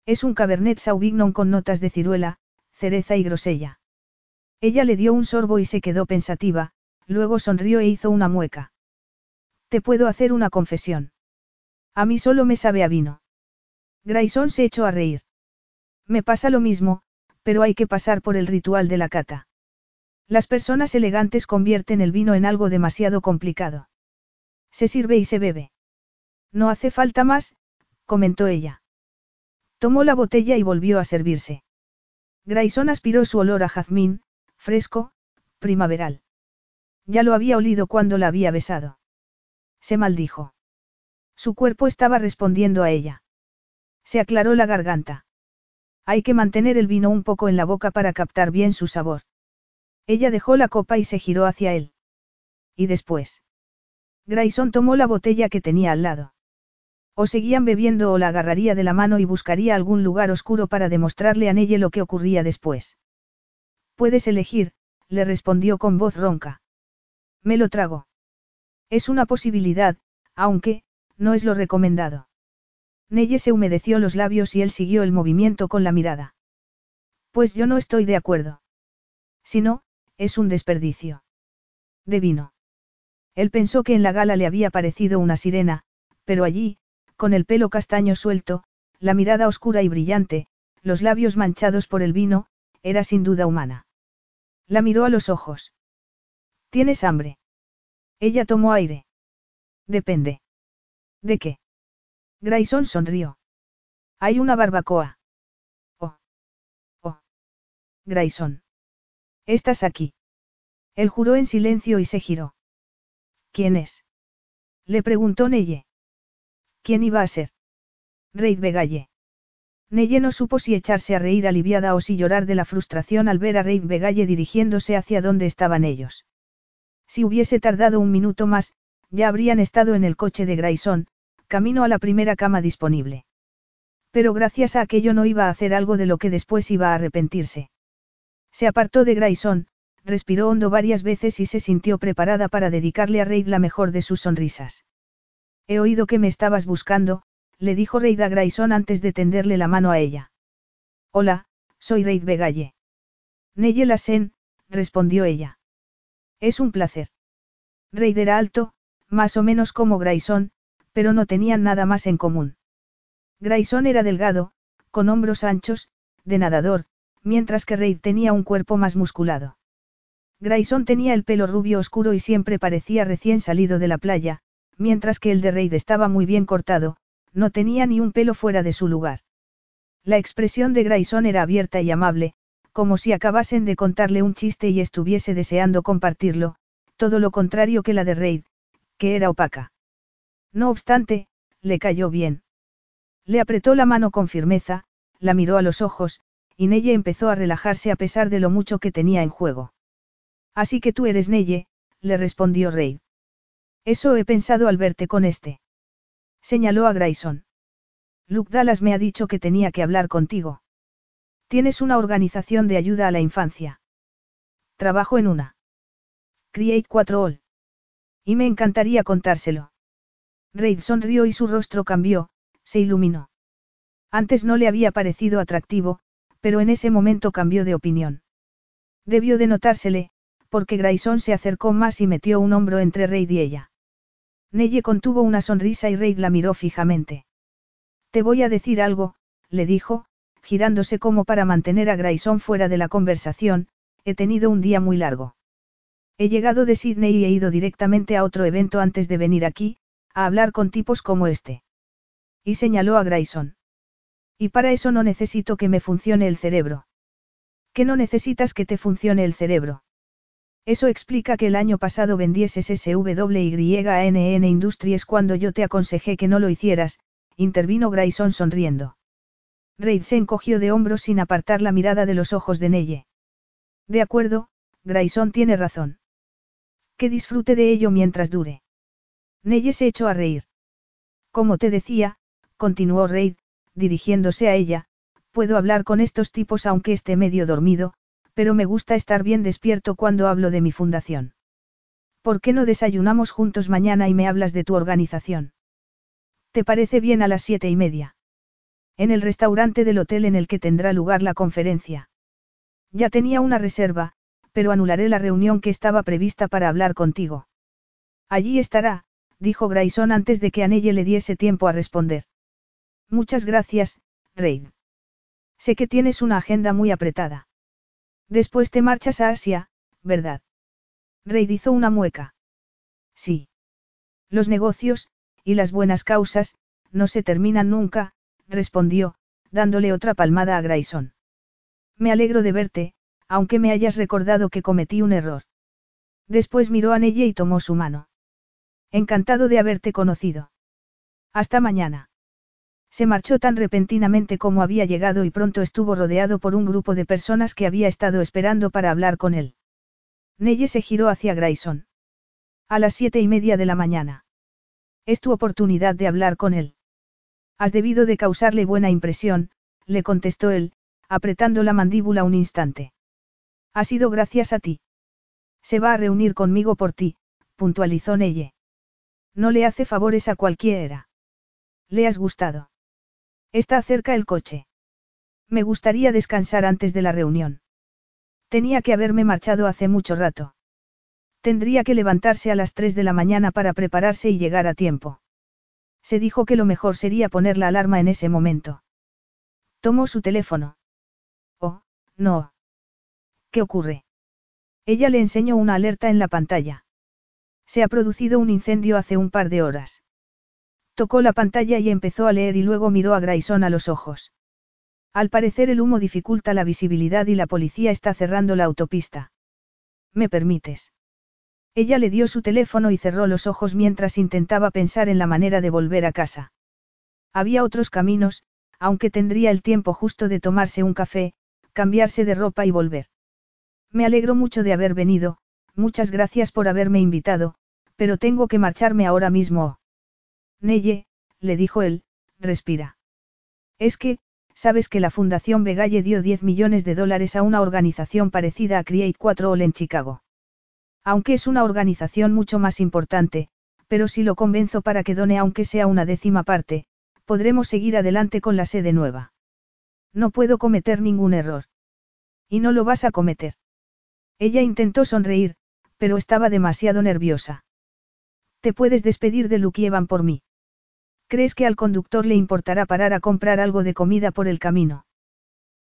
Es un Cabernet Sauvignon con notas de ciruela, cereza y grosella. Ella le dio un sorbo y se quedó pensativa, luego sonrió e hizo una mueca. Te puedo hacer una confesión. A mí solo me sabe a vino. Grayson se echó a reír. Me pasa lo mismo, pero hay que pasar por el ritual de la cata. Las personas elegantes convierten el vino en algo demasiado complicado. Se sirve y se bebe. No hace falta más, comentó ella. Tomó la botella y volvió a servirse. Grayson aspiró su olor a jazmín, fresco, primaveral. Ya lo había olido cuando la había besado. Se maldijo. Su cuerpo estaba respondiendo a ella. Se aclaró la garganta. Hay que mantener el vino un poco en la boca para captar bien su sabor. Ella dejó la copa y se giró hacia él. ¿Y después? Grayson tomó la botella que tenía al lado. O seguían bebiendo o la agarraría de la mano y buscaría algún lugar oscuro para demostrarle a Nelle lo que ocurría después. Puedes elegir, le respondió con voz ronca. Me lo trago. Es una posibilidad, aunque, no es lo recomendado. Nelle se humedeció los labios y él siguió el movimiento con la mirada. Pues yo no estoy de acuerdo. Si no, es un desperdicio. De vino. Él pensó que en la gala le había parecido una sirena, pero allí, con el pelo castaño suelto, la mirada oscura y brillante, los labios manchados por el vino, era sin duda humana. La miró a los ojos. ¿Tienes hambre? Ella tomó aire. Depende. ¿De qué? Grayson sonrió. Hay una barbacoa. Oh. Oh. Grayson. Estás aquí. Él juró en silencio y se giró. ¿Quién es? Le preguntó Neye. ¿Quién iba a ser? Reid Begalle. Neye no supo si echarse a reír aliviada o si llorar de la frustración al ver a Reid Begalle dirigiéndose hacia donde estaban ellos. Si hubiese tardado un minuto más, ya habrían estado en el coche de Grayson, camino a la primera cama disponible. Pero gracias a aquello no iba a hacer algo de lo que después iba a arrepentirse. Se apartó de Grayson, respiró hondo varias veces y se sintió preparada para dedicarle a Reid la mejor de sus sonrisas. He oído que me estabas buscando, le dijo Reid a Grayson antes de tenderle la mano a ella. Hola, soy Reid Begalle. Neye Lassen, respondió ella. Es un placer. Reid era alto, más o menos como Grayson, pero no tenían nada más en común. Grayson era delgado, con hombros anchos, de nadador, mientras que Reid tenía un cuerpo más musculado. Grayson tenía el pelo rubio oscuro y siempre parecía recién salido de la playa, mientras que el de Reid estaba muy bien cortado, no tenía ni un pelo fuera de su lugar. La expresión de Grayson era abierta y amable, como si acabasen de contarle un chiste y estuviese deseando compartirlo, todo lo contrario que la de Reid, que era opaca. No obstante, le cayó bien. Le apretó la mano con firmeza, la miró a los ojos, y Neye empezó a relajarse a pesar de lo mucho que tenía en juego. Así que tú eres Neye, le respondió Reid. Eso he pensado al verte con este. Señaló a Grayson. Luke Dallas me ha dicho que tenía que hablar contigo. Tienes una organización de ayuda a la infancia. Trabajo en una. Create 4 All. Y me encantaría contárselo. Reid sonrió y su rostro cambió, se iluminó. Antes no le había parecido atractivo, pero en ese momento cambió de opinión. Debió de notársele, porque Grayson se acercó más y metió un hombro entre Reid y ella. Neye contuvo una sonrisa y Reid la miró fijamente. Te voy a decir algo, le dijo, girándose como para mantener a Grayson fuera de la conversación, he tenido un día muy largo. He llegado de Sydney y he ido directamente a otro evento antes de venir aquí, a hablar con tipos como este. Y señaló a Grayson. Y para eso no necesito que me funcione el cerebro. ¿Qué no necesitas que te funcione el cerebro? Eso explica que el año pasado vendieses SWYNN Industries cuando yo te aconsejé que no lo hicieras, intervino Grayson sonriendo. Reid se encogió de hombros sin apartar la mirada de los ojos de Neye. De acuerdo, Grayson tiene razón. Que disfrute de ello mientras dure. Neye se echó a reír. Como te decía, continuó Reid, dirigiéndose a ella, puedo hablar con estos tipos aunque esté medio dormido, pero me gusta estar bien despierto cuando hablo de mi fundación. ¿Por qué no desayunamos juntos mañana y me hablas de tu organización? ¿Te parece bien a las siete y media? En el restaurante del hotel en el que tendrá lugar la conferencia. Ya tenía una reserva, pero anularé la reunión que estaba prevista para hablar contigo. Allí estará, dijo Grayson antes de que Anelle le diese tiempo a responder. Muchas gracias, Reid. Sé que tienes una agenda muy apretada. Después te marchas a Asia, ¿verdad? Reid hizo una mueca. Sí. Los negocios, y las buenas causas, no se terminan nunca, respondió, dándole otra palmada a Grayson. Me alegro de verte, aunque me hayas recordado que cometí un error. Después miró a Neye y tomó su mano. Encantado de haberte conocido. Hasta mañana. Se marchó tan repentinamente como había llegado y pronto estuvo rodeado por un grupo de personas que había estado esperando para hablar con él. Neye se giró hacia Grayson. A las siete y media de la mañana. Es tu oportunidad de hablar con él. Has debido de causarle buena impresión, le contestó él, apretando la mandíbula un instante. Ha sido gracias a ti. Se va a reunir conmigo por ti, puntualizó Neye. No le hace favores a cualquiera. Le has gustado. Está cerca el coche. Me gustaría descansar antes de la reunión. Tenía que haberme marchado hace mucho rato. Tendría que levantarse a las 3 de la mañana para prepararse y llegar a tiempo. Se dijo que lo mejor sería poner la alarma en ese momento. Tomó su teléfono. Oh, no. ¿Qué ocurre? Ella le enseñó una alerta en la pantalla. Se ha producido un incendio hace un par de horas. Tocó la pantalla y empezó a leer y luego miró a Grayson a los ojos. Al parecer el humo dificulta la visibilidad y la policía está cerrando la autopista. ¿Me permites? Ella le dio su teléfono y cerró los ojos mientras intentaba pensar en la manera de volver a casa. Había otros caminos, aunque tendría el tiempo justo de tomarse un café, cambiarse de ropa y volver. Me alegro mucho de haber venido, muchas gracias por haberme invitado, pero tengo que marcharme ahora mismo. Neye, le dijo él, respira. Es que, sabes que la Fundación Vegalle dio 10 millones de dólares a una organización parecida a Create 4 All en Chicago. Aunque es una organización mucho más importante, pero si lo convenzo para que done aunque sea una décima parte, podremos seguir adelante con la sede nueva. No puedo cometer ningún error. Y no lo vas a cometer. Ella intentó sonreír, pero estaba demasiado nerviosa. Te puedes despedir de Lukievan por mí. ¿Crees que al conductor le importará parar a comprar algo de comida por el camino?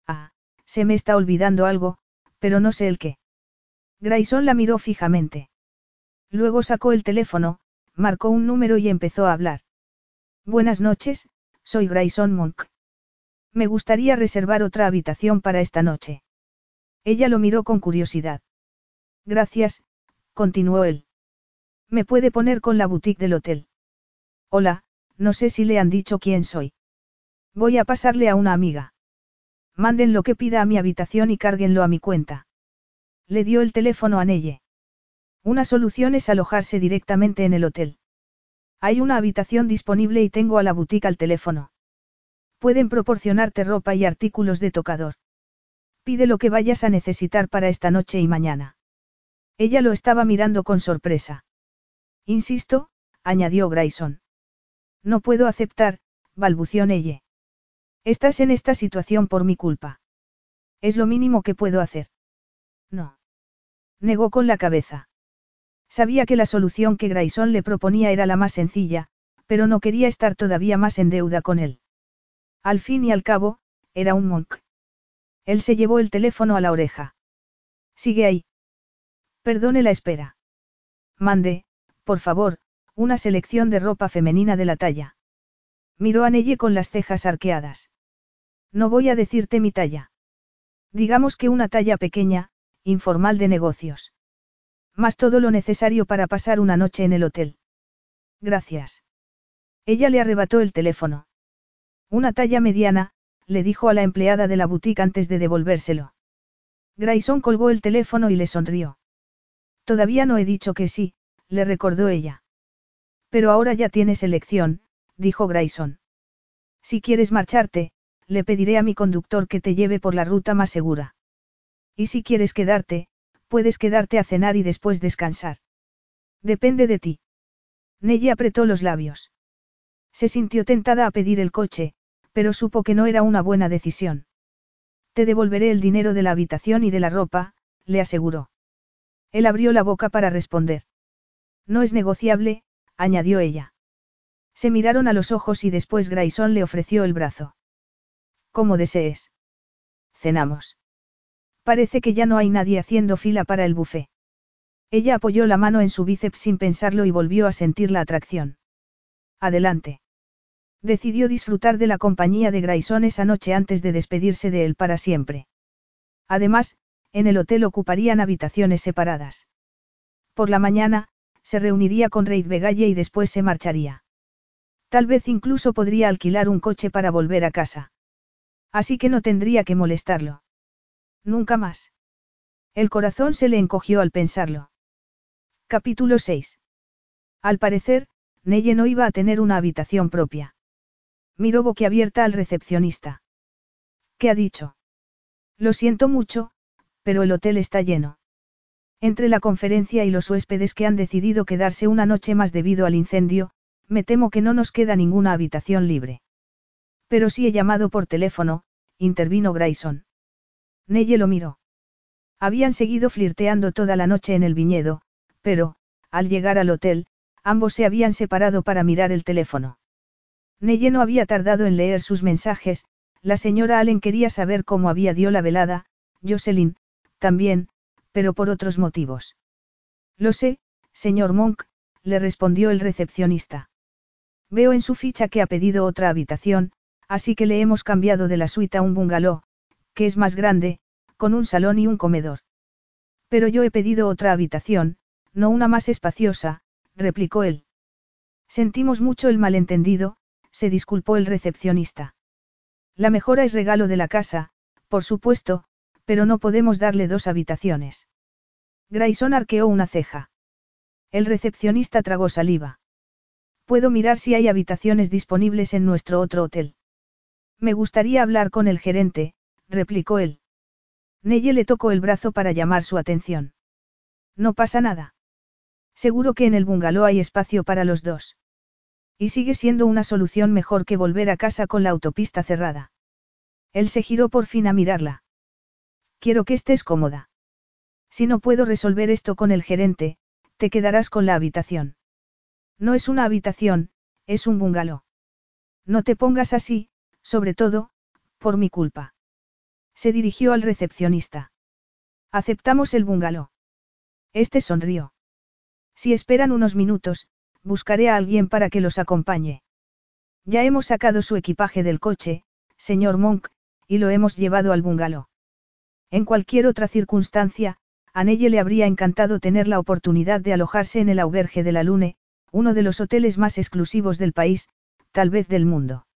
Ah, se me está olvidando algo, pero no sé el qué. Grayson la miró fijamente. Luego sacó el teléfono, marcó un número y empezó a hablar. Buenas noches, soy Grayson Monk. Me gustaría reservar otra habitación para esta noche. Ella lo miró con curiosidad. Gracias, continuó él. ¿Me puede poner con la boutique del hotel? Hola, no sé si le han dicho quién soy. Voy a pasarle a una amiga. Manden lo que pida a mi habitación y cárguenlo a mi cuenta. Le dio el teléfono a Neye. Una solución es alojarse directamente en el hotel. Hay una habitación disponible y tengo a la boutique al teléfono. Pueden proporcionarte ropa y artículos de tocador. Pide lo que vayas a necesitar para esta noche y mañana. Ella lo estaba mirando con sorpresa. Insisto, añadió Grayson. No puedo aceptar, balbució Neye. Estás en esta situación por mi culpa. Es lo mínimo que puedo hacer. No. Negó con la cabeza. Sabía que la solución que Grayson le proponía era la más sencilla, pero no quería estar todavía más en deuda con él. Al fin y al cabo, era un monk. Él se llevó el teléfono a la oreja. Sigue ahí. Perdone la espera. Mande, por favor, una selección de ropa femenina de la talla. Miró a Neye con las cejas arqueadas. No voy a decirte mi talla. Digamos que una talla pequeña, informal de negocios. Más todo lo necesario para pasar una noche en el hotel. Gracias. Ella le arrebató el teléfono. Una talla mediana, le dijo a la empleada de la boutique antes de devolvérselo. Grayson colgó el teléfono y le sonrió. Todavía no he dicho que sí, le recordó ella. Pero ahora ya tienes elección, dijo Grayson. Si quieres marcharte, le pediré a mi conductor que te lleve por la ruta más segura. Y si quieres quedarte, puedes quedarte a cenar y después descansar. Depende de ti. Nelly apretó los labios. Se sintió tentada a pedir el coche, pero supo que no era una buena decisión. Te devolveré el dinero de la habitación y de la ropa, le aseguró. Él abrió la boca para responder. No es negociable, añadió ella. Se miraron a los ojos y después Grayson le ofreció el brazo. Como desees. Cenamos. Parece que ya no hay nadie haciendo fila para el buffet. Ella apoyó la mano en su bíceps sin pensarlo y volvió a sentir la atracción. Adelante. Decidió disfrutar de la compañía de Grayson esa noche antes de despedirse de él para siempre. Además, en el hotel ocuparían habitaciones separadas. Por la mañana, se reuniría con Reid Begalle y después se marcharía. Tal vez incluso podría alquilar un coche para volver a casa. Así que no tendría que molestarlo. Nunca más. El corazón se le encogió al pensarlo. Capítulo 6. Al parecer, Neye no iba a tener una habitación propia. Miró boquiabierta al recepcionista. ¿Qué ha dicho? Lo siento mucho, pero el hotel está lleno. Entre la conferencia y los huéspedes que han decidido quedarse una noche más debido al incendio, me temo que no nos queda ninguna habitación libre. Pero si he llamado por teléfono, intervino Grayson. Neye lo miró. Habían seguido flirteando toda la noche en el viñedo, pero, al llegar al hotel, ambos se habían separado para mirar el teléfono. Neye no había tardado en leer sus mensajes, la señora Allen quería saber cómo había dio la velada, Jocelyn, también, pero por otros motivos. Lo sé, señor Monk, le respondió el recepcionista. Veo en su ficha que ha pedido otra habitación, así que le hemos cambiado de la suite a un bungalow, que es más grande, con un salón y un comedor. Pero yo he pedido otra habitación, no una más espaciosa, replicó él. Sentimos mucho el malentendido, se disculpó el recepcionista. La mejora es regalo de la casa, por supuesto, pero no podemos darle dos habitaciones. Grayson arqueó una ceja. El recepcionista tragó saliva. Puedo mirar si hay habitaciones disponibles en nuestro otro hotel. Me gustaría hablar con el gerente, replicó él. Neye le tocó el brazo para llamar su atención. No pasa nada. Seguro que en el bungalow hay espacio para los dos. Y sigue siendo una solución mejor que volver a casa con la autopista cerrada. Él se giró por fin a mirarla. Quiero que estés cómoda. Si no puedo resolver esto con el gerente, te quedarás con la habitación. No es una habitación, es un bungalow. No te pongas así, sobre todo, por mi culpa. Se dirigió al recepcionista. Aceptamos el bungalow. Este sonrió. Si esperan unos minutos, buscaré a alguien para que los acompañe. Ya hemos sacado su equipaje del coche, señor Monk, y lo hemos llevado al bungalow. En cualquier otra circunstancia, a Neye le habría encantado tener la oportunidad de alojarse en el auberge de la Lune, uno de los hoteles más exclusivos del país, tal vez del mundo.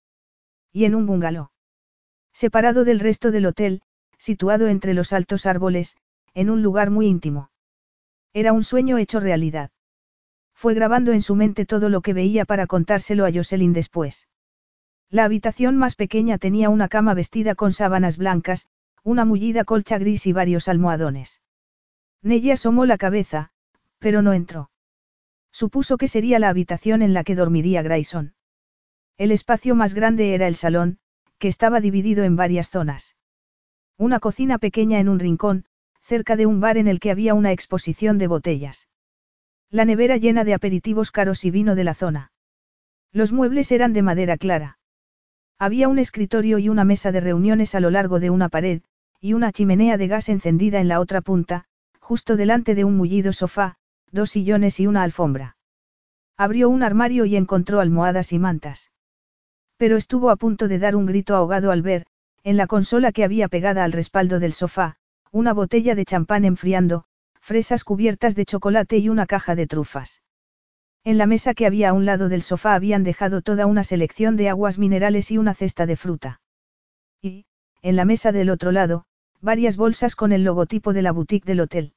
Y en un bungalow. Separado del resto del hotel, situado entre los altos árboles, en un lugar muy íntimo. Era un sueño hecho realidad. Fue grabando en su mente todo lo que veía para contárselo a Jocelyn después. La habitación más pequeña tenía una cama vestida con sábanas blancas, una mullida colcha gris y varios almohadones. Nelly asomó la cabeza, pero no entró. Supuso que sería la habitación en la que dormiría Grayson. El espacio más grande era el salón, que estaba dividido en varias zonas. Una cocina pequeña en un rincón, cerca de un bar en el que había una exposición de botellas. La nevera llena de aperitivos caros y vino de la zona. Los muebles eran de madera clara. Había un escritorio y una mesa de reuniones a lo largo de una pared, y una chimenea de gas encendida en la otra punta, justo delante de un mullido sofá, dos sillones y una alfombra. Abrió un armario y encontró almohadas y mantas. Pero estuvo a punto de dar un grito ahogado al ver, en la consola que había pegada al respaldo del sofá, una botella de champán enfriando, fresas cubiertas de chocolate y una caja de trufas. En la mesa que había a un lado del sofá habían dejado toda una selección de aguas minerales y una cesta de fruta. Y, en la mesa del otro lado, varias bolsas con el logotipo de la boutique del hotel.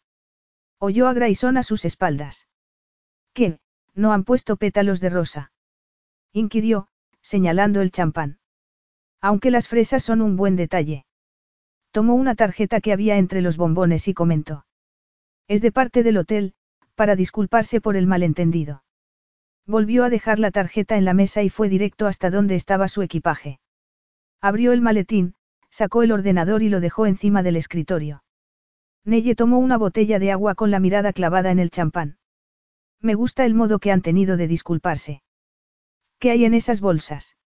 Oyó a Grayson a sus espaldas. ¿Qué? ¿No han puesto pétalos de rosa? inquirió, señalando el champán. Aunque las fresas son un buen detalle. Tomó una tarjeta que había entre los bombones y comentó. Es de parte del hotel, para disculparse por el malentendido. Volvió a dejar la tarjeta en la mesa y fue directo hasta donde estaba su equipaje. Abrió el maletín, sacó el ordenador y lo dejó encima del escritorio. Neye tomó una botella de agua con la mirada clavada en el champán. Me gusta el modo que han tenido de disculparse. ¿Qué hay en esas bolsas?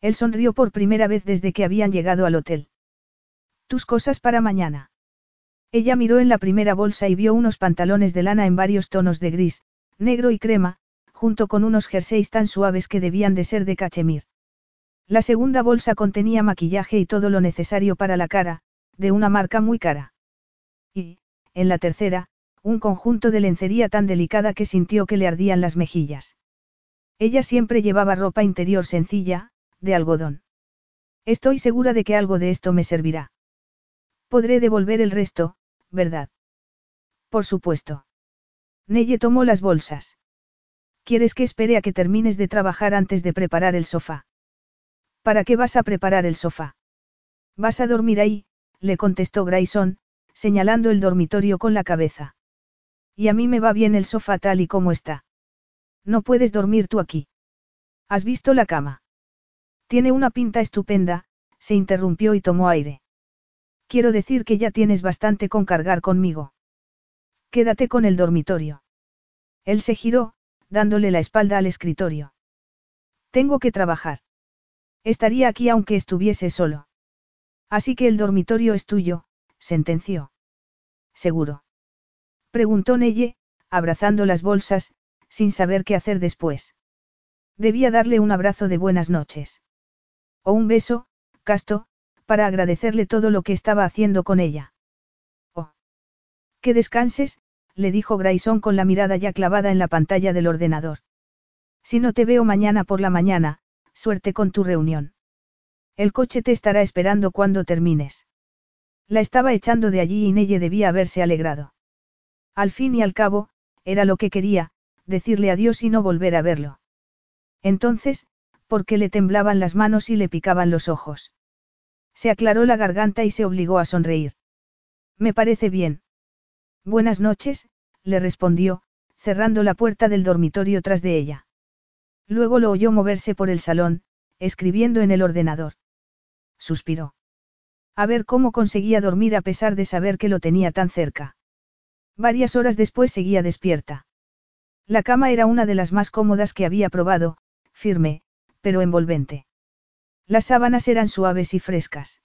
Él sonrió por primera vez desde que habían llegado al hotel. Tus cosas para mañana. Ella miró en la primera bolsa y vio unos pantalones de lana en varios tonos de gris, negro y crema, junto con unos jerseys tan suaves que debían de ser de cachemir. La segunda bolsa contenía maquillaje y todo lo necesario para la cara, de una marca muy cara. Y, en la tercera, un conjunto de lencería tan delicada que sintió que le ardían las mejillas. Ella siempre llevaba ropa interior sencilla, de algodón. Estoy segura de que algo de esto me servirá. Podré devolver el resto, ¿verdad? Por supuesto. Neye tomó las bolsas. ¿Quieres que espere a que termines de trabajar antes de preparar el sofá? ¿Para qué vas a preparar el sofá? Vas a dormir ahí, le contestó Grayson, señalando el dormitorio con la cabeza. Y a mí me va bien el sofá tal y como está. No puedes dormir tú aquí. ¿Has visto la cama? Tiene una pinta estupenda, se interrumpió y tomó aire. Quiero decir que ya tienes bastante con cargar conmigo. Quédate con el dormitorio. Él se giró, dándole la espalda al escritorio. Tengo que trabajar. Estaría aquí aunque estuviese solo. Así que el dormitorio es tuyo, sentenció. ¿Seguro? Preguntó Neye, abrazando las bolsas, sin saber qué hacer después. Debía darle un abrazo de buenas noches. O un beso, casto, para agradecerle todo lo que estaba haciendo con ella. Oh. Que descanses, le dijo Grayson con la mirada ya clavada en la pantalla del ordenador. Si no te veo mañana por la mañana, suerte con tu reunión. El coche te estará esperando cuando termines. La estaba echando de allí y Neye debía haberse alegrado. Al fin y al cabo, era lo que quería, decirle adiós y no volver a verlo. Entonces, ¿por qué le temblaban las manos y le picaban los ojos? Se aclaró la garganta y se obligó a sonreír. Me parece bien. Buenas noches, le respondió, cerrando la puerta del dormitorio tras de ella. Luego lo oyó moverse por el salón, escribiendo en el ordenador. Suspiró. A ver cómo conseguía dormir a pesar de saber que lo tenía tan cerca. Varias horas después seguía despierta. La cama era una de las más cómodas que había probado, firme, pero envolvente. Las sábanas eran suaves y frescas.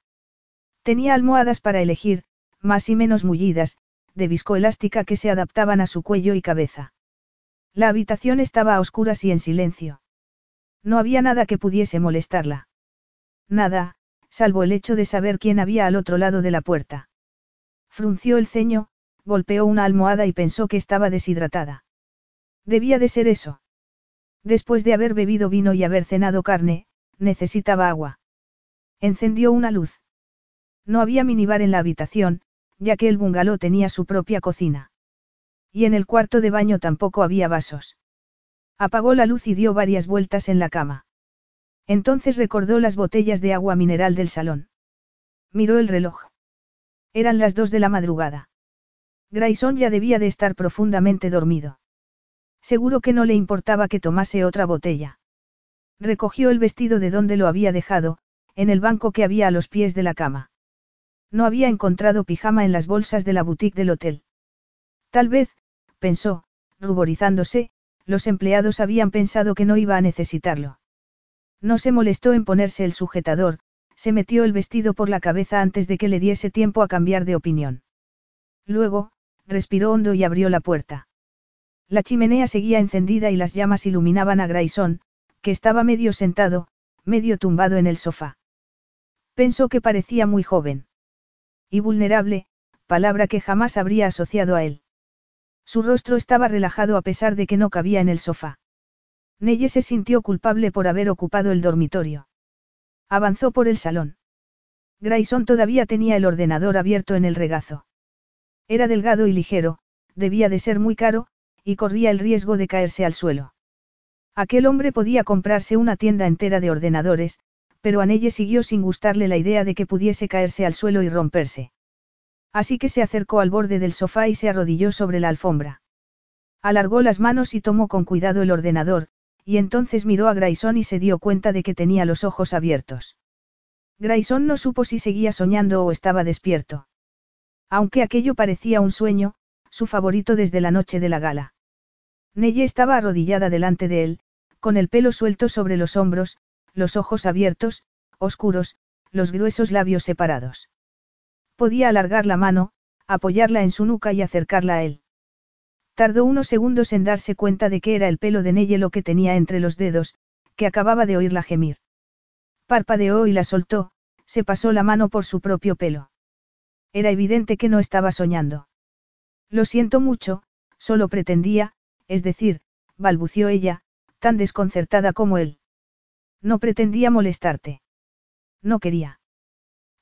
Tenía almohadas para elegir, más y menos mullidas, de viscoelástica que se adaptaban a su cuello y cabeza. La habitación estaba a oscuras y en silencio. No había nada que pudiese molestarla. Nada, salvo el hecho de saber quién había al otro lado de la puerta. Frunció el ceño, golpeó una almohada y pensó que estaba deshidratada. Debía de ser eso. Después de haber bebido vino y haber cenado carne, necesitaba agua. Encendió una luz. No había minibar en la habitación, ya que el bungalow tenía su propia cocina. Y en el cuarto de baño tampoco había vasos. Apagó la luz y dio varias vueltas en la cama. Entonces recordó las botellas de agua mineral del salón. Miró el reloj. Eran las dos de la madrugada. Grayson ya debía de estar profundamente dormido. Seguro que no le importaba que tomase otra botella. Recogió el vestido de donde lo había dejado, en el banco que había a los pies de la cama. No había encontrado pijama en las bolsas de la boutique del hotel. Tal vez, pensó, ruborizándose, los empleados habían pensado que no iba a necesitarlo. No se molestó en ponerse el sujetador, se metió el vestido por la cabeza antes de que le diese tiempo a cambiar de opinión. Luego, respiró hondo y abrió la puerta. La chimenea seguía encendida y las llamas iluminaban a Grayson, que estaba medio sentado, medio tumbado en el sofá. Pensó que parecía muy joven. Y vulnerable, palabra que jamás habría asociado a él. Su rostro estaba relajado a pesar de que no cabía en el sofá. Neye se sintió culpable por haber ocupado el dormitorio. Avanzó por el salón. Grayson todavía tenía el ordenador abierto en el regazo. Era delgado y ligero, debía de ser muy caro, y corría el riesgo de caerse al suelo. Aquel hombre podía comprarse una tienda entera de ordenadores, pero a Neye siguió sin gustarle la idea de que pudiese caerse al suelo y romperse. Así que se acercó al borde del sofá y se arrodilló sobre la alfombra. Alargó las manos y tomó con cuidado el ordenador, y entonces miró a Grayson y se dio cuenta de que tenía los ojos abiertos. Grayson no supo si seguía soñando o estaba despierto. Aunque aquello parecía un sueño, su favorito desde la noche de la gala. Neye estaba arrodillada delante de él, con el pelo suelto sobre los hombros, los ojos abiertos, oscuros, los gruesos labios separados. Podía alargar la mano, apoyarla en su nuca y acercarla a él. Tardó unos segundos en darse cuenta de que era el pelo de Neye lo que tenía entre los dedos, que acababa de oírla gemir. Parpadeó y la soltó, se pasó la mano por su propio pelo. Era evidente que no estaba soñando. Lo siento mucho, solo pretendía, es decir, balbució ella, tan desconcertada como él. No pretendía molestarte. No quería.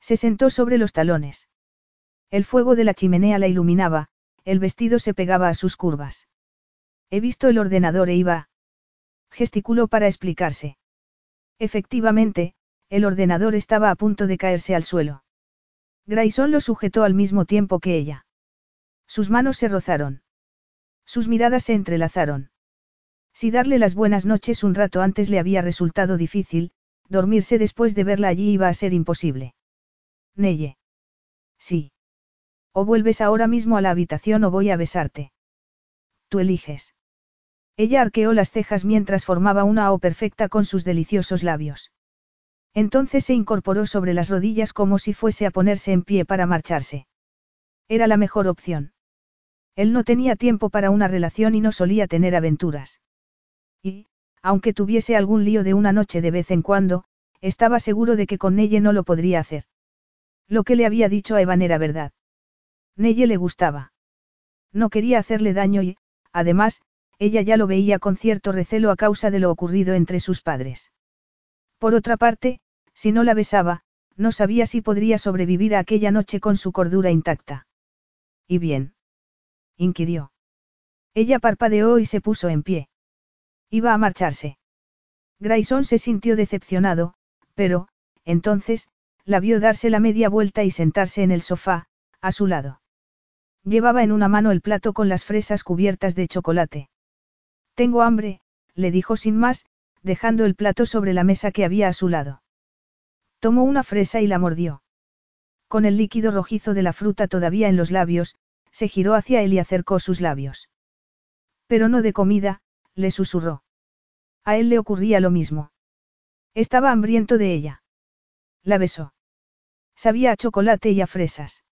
Se sentó sobre los talones. El fuego de la chimenea la iluminaba, el vestido se pegaba a sus curvas. He visto el ordenador e iba. Gesticuló para explicarse. Efectivamente, el ordenador estaba a punto de caerse al suelo. Grayson lo sujetó al mismo tiempo que ella. Sus manos se rozaron. Sus miradas se entrelazaron. Si darle las buenas noches un rato antes le había resultado difícil, dormirse después de verla allí iba a ser imposible. Neye. Sí. O vuelves ahora mismo a la habitación o voy a besarte. Tú eliges. Ella arqueó las cejas mientras formaba una O perfecta con sus deliciosos labios. Entonces se incorporó sobre las rodillas como si fuese a ponerse en pie para marcharse. Era la mejor opción. Él no tenía tiempo para una relación y no solía tener aventuras. Y, aunque tuviese algún lío de una noche de vez en cuando, estaba seguro de que con Neye no lo podría hacer. Lo que le había dicho a Evan era verdad. Neye le gustaba. No quería hacerle daño y, además, ella ya lo veía con cierto recelo a causa de lo ocurrido entre sus padres. Por otra parte, Si no la besaba, no sabía si podría sobrevivir a aquella noche con su cordura intacta. ¿Y bien? Inquirió. Ella parpadeó y se puso en pie. Iba a marcharse. Grayson se sintió decepcionado, pero, entonces, la vio darse la media vuelta y sentarse en el sofá, a su lado. Llevaba en una mano el plato con las fresas cubiertas de chocolate. Tengo hambre, le dijo sin más, dejando el plato sobre la mesa que había a su lado. Tomó una fresa y la mordió. Con el líquido rojizo de la fruta todavía en los labios, se giró hacia él y acercó sus labios. Pero no de comida, le susurró. A él le ocurría lo mismo. Estaba hambriento de ella. La besó. Sabía a chocolate y a fresas.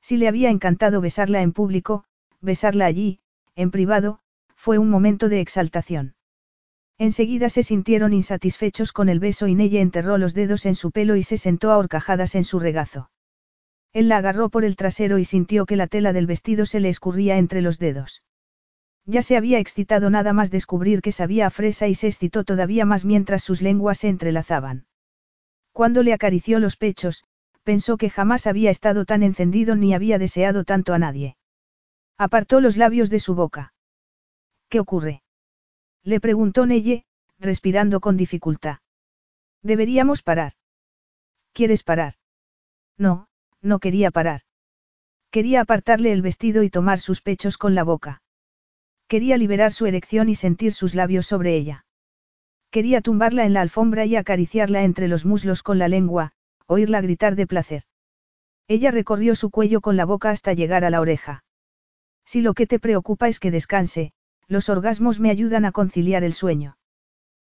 Si le había encantado besarla en público, besarla allí, en privado, fue un momento de exaltación. Enseguida se sintieron insatisfechos con el beso y Nelle enterró los dedos en su pelo y se sentó a horcajadas en su regazo. Él la agarró por el trasero y sintió que la tela del vestido se le escurría entre los dedos. Ya se había excitado nada más descubrir que sabía a fresa y se excitó todavía más mientras sus lenguas se entrelazaban. Cuando le acarició los pechos, pensó que jamás había estado tan encendido ni había deseado tanto a nadie. Apartó los labios de su boca. ¿Qué ocurre? Le preguntó Neye, respirando con dificultad. Deberíamos parar. ¿Quieres parar? No, no quería parar. Quería apartarle el vestido y tomar sus pechos con la boca. Quería liberar su erección y sentir sus labios sobre ella. Quería tumbarla en la alfombra y acariciarla entre los muslos con la lengua, oírla gritar de placer. Ella recorrió su cuello con la boca hasta llegar a la oreja. Si lo que te preocupa es que descanse, los orgasmos me ayudan a conciliar el sueño.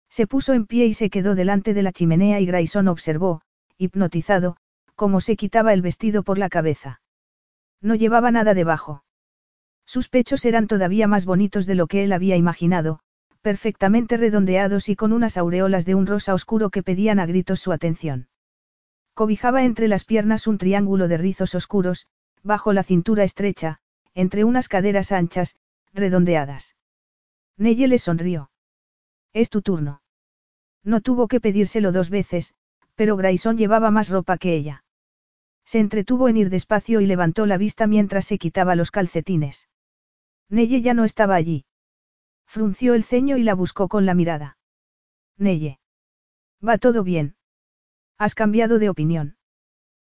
Se puso en pie y se quedó delante de la chimenea y Grayson observó, hipnotizado, cómo se quitaba el vestido por la cabeza. No llevaba nada debajo. Sus pechos eran todavía más bonitos de lo que él había imaginado, perfectamente redondeados y con unas aureolas de un rosa oscuro que pedían a gritos su atención. Cobijaba entre las piernas un triángulo de rizos oscuros, bajo la cintura estrecha, entre unas caderas anchas, redondeadas. Neye le sonrió. Es tu turno. No tuvo que pedírselo dos veces, pero Grayson llevaba más ropa que ella. Se entretuvo en ir despacio y levantó la vista mientras se quitaba los calcetines. Neye ya no estaba allí. Frunció el ceño y la buscó con la mirada. Neye. ¿Va todo bien? ¿Has cambiado de opinión?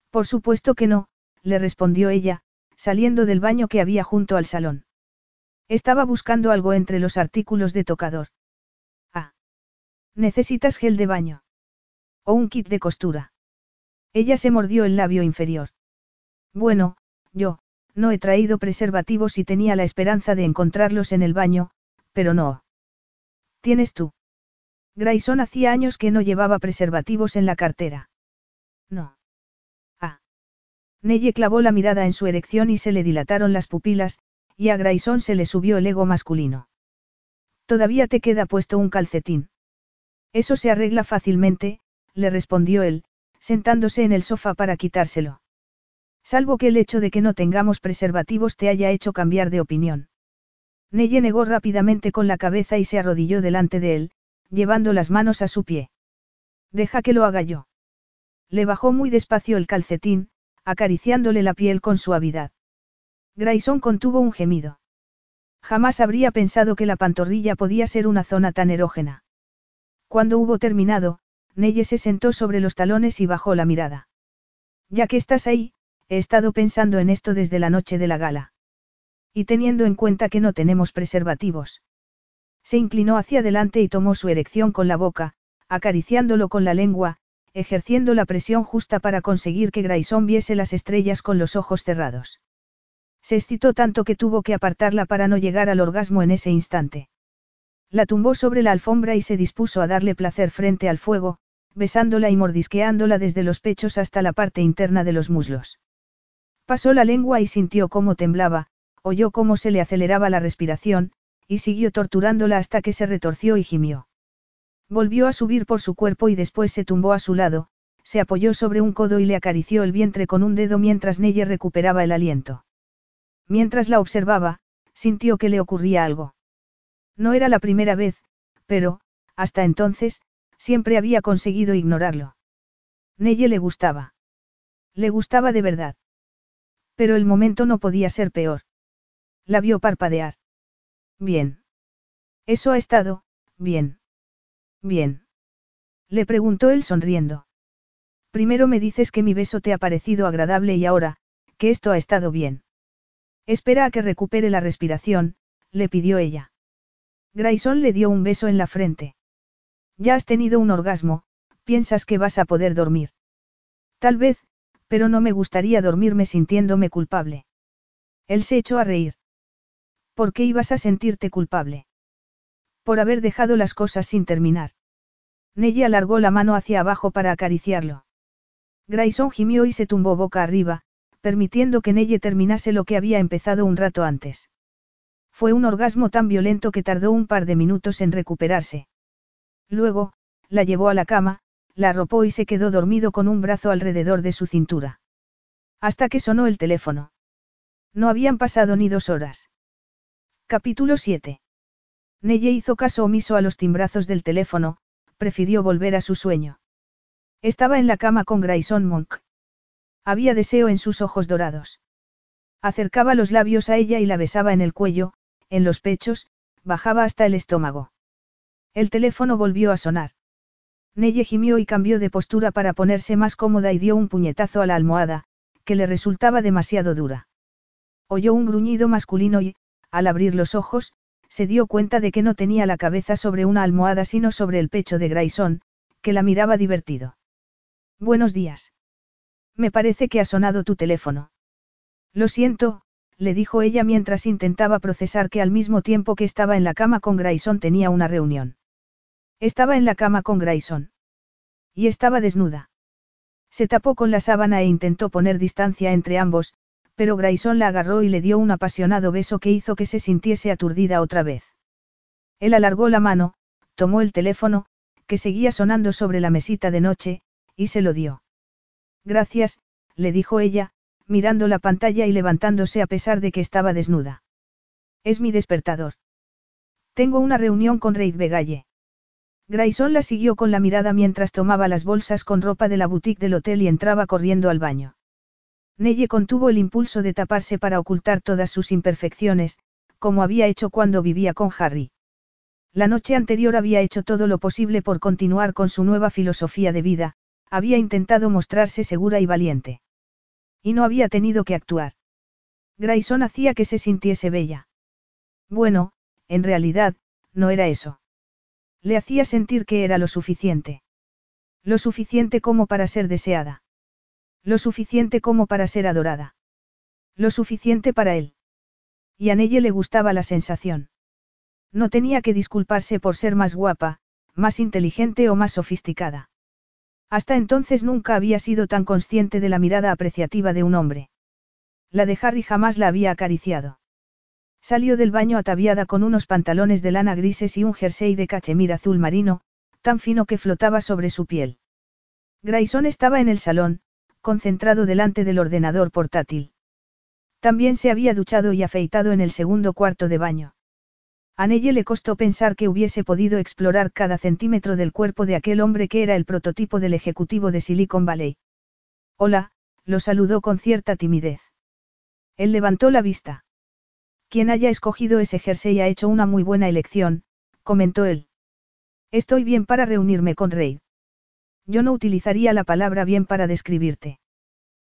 Por supuesto que no, le respondió ella, saliendo del baño que había junto al salón. Estaba buscando algo entre los artículos de tocador. Ah. ¿Necesitas gel de baño? ¿O un kit de costura? Ella se mordió el labio inferior. Bueno, yo, no he traído preservativos y tenía la esperanza de encontrarlos en el baño, pero no. ¿Tienes tú? Grayson hacía años que no llevaba preservativos en la cartera. No. Ah. Nelle clavó la mirada en su erección y se le dilataron las pupilas, y a Grayson se le subió el ego masculino. Todavía te queda puesto un calcetín. Eso se arregla fácilmente, le respondió él, sentándose en el sofá para quitárselo. Salvo que el hecho de que no tengamos preservativos te haya hecho cambiar de opinión. Neye negó rápidamente con la cabeza y se arrodilló delante de él, llevando las manos a su pie. Deja que lo haga yo. Le bajó muy despacio el calcetín, acariciándole la piel con suavidad. Grayson contuvo un gemido. Jamás habría pensado que la pantorrilla podía ser una zona tan erógena. Cuando hubo terminado, Neye se sentó sobre los talones y bajó la mirada. Ya que estás ahí, he estado pensando en esto desde la noche de la gala. Y teniendo en cuenta que no tenemos preservativos. Se inclinó hacia adelante y tomó su erección con la boca, acariciándolo con la lengua, ejerciendo la presión justa para conseguir que Grayson viese las estrellas con los ojos cerrados. Se excitó tanto que tuvo que apartarla para no llegar al orgasmo en ese instante. La tumbó sobre la alfombra y se dispuso a darle placer frente al fuego, besándola y mordisqueándola desde los pechos hasta la parte interna de los muslos. Pasó la lengua y sintió cómo temblaba, oyó cómo se le aceleraba la respiración, y siguió torturándola hasta que se retorció y gimió. Volvió a subir por su cuerpo y después se tumbó a su lado, se apoyó sobre un codo y le acarició el vientre con un dedo mientras Neye recuperaba el aliento. Mientras la observaba, sintió que le ocurría algo. No era la primera vez, pero, hasta entonces, siempre había conseguido ignorarlo. Neye le gustaba. Le gustaba de verdad. Pero el momento no podía ser peor. La vio parpadear. Bien. Eso ha estado, bien. Bien. Le preguntó él sonriendo. Primero me dices que mi beso te ha parecido agradable y ahora, que esto ha estado bien. Espera a que recupere la respiración, le pidió ella. Grayson le dio un beso en la frente. Ya has tenido un orgasmo, piensas que vas a poder dormir. Tal vez, pero no me gustaría dormirme sintiéndome culpable. Él se echó a reír. ¿Por qué ibas a sentirte culpable? Por haber dejado las cosas sin terminar. Nelly alargó la mano hacia abajo para acariciarlo. Grayson gimió y se tumbó boca arriba, permitiendo que Nelle terminase lo que había empezado un rato antes. Fue un orgasmo tan violento que tardó un par de minutos en recuperarse. Luego, la llevó a la cama, la arropó y se quedó dormido con un brazo alrededor de su cintura. Hasta que sonó el teléfono. No habían pasado ni dos horas. Capítulo 7. Nelle hizo caso omiso a los timbrazos del teléfono, prefirió volver a su sueño. Estaba en la cama con Grayson Monk. Había deseo en sus ojos dorados. Acercaba los labios a ella y la besaba en el cuello, en los pechos, bajaba hasta el estómago. El teléfono volvió a sonar. Nelle gimió y cambió de postura para ponerse más cómoda y dio un puñetazo a la almohada, que le resultaba demasiado dura. Oyó un gruñido masculino y, al abrir los ojos, se dio cuenta de que no tenía la cabeza sobre una almohada sino sobre el pecho de Grayson, que la miraba divertido. Buenos días. Me parece que ha sonado tu teléfono. Lo siento, le dijo ella mientras intentaba procesar que al mismo tiempo que estaba en la cama con Grayson tenía una reunión. Estaba en la cama con Grayson. Y estaba desnuda. Se tapó con la sábana e intentó poner distancia entre ambos, pero Grayson la agarró y le dio un apasionado beso que hizo que se sintiese aturdida otra vez. Él alargó la mano, tomó el teléfono, que seguía sonando sobre la mesita de noche, y se lo dio. Gracias, le dijo ella, mirando la pantalla y levantándose a pesar de que estaba desnuda. Es mi despertador. Tengo una reunión con Reid Begalle. Grayson la siguió con la mirada mientras tomaba las bolsas con ropa de la boutique del hotel y entraba corriendo al baño. Nelle contuvo el impulso de taparse para ocultar todas sus imperfecciones, como había hecho cuando vivía con Harry. La noche anterior había hecho todo lo posible por continuar con su nueva filosofía de vida, había intentado mostrarse segura y valiente. Y no había tenido que actuar. Grayson hacía que se sintiese bella. Bueno, en realidad, no era eso. Le hacía sentir que era lo suficiente. Lo suficiente como para ser deseada. Lo suficiente como para ser adorada. Lo suficiente para él. Y a Nelle le gustaba la sensación. No tenía que disculparse por ser más guapa, más inteligente o más sofisticada. Hasta entonces nunca había sido tan consciente de la mirada apreciativa de un hombre. La de Harry jamás la había acariciado. Salió del baño ataviada con unos pantalones de lana grises y un jersey de cachemir azul marino, tan fino que flotaba sobre su piel. Grayson estaba en el salón, concentrado delante del ordenador portátil. También se había duchado y afeitado en el segundo cuarto de baño. A Nelle le costó pensar que hubiese podido explorar cada centímetro del cuerpo de aquel hombre que era el prototipo del ejecutivo de Silicon Valley. Hola, lo saludó con cierta timidez. Él levantó la vista. Quien haya escogido ese jersey ha hecho una muy buena elección, comentó él. Estoy bien para reunirme con Reid. Yo no utilizaría la palabra bien para describirte.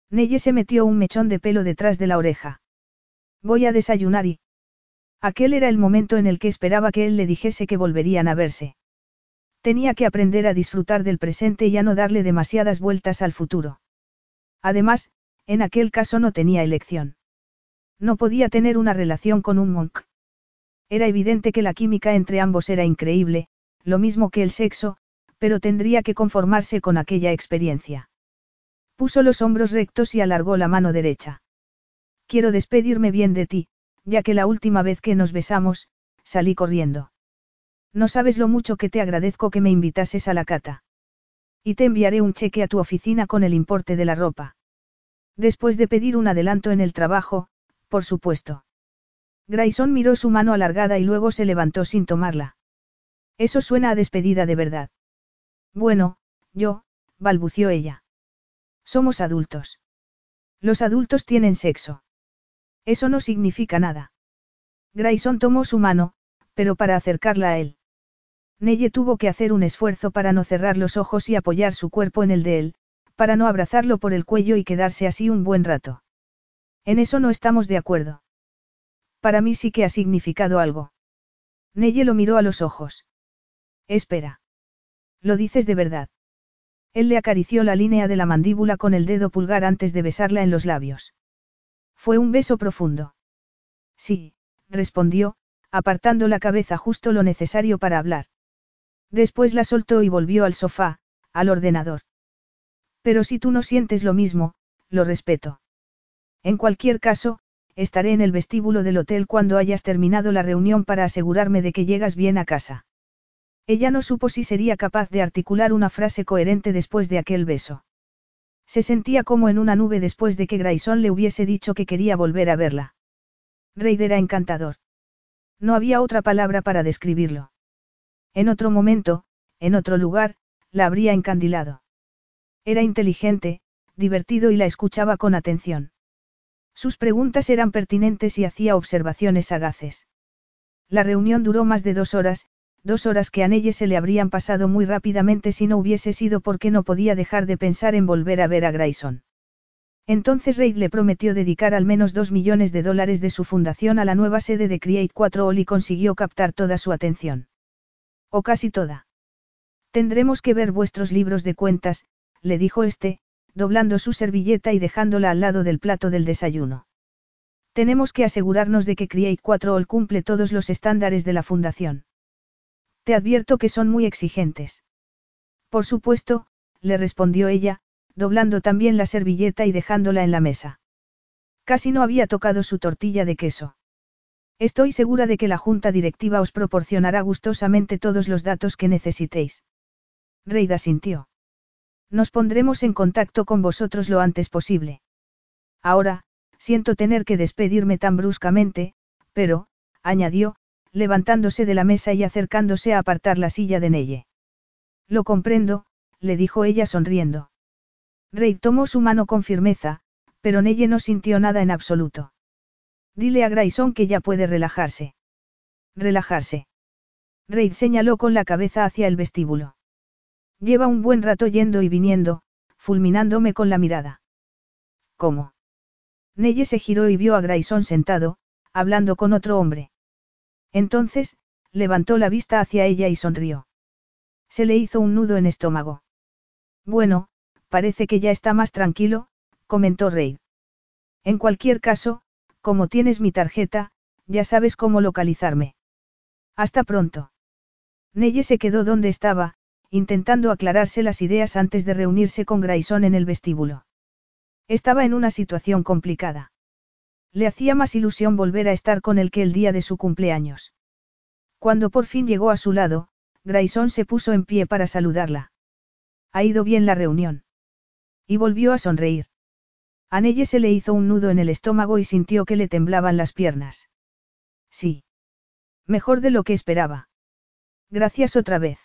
Nelle se metió un mechón de pelo detrás de la oreja. Voy a desayunar y... Aquel era el momento en el que esperaba que él le dijese que volverían a verse. Tenía que aprender a disfrutar del presente y a no darle demasiadas vueltas al futuro. Además, en aquel caso no tenía elección. No podía tener una relación con un monk. Era evidente que la química entre ambos era increíble, lo mismo que el sexo, pero tendría que conformarse con aquella experiencia. Puso los hombros rectos y alargó la mano derecha. Quiero despedirme bien de ti, ya que la última vez que nos besamos, salí corriendo. No sabes lo mucho que te agradezco que me invitases a la cata. Y te enviaré un cheque a tu oficina con el importe de la ropa. Después de pedir un adelanto en el trabajo, por supuesto. Grayson miró su mano alargada y luego se levantó sin tomarla. Eso suena a despedida de verdad. Bueno, yo, balbució ella. Somos adultos. Los adultos tienen sexo. Eso no significa nada. Grayson tomó su mano, pero para acercarla a él. Neye tuvo que hacer un esfuerzo para no cerrar los ojos y apoyar su cuerpo en el de él, para no abrazarlo por el cuello y quedarse así un buen rato. En eso no estamos de acuerdo. Para mí sí que ha significado algo. Neye lo miró a los ojos. Espera. Lo dices de verdad. Él le acarició la línea de la mandíbula con el dedo pulgar antes de besarla en los labios. Fue un beso profundo. Sí, respondió, apartando la cabeza justo lo necesario para hablar. Después la soltó y volvió al sofá, al ordenador. Pero si tú no sientes lo mismo, lo respeto. En cualquier caso, estaré en el vestíbulo del hotel cuando hayas terminado la reunión para asegurarme de que llegas bien a casa. Ella no supo si sería capaz de articular una frase coherente después de aquel beso. Se sentía como en una nube después de que Grayson le hubiese dicho que quería volver a verla. Reid era encantador. No había otra palabra para describirlo. En otro momento, en otro lugar, la habría encandilado. Era inteligente, divertido y la escuchaba con atención. Sus preguntas eran pertinentes y hacía observaciones sagaces. La reunión duró más de dos horas, dos horas que a Neye se le habrían pasado muy rápidamente si no hubiese sido porque no podía dejar de pensar en volver a ver a Grayson. Entonces Reid le prometió dedicar al menos dos millones de dólares de su fundación a la nueva sede de Create 4 All y consiguió captar toda su atención. O casi toda. Tendremos que ver vuestros libros de cuentas, le dijo este, doblando su servilleta y dejándola al lado del plato del desayuno. Tenemos que asegurarnos de que Create 4 All cumple todos los estándares de la fundación. Te advierto que son muy exigentes. Por supuesto, le respondió ella, doblando también la servilleta y dejándola en la mesa. Casi no había tocado su tortilla de queso. Estoy segura de que la junta directiva os proporcionará gustosamente todos los datos que necesitéis. Reida sintió. Nos pondremos en contacto con vosotros lo antes posible. Ahora, siento tener que despedirme tan bruscamente, pero, añadió, levantándose de la mesa y acercándose a apartar la silla de Neye. Lo comprendo, le dijo ella sonriendo. Rey tomó su mano con firmeza, pero Neye no sintió nada en absoluto. Dile a Grayson que ya puede relajarse. Relajarse. Reid señaló con la cabeza hacia el vestíbulo. Lleva un buen rato yendo y viniendo, fulminándome con la mirada. ¿Cómo? Neye se giró y vio a Grayson sentado, hablando con otro hombre. Entonces, levantó la vista hacia ella y sonrió. Se le hizo un nudo en estómago. Bueno, parece que ya está más tranquilo, comentó Reid. En cualquier caso, como tienes mi tarjeta, ya sabes cómo localizarme. Hasta pronto. Neye se quedó donde estaba, intentando aclararse las ideas antes de reunirse con Grayson en el vestíbulo. Estaba en una situación complicada. Le hacía más ilusión volver a estar con él que el día de su cumpleaños. Cuando por fin llegó a su lado, Grayson se puso en pie para saludarla. Ha ido bien la reunión. Y volvió a sonreír. A Neye se le hizo un nudo en el estómago y sintió que le temblaban las piernas. Sí. Mejor de lo que esperaba. Gracias otra vez.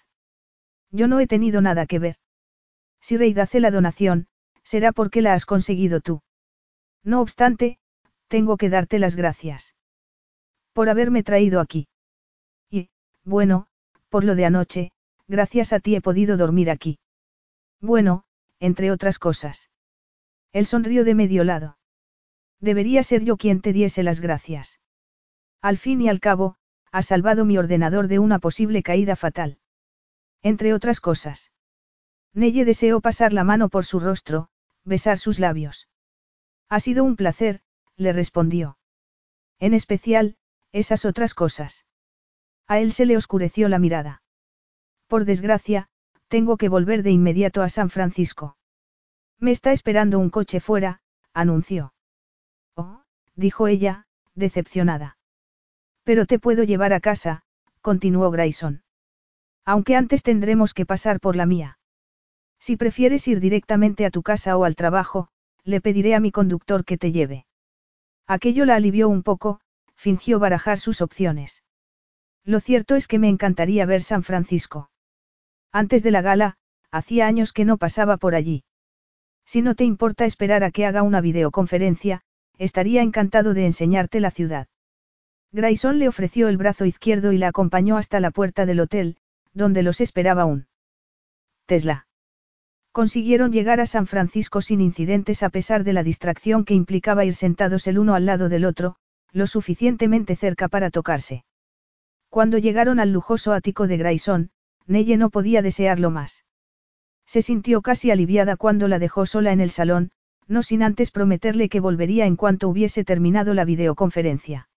Yo no he tenido nada que ver. Si Reid hace la donación, será porque la has conseguido tú. No obstante, tengo que darte las gracias. Por haberme traído aquí. Y, bueno, por lo de anoche, gracias a ti he podido dormir aquí. Bueno, entre otras cosas. Él sonrió de medio lado. Debería ser yo quien te diese las gracias. Al fin y al cabo, has salvado mi ordenador de una posible caída fatal. Entre otras cosas. Neye deseó pasar la mano por su rostro, besar sus labios. Ha sido un placer, le respondió. En especial, esas otras cosas. A él se le oscureció la mirada. Por desgracia, tengo que volver de inmediato a San Francisco. Me está esperando un coche fuera, anunció. Oh, dijo ella, decepcionada. Pero te puedo llevar a casa, continuó Grayson. Aunque antes tendremos que pasar por la mía. Si prefieres ir directamente a tu casa o al trabajo, le pediré a mi conductor que te lleve. Aquello la alivió un poco, fingió barajar sus opciones. Lo cierto es que me encantaría ver San Francisco. Antes de la gala, hacía años que no pasaba por allí. Si no te importa esperar a que haga una videoconferencia, estaría encantado de enseñarte la ciudad. Grayson le ofreció el brazo izquierdo y la acompañó hasta la puerta del hotel, donde los esperaba un Tesla. Consiguieron llegar a San Francisco sin incidentes a pesar de la distracción que implicaba ir sentados el uno al lado del otro, lo suficientemente cerca para tocarse. Cuando llegaron al lujoso ático de Grayson, Neye no podía desearlo más. Se sintió casi aliviada cuando la dejó sola en el salón, no sin antes prometerle que volvería en cuanto hubiese terminado la videoconferencia.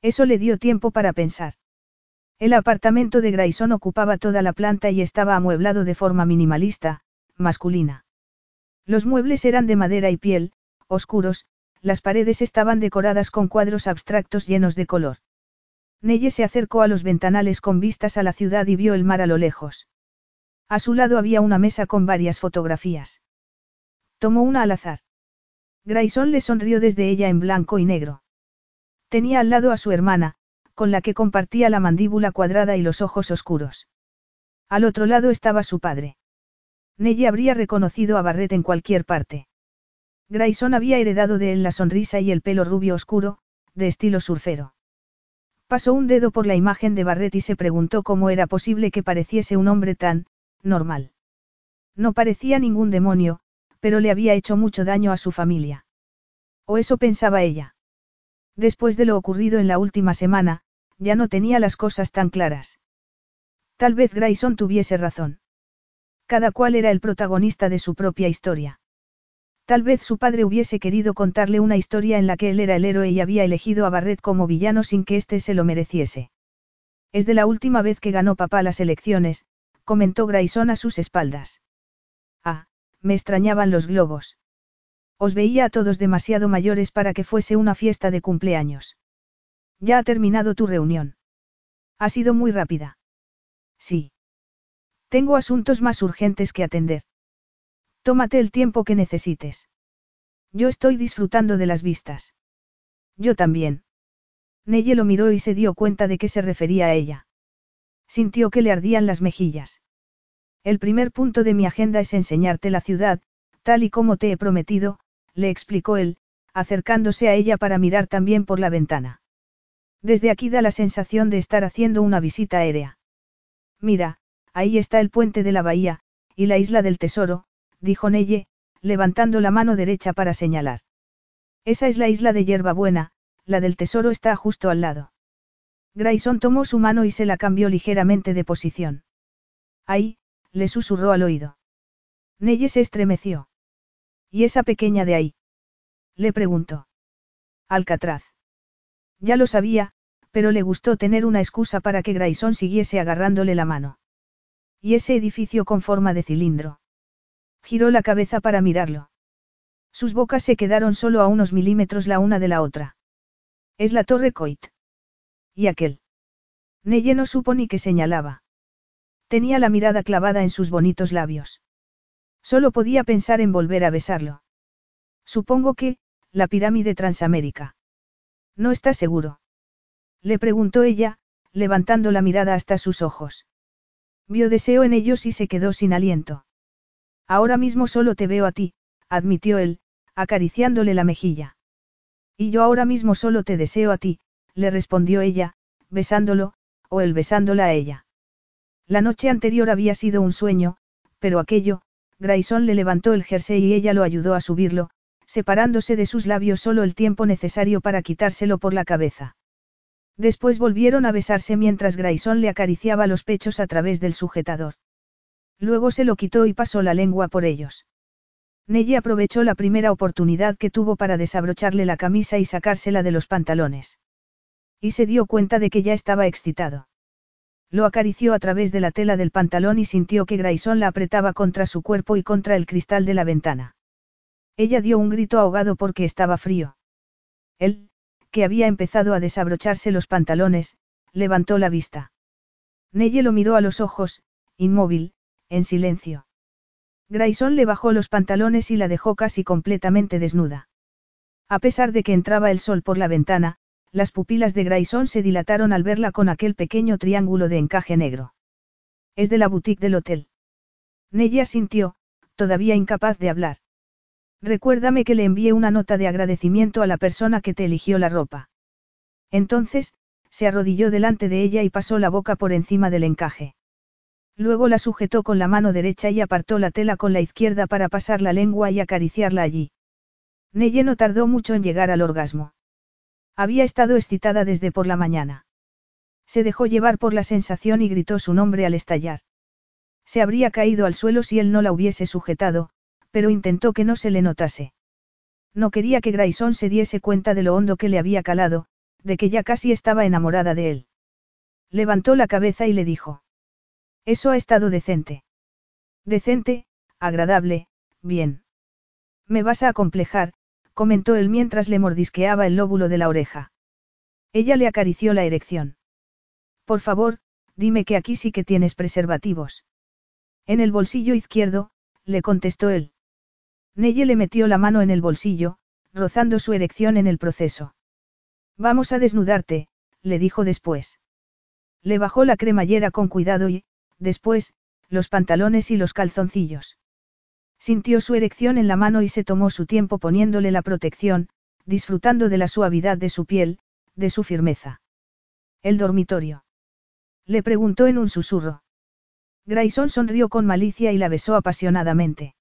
Eso le dio tiempo para pensar. El apartamento de Grayson ocupaba toda la planta y estaba amueblado de forma minimalista, masculina. Los muebles eran de madera y piel, oscuros, las paredes estaban decoradas con cuadros abstractos llenos de color. Neye se acercó a los ventanales con vistas a la ciudad y vio el mar a lo lejos. A su lado había una mesa con varias fotografías. Tomó una al azar. Grayson le sonrió desde ella en blanco y negro. Tenía al lado a su hermana, con la que compartía la mandíbula cuadrada y los ojos oscuros. Al otro lado estaba su padre. Nelly habría reconocido a Barrett en cualquier parte. Grayson había heredado de él la sonrisa y el pelo rubio oscuro, de estilo surfero. Pasó un dedo por la imagen de Barrett y se preguntó cómo era posible que pareciese un hombre tan, normal. No parecía ningún demonio, pero le había hecho mucho daño a su familia. O eso pensaba ella. Después de lo ocurrido en la última semana, ya no tenía las cosas tan claras. Tal vez Grayson tuviese razón. Cada cual era el protagonista de su propia historia. Tal vez su padre hubiese querido contarle una historia en la que él era el héroe y había elegido a Barrett como villano sin que éste se lo mereciese. Es de la última vez que ganó papá las elecciones, comentó Grayson a sus espaldas. Ah, me extrañaban los globos. Os veía a todos demasiado mayores para que fuese una fiesta de cumpleaños. Ya ha terminado tu reunión. Ha sido muy rápida. Sí. Tengo asuntos más urgentes que atender. Tómate el tiempo que necesites. Yo estoy disfrutando de las vistas. Yo también. Neye lo miró y se dio cuenta de que se refería a ella. Sintió que le ardían las mejillas. El primer punto de mi agenda es enseñarte la ciudad, tal y como te he prometido, le explicó él, acercándose a ella para mirar también por la ventana. Desde aquí da la sensación de estar haciendo una visita aérea. Mira, ahí está el puente de la bahía, y la isla del tesoro, dijo Neye, levantando la mano derecha para señalar. Esa es la isla de Hierbabuena, la del tesoro está justo al lado. Grayson tomó su mano y se la cambió ligeramente de posición. Ahí, le susurró al oído. Neye se estremeció. ¿Y esa pequeña de ahí? Le preguntó. Alcatraz. Ya lo sabía, pero le gustó tener una excusa para que Grayson siguiese agarrándole la mano. ¿Y ese edificio con forma de cilindro? Giró la cabeza para mirarlo. Sus bocas se quedaron solo a unos milímetros la una de la otra. Es la Torre Coit. ¿Y aquel? Neye no supo ni qué señalaba. Tenía la mirada clavada en sus bonitos labios. Solo podía pensar en volver a besarlo. Supongo que, la pirámide Transamérica. ¿No está seguro? Le preguntó ella, levantando la mirada hasta sus ojos. Vio deseo en ellos y se quedó sin aliento. Ahora mismo solo te veo a ti, admitió él, acariciándole la mejilla. Y yo ahora mismo solo te deseo a ti, le respondió ella, besándolo, o él besándola a ella. La noche anterior había sido un sueño, pero aquello, Grayson le levantó el jersey y ella lo ayudó a subirlo, separándose de sus labios solo el tiempo necesario para quitárselo por la cabeza. Después volvieron a besarse mientras Grayson le acariciaba los pechos a través del sujetador. Luego se lo quitó y pasó la lengua por ellos. Nelly aprovechó la primera oportunidad que tuvo para desabrocharle la camisa y sacársela de los pantalones. Y se dio cuenta de que ya estaba excitado. Lo acarició a través de la tela del pantalón y sintió que Grayson la apretaba contra su cuerpo y contra el cristal de la ventana. Ella dio un grito ahogado porque estaba frío. Él, que había empezado a desabrocharse los pantalones, levantó la vista. Neye lo miró a los ojos, inmóvil, en silencio. Grayson le bajó los pantalones y la dejó casi completamente desnuda. A pesar de que entraba el sol por la ventana, las pupilas de Grayson se dilataron al verla con aquel pequeño triángulo de encaje negro. Es de la boutique del hotel. Nella sintió, todavía incapaz de hablar. Recuérdame que le envié una nota de agradecimiento a la persona que te eligió la ropa. Entonces, se arrodilló delante de ella y pasó la boca por encima del encaje. Luego la sujetó con la mano derecha y apartó la tela con la izquierda para pasar la lengua y acariciarla allí. Neye no tardó mucho en llegar al orgasmo. Había estado excitada desde por la mañana. Se dejó llevar por la sensación y gritó su nombre al estallar. Se habría caído al suelo si él no la hubiese sujetado, pero intentó que no se le notase. No quería que Grayson se diese cuenta de lo hondo que le había calado, de que ya casi estaba enamorada de él. Levantó la cabeza y le dijo. Eso ha estado decente. Decente, agradable, bien. Me vas a acomplejar, comentó él mientras le mordisqueaba el lóbulo de la oreja. Ella le acarició la erección. Por favor, dime que aquí sí que tienes preservativos. En el bolsillo izquierdo, le contestó él. Neye le metió la mano en el bolsillo, rozando su erección en el proceso. Vamos a desnudarte, le dijo después. Le bajó la cremallera con cuidado y, después, los pantalones y los calzoncillos. Sintió su erección en la mano y se tomó su tiempo poniéndole la protección, disfrutando de la suavidad de su piel, de su firmeza. El dormitorio. Le preguntó en un susurro. Grayson sonrió con malicia y la besó apasionadamente.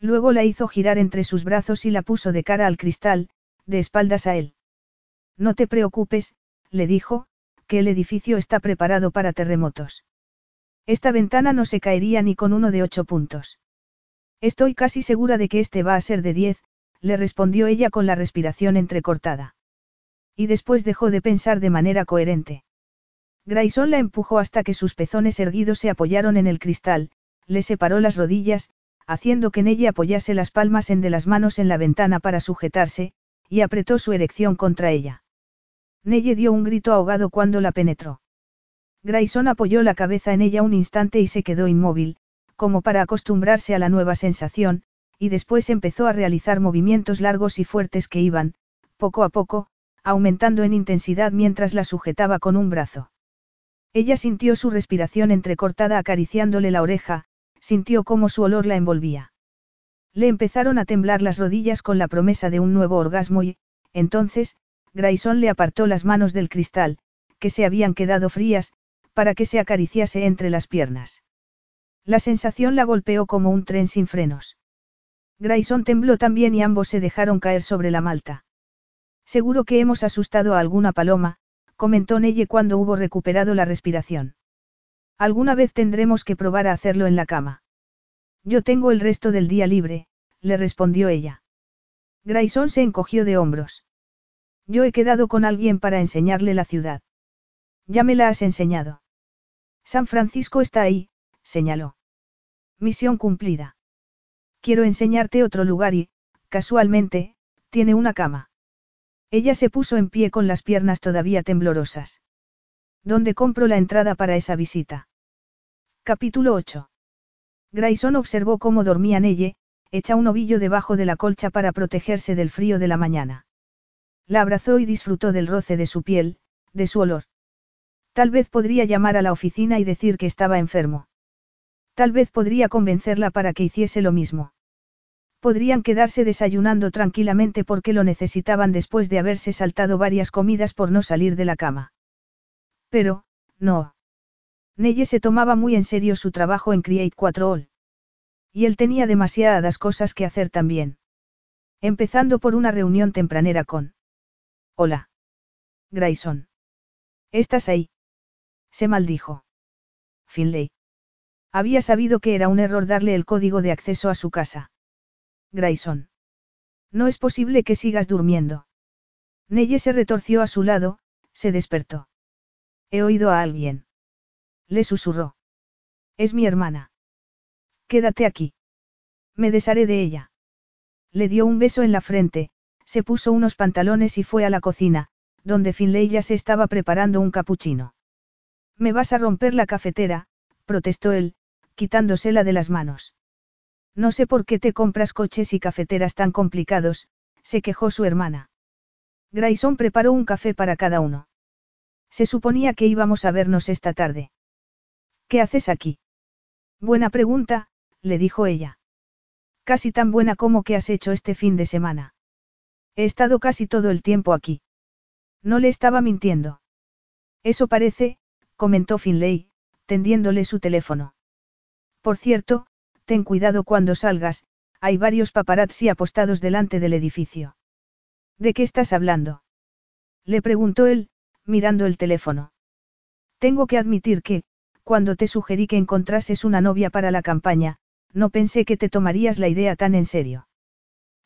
Luego la hizo girar entre sus brazos y la puso de cara al cristal, de espaldas a él. No te preocupes, le dijo, que el edificio está preparado para terremotos. Esta ventana no se caería ni con uno de ocho puntos. Estoy casi segura de que este va a ser de diez, le respondió ella con la respiración entrecortada. Y después dejó de pensar de manera coherente. Grayson la empujó hasta que sus pezones erguidos se apoyaron en el cristal, le separó las rodillas, haciendo que Nelle apoyase las palmas en de las manos en la ventana para sujetarse, y apretó su erección contra ella. Nelle dio un grito ahogado cuando la penetró. Grayson apoyó la cabeza en ella un instante y se quedó inmóvil, como para acostumbrarse a la nueva sensación, y después empezó a realizar movimientos largos y fuertes que iban, poco a poco, aumentando en intensidad mientras la sujetaba con un brazo. Ella sintió su respiración entrecortada acariciándole la oreja, sintió cómo su olor la envolvía. Le empezaron a temblar las rodillas con la promesa de un nuevo orgasmo y, entonces, Grayson le apartó las manos del cristal, que se habían quedado frías, para que se acariciase entre las piernas. La sensación la golpeó como un tren sin frenos. Grayson tembló también y ambos se dejaron caer sobre la malta. Seguro que hemos asustado a alguna paloma, comentó Nelle cuando hubo recuperado la respiración. Alguna vez tendremos que probar a hacerlo en la cama. Yo tengo el resto del día libre, le respondió ella. Grayson se encogió de hombros. Yo he quedado con alguien para enseñarle la ciudad. Ya me la has enseñado. San Francisco está ahí, señaló. Misión cumplida. Quiero enseñarte otro lugar y, casualmente, tiene una cama. Ella se puso en pie con las piernas todavía temblorosas. ¿Dónde compro la entrada para esa visita? Capítulo 8. Grayson observó cómo dormía Nelle, echa un ovillo debajo de la colcha para protegerse del frío de la mañana. La abrazó y disfrutó del roce de su piel, de su olor. Tal vez podría llamar a la oficina y decir que estaba enfermo. Tal vez podría convencerla para que hiciese lo mismo. Podrían quedarse desayunando tranquilamente porque lo necesitaban después de haberse saltado varias comidas por no salir de la cama. Pero, no. Neye se tomaba muy en serio su trabajo en Create 4 All. Y él tenía demasiadas cosas que hacer también. Empezando por una reunión tempranera con. Hola. Grayson. ¿Estás ahí? Se maldijo. Finlay. Había sabido que era un error darle el código de acceso a su casa. Grayson. No es posible que sigas durmiendo. Neye se retorció a su lado, se despertó. He oído a alguien. Le susurró. Es mi hermana. Quédate aquí. Me desharé de ella. Le dio un beso en la frente, se puso unos pantalones y fue a la cocina, donde Finley ya se estaba preparando un capuchino. Me vas a romper la cafetera, protestó él, quitándosela de las manos. No sé por qué te compras coches y cafeteras tan complicados, se quejó su hermana. Grayson preparó un café para cada uno. Se suponía que íbamos a vernos esta tarde. ¿Qué haces aquí? Buena pregunta, le dijo ella. Casi tan buena como que has hecho este fin de semana. He estado casi todo el tiempo aquí. No le estaba mintiendo. Eso parece, comentó Finlay, tendiéndole su teléfono. Por cierto, ten cuidado cuando salgas, hay varios paparazzi apostados delante del edificio. ¿De qué estás hablando? Le preguntó él, mirando el teléfono. Tengo que admitir que, cuando te sugerí que encontrases una novia para la campaña, no pensé que te tomarías la idea tan en serio.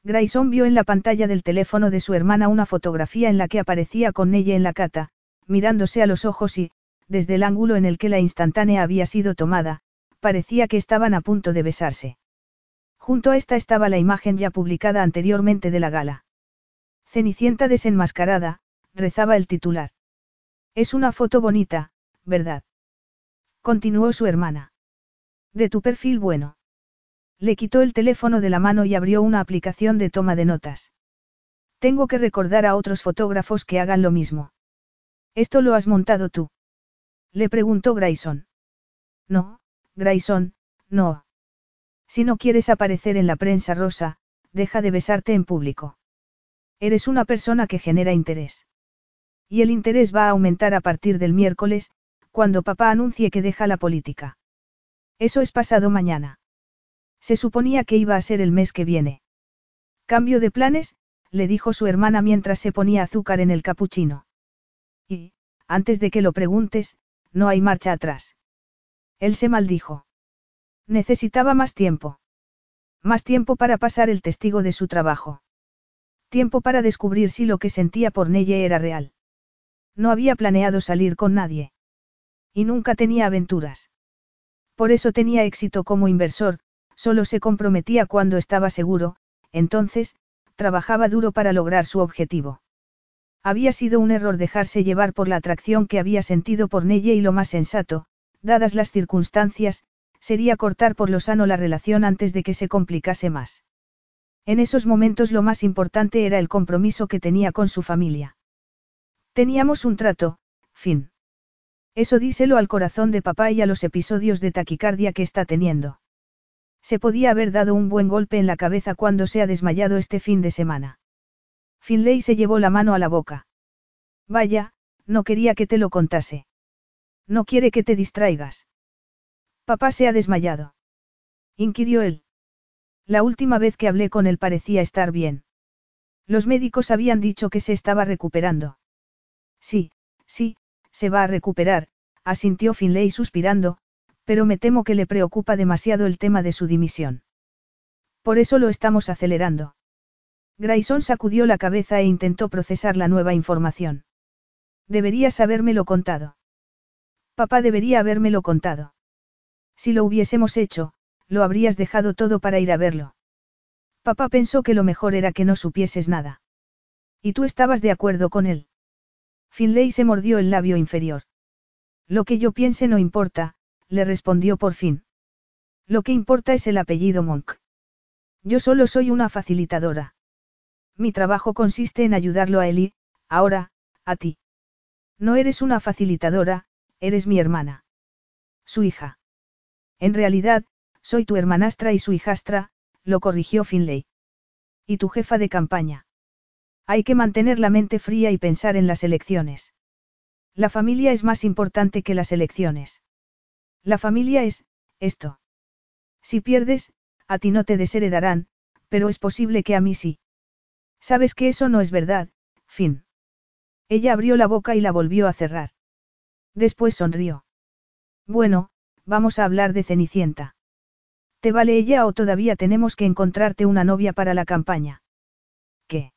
Grayson vio en la pantalla del teléfono de su hermana una fotografía en la que aparecía con ella en la cata, mirándose a los ojos y, desde el ángulo en el que la instantánea había sido tomada, parecía que estaban a punto de besarse. Junto a esta estaba la imagen ya publicada anteriormente de la gala. Cenicienta desenmascarada, rezaba el titular. Es una foto bonita, ¿verdad? Continuó su hermana. De tu perfil bueno. Le quitó el teléfono de la mano y abrió una aplicación de toma de notas. Tengo que recordar a otros fotógrafos que hagan lo mismo. ¿Esto lo has montado tú? Le preguntó Grayson. No, Grayson, no. Si no quieres aparecer en la prensa rosa, deja de besarte en público. Eres una persona que genera interés. Y el interés va a aumentar a partir del miércoles, cuando papá anuncie que deja la política. Eso es pasado mañana. Se suponía que iba a ser el mes que viene. Cambio de planes, le dijo su hermana mientras se ponía azúcar en el capuchino. Y, antes de que lo preguntes, no hay marcha atrás. Él se maldijo. Necesitaba más tiempo. Más tiempo para pasar el testigo de su trabajo. Tiempo para descubrir si lo que sentía por Neye era real. No había planeado salir con nadie. Y nunca tenía aventuras. Por eso tenía éxito como inversor, solo se comprometía cuando estaba seguro, entonces, trabajaba duro para lograr su objetivo. Había sido un error dejarse llevar por la atracción que había sentido por Neye y lo más sensato, dadas las circunstancias, sería cortar por lo sano la relación antes de que se complicase más. En esos momentos lo más importante era el compromiso que tenía con su familia. Teníamos un trato, fin. Eso díselo al corazón de papá y a los episodios de taquicardia que está teniendo. Se podía haber dado un buen golpe en la cabeza cuando se ha desmayado este fin de semana. Finlay se llevó la mano a la boca. Vaya, no quería que te lo contase. No quiere que te distraigas. Papá se ha desmayado. Inquirió él. La última vez que hablé con él parecía estar bien. Los médicos habían dicho que se estaba recuperando. Sí, sí, se va a recuperar, asintió Finlay suspirando, pero me temo que le preocupa demasiado el tema de su dimisión. Por eso lo estamos acelerando. Grayson sacudió la cabeza e intentó procesar la nueva información. Deberías habérmelo contado. Papá debería habérmelo contado. Si lo hubiésemos hecho, lo habrías dejado todo para ir a verlo. Papá pensó que lo mejor era que no supieses nada. Y tú estabas de acuerdo con él. Finlay se mordió el labio inferior. Lo que yo piense no importa, le respondió por fin. Lo que importa es el apellido Monk. Yo solo soy una facilitadora. Mi trabajo consiste en ayudarlo a él y, ahora, a ti. No eres una facilitadora, eres mi hermana. Su hija. En realidad, soy tu hermanastra y su hijastra, lo corrigió Finlay. Y tu jefa de campaña. Hay que mantener la mente fría y pensar en las elecciones. La familia es más importante que las elecciones. La familia es, esto. Si pierdes, a ti no te desheredarán, pero es posible que a mí sí. Sabes que eso no es verdad, fin. Ella abrió la boca y la volvió a cerrar. Después sonrió. Bueno, vamos a hablar de Cenicienta. ¿Te vale ella o todavía tenemos que encontrarte una novia para la campaña? ¿Qué?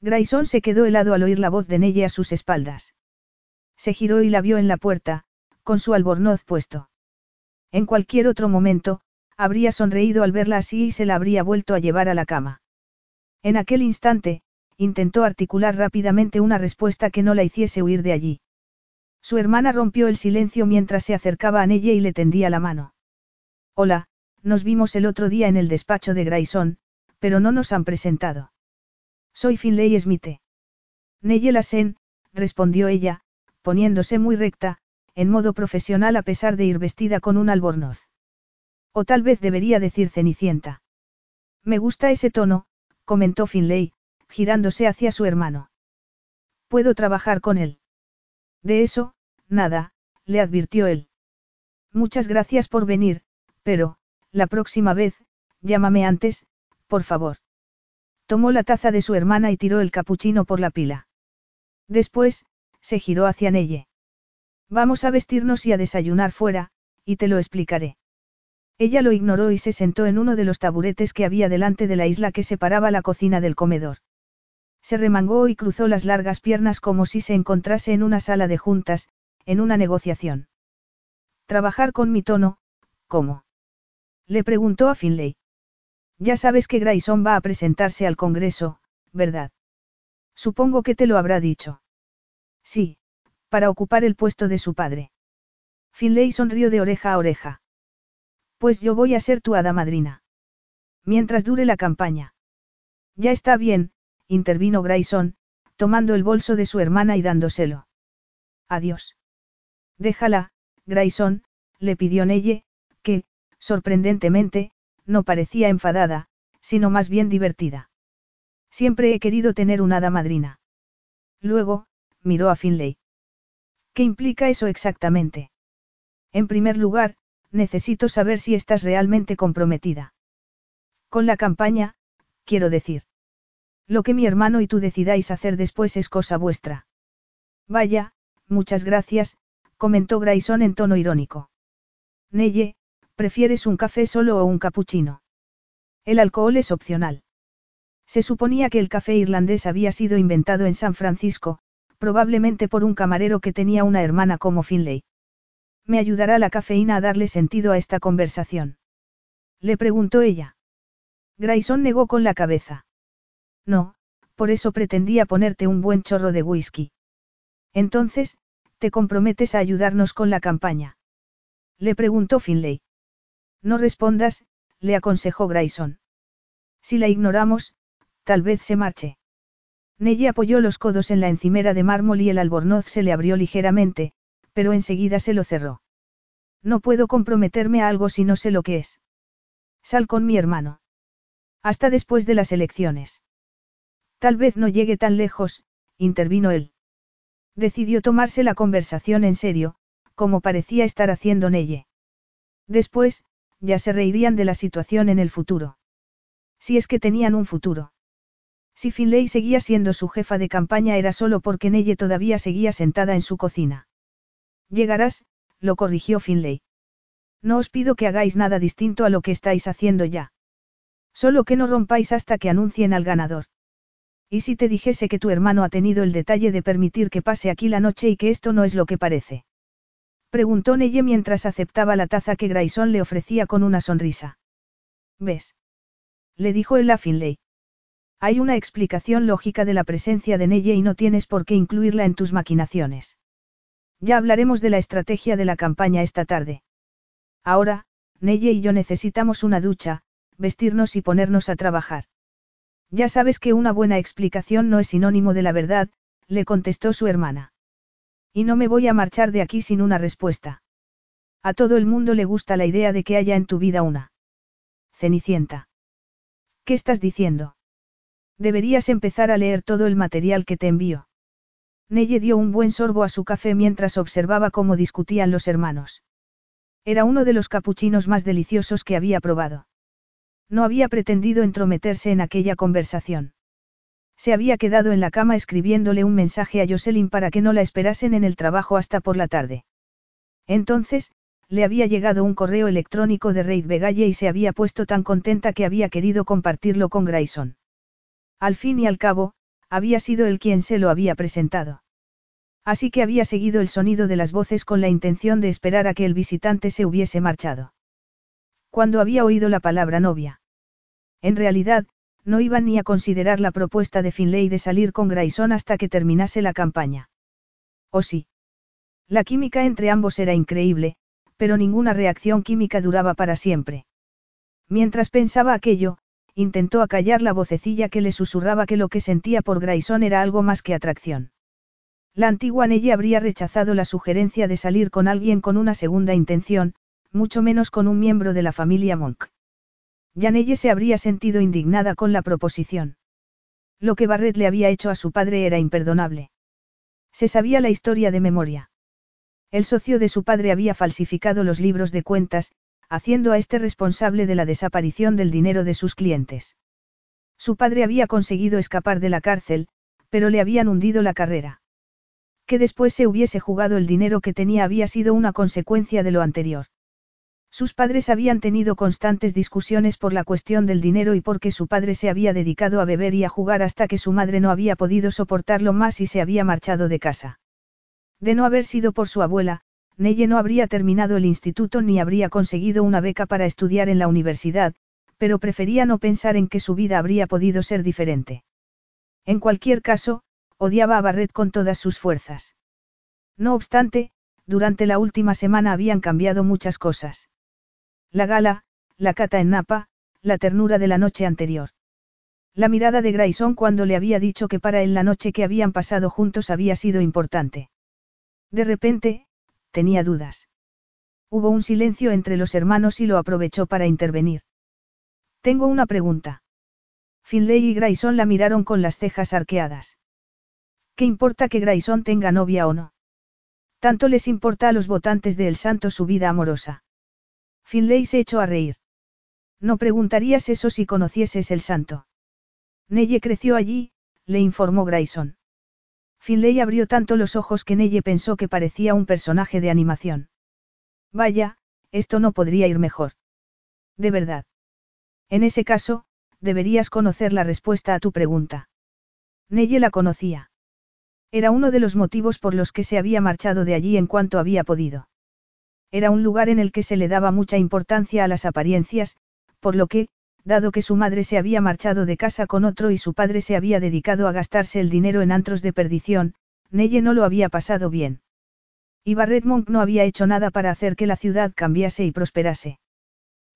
Grayson se quedó helado al oír la voz de Nelle a sus espaldas. Se giró y la vio en la puerta, con su albornoz puesto. En cualquier otro momento, habría sonreído al verla así y se la habría vuelto a llevar a la cama. En aquel instante, intentó articular rápidamente una respuesta que no la hiciese huir de allí. Su hermana rompió el silencio mientras se acercaba a Nelle y le tendía la mano. Hola, nos vimos el otro día en el despacho de Grayson, pero no nos han presentado. Soy Finlay Smith. Neye Lassen, respondió ella, poniéndose muy recta, en modo profesional a pesar de ir vestida con un albornoz. O tal vez debería decir Cenicienta. Me gusta ese tono, comentó Finlay, girándose hacia su hermano. Puedo trabajar con él. De eso, nada, le advirtió él. Muchas gracias por venir, pero, la próxima vez, llámame antes, por favor. Tomó la taza de su hermana y tiró el capuchino por la pila. Después, se giró hacia Nelle. Vamos a vestirnos y a desayunar fuera, y te lo explicaré. Ella lo ignoró y se sentó en uno de los taburetes que había delante de la isla que separaba la cocina del comedor. Se remangó y cruzó las largas piernas como si se encontrase en una sala de juntas, en una negociación. Trabajar con mi tono, ¿cómo? Le preguntó a Finlay. Ya sabes que Grayson va a presentarse al Congreso, ¿verdad? Supongo que te lo habrá dicho. Sí, para ocupar el puesto de su padre. Finlay sonrió de oreja a oreja. Pues yo voy a ser tu hada madrina. Mientras dure la campaña. Ya está bien, intervino Grayson, tomando el bolso de su hermana y dándoselo. Adiós. Déjala, Grayson, le pidió Nelle, que, sorprendentemente, no parecía enfadada, sino más bien divertida. Siempre he querido tener una hada madrina. Luego, miró a Finlay. ¿Qué implica eso exactamente? En primer lugar, necesito saber si estás realmente comprometida. Con la campaña, quiero decir. Lo que mi hermano y tú decidáis hacer después es cosa vuestra. Vaya, muchas gracias, comentó Grayson en tono irónico. Neye, ¿prefieres un café solo o un cappuccino? El alcohol es opcional. Se suponía que el café irlandés había sido inventado en San Francisco, probablemente por un camarero que tenía una hermana como Finlay. ¿Me ayudará la cafeína a darle sentido a esta conversación? Le preguntó ella. Grayson negó con la cabeza. No, por eso pretendía ponerte un buen chorro de whisky. Entonces, ¿te comprometes a ayudarnos con la campaña? Le preguntó Finlay. No respondas, le aconsejó Grayson. Si la ignoramos, tal vez se marche. Nelly apoyó los codos en la encimera de mármol y el albornoz se le abrió ligeramente, pero enseguida se lo cerró. No puedo comprometerme a algo si no sé lo que es. Sal con mi hermano. Hasta después de las elecciones. Tal vez no llegue tan lejos, intervino él. Decidió tomarse la conversación en serio, como parecía estar haciendo Nelle. Después, ya se reirían de la situación en el futuro. Si es que tenían un futuro. Si Finlay seguía siendo su jefa de campaña era solo porque Nelle todavía seguía sentada en su cocina. Llegarás, lo corrigió Finlay. No os pido que hagáis nada distinto a lo que estáis haciendo ya. Solo que no rompáis hasta que anuncien al ganador. ¿Y si te dijese que tu hermano ha tenido el detalle de permitir que pase aquí la noche y que esto no es lo que parece? Preguntó Nelle mientras aceptaba la taza que Grayson le ofrecía con una sonrisa. ¿Ves? Le dijo él a. Hay una explicación lógica de la presencia de Nelle y no tienes por qué incluirla en tus maquinaciones. Ya hablaremos de la estrategia de la campaña esta tarde. Ahora, Nelle y yo necesitamos una ducha, vestirnos y ponernos a trabajar. Ya sabes que una buena explicación no es sinónimo de la verdad, le contestó su hermana. Y no me voy a marchar de aquí sin una respuesta. A todo el mundo le gusta la idea de que haya en tu vida una. Cenicienta. ¿Qué estás diciendo? Deberías empezar a leer todo el material que te envío. Nelle dio un buen sorbo a su café mientras observaba cómo discutían los hermanos. Era uno de los capuchinos más deliciosos que había probado. No había pretendido entrometerse en aquella conversación. Se había quedado en la cama escribiéndole un mensaje a Jocelyn para que no la esperasen en el trabajo hasta por la tarde. Entonces, le había llegado un correo electrónico de Reid Begalle y se había puesto tan contenta que había querido compartirlo con Grayson. Al fin y al cabo, había sido él quien se lo había presentado. Así que había seguido el sonido de las voces con la intención de esperar a que el visitante se hubiese marchado. Cuando había oído la palabra novia. En realidad, no iban ni a considerar la propuesta de Finlay de salir con Grayson hasta que terminase la campaña. ¿O sí? La química entre ambos era increíble, pero ninguna reacción química duraba para siempre. Mientras pensaba aquello, intentó acallar la vocecilla que le susurraba que lo que sentía por Grayson era algo más que atracción. La antigua Nelly habría rechazado la sugerencia de salir con alguien con una segunda intención, mucho menos con un miembro de la familia Monk. Janelle se habría sentido indignada con la proposición. Lo que Barrett le había hecho a su padre era imperdonable. Se sabía la historia de memoria. El socio de su padre había falsificado los libros de cuentas, haciendo a este responsable de la desaparición del dinero de sus clientes. Su padre había conseguido escapar de la cárcel, pero le habían hundido la carrera. Que después se hubiese jugado el dinero que tenía había sido una consecuencia de lo anterior. Sus padres habían tenido constantes discusiones por la cuestión del dinero y porque su padre se había dedicado a beber y a jugar hasta que su madre no había podido soportarlo más y se había marchado de casa. De no haber sido por su abuela, Neye no habría terminado el instituto ni habría conseguido una beca para estudiar en la universidad, pero prefería no pensar en que su vida habría podido ser diferente. En cualquier caso, odiaba a Barrett con todas sus fuerzas. No obstante, durante la última semana habían cambiado muchas cosas. La gala, la cata en Napa, la ternura de la noche anterior. La mirada de Grayson cuando le había dicho que para él la noche que habían pasado juntos había sido importante. De repente, tenía dudas. Hubo un silencio entre los hermanos y lo aprovechó para intervenir. Tengo una pregunta. Finlay y Grayson la miraron con las cejas arqueadas. ¿Qué importa que Grayson tenga novia o no? Tanto les importa a los votantes de El Santo su vida amorosa. Finlay se echó a reír. No preguntarías eso si conocieses El Santo. Neye creció allí, le informó Grayson. Finlay abrió tanto los ojos que Neye pensó que parecía un personaje de animación. Vaya, esto no podría ir mejor. De verdad. En ese caso, deberías conocer la respuesta a tu pregunta. Neye la conocía. Era uno de los motivos por los que se había marchado de allí en cuanto había podido. Era un lugar en el que se le daba mucha importancia a las apariencias, por lo que, dado que su madre se había marchado de casa con otro y su padre se había dedicado a gastarse el dinero en antros de perdición, Neye no lo había pasado bien. Y Barrett Monk no había hecho nada para hacer que la ciudad cambiase y prosperase.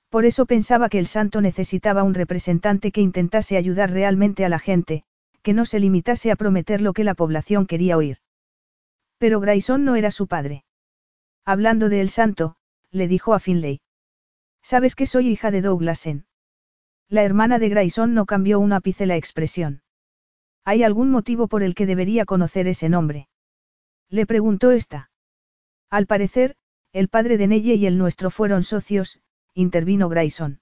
Por eso pensaba que el santo necesitaba un representante que intentase ayudar realmente a la gente, que no se limitase a prometer lo que la población quería oír. Pero Grayson no era su padre. Hablando de el santo, le dijo a Finlay. Sabes que soy hija de Douglasen. La hermana de Grayson no cambió un ápice la expresión. ¿Hay algún motivo por el que debería conocer ese nombre? Le preguntó esta. Al parecer, el padre de Neye y el nuestro fueron socios, intervino Grayson.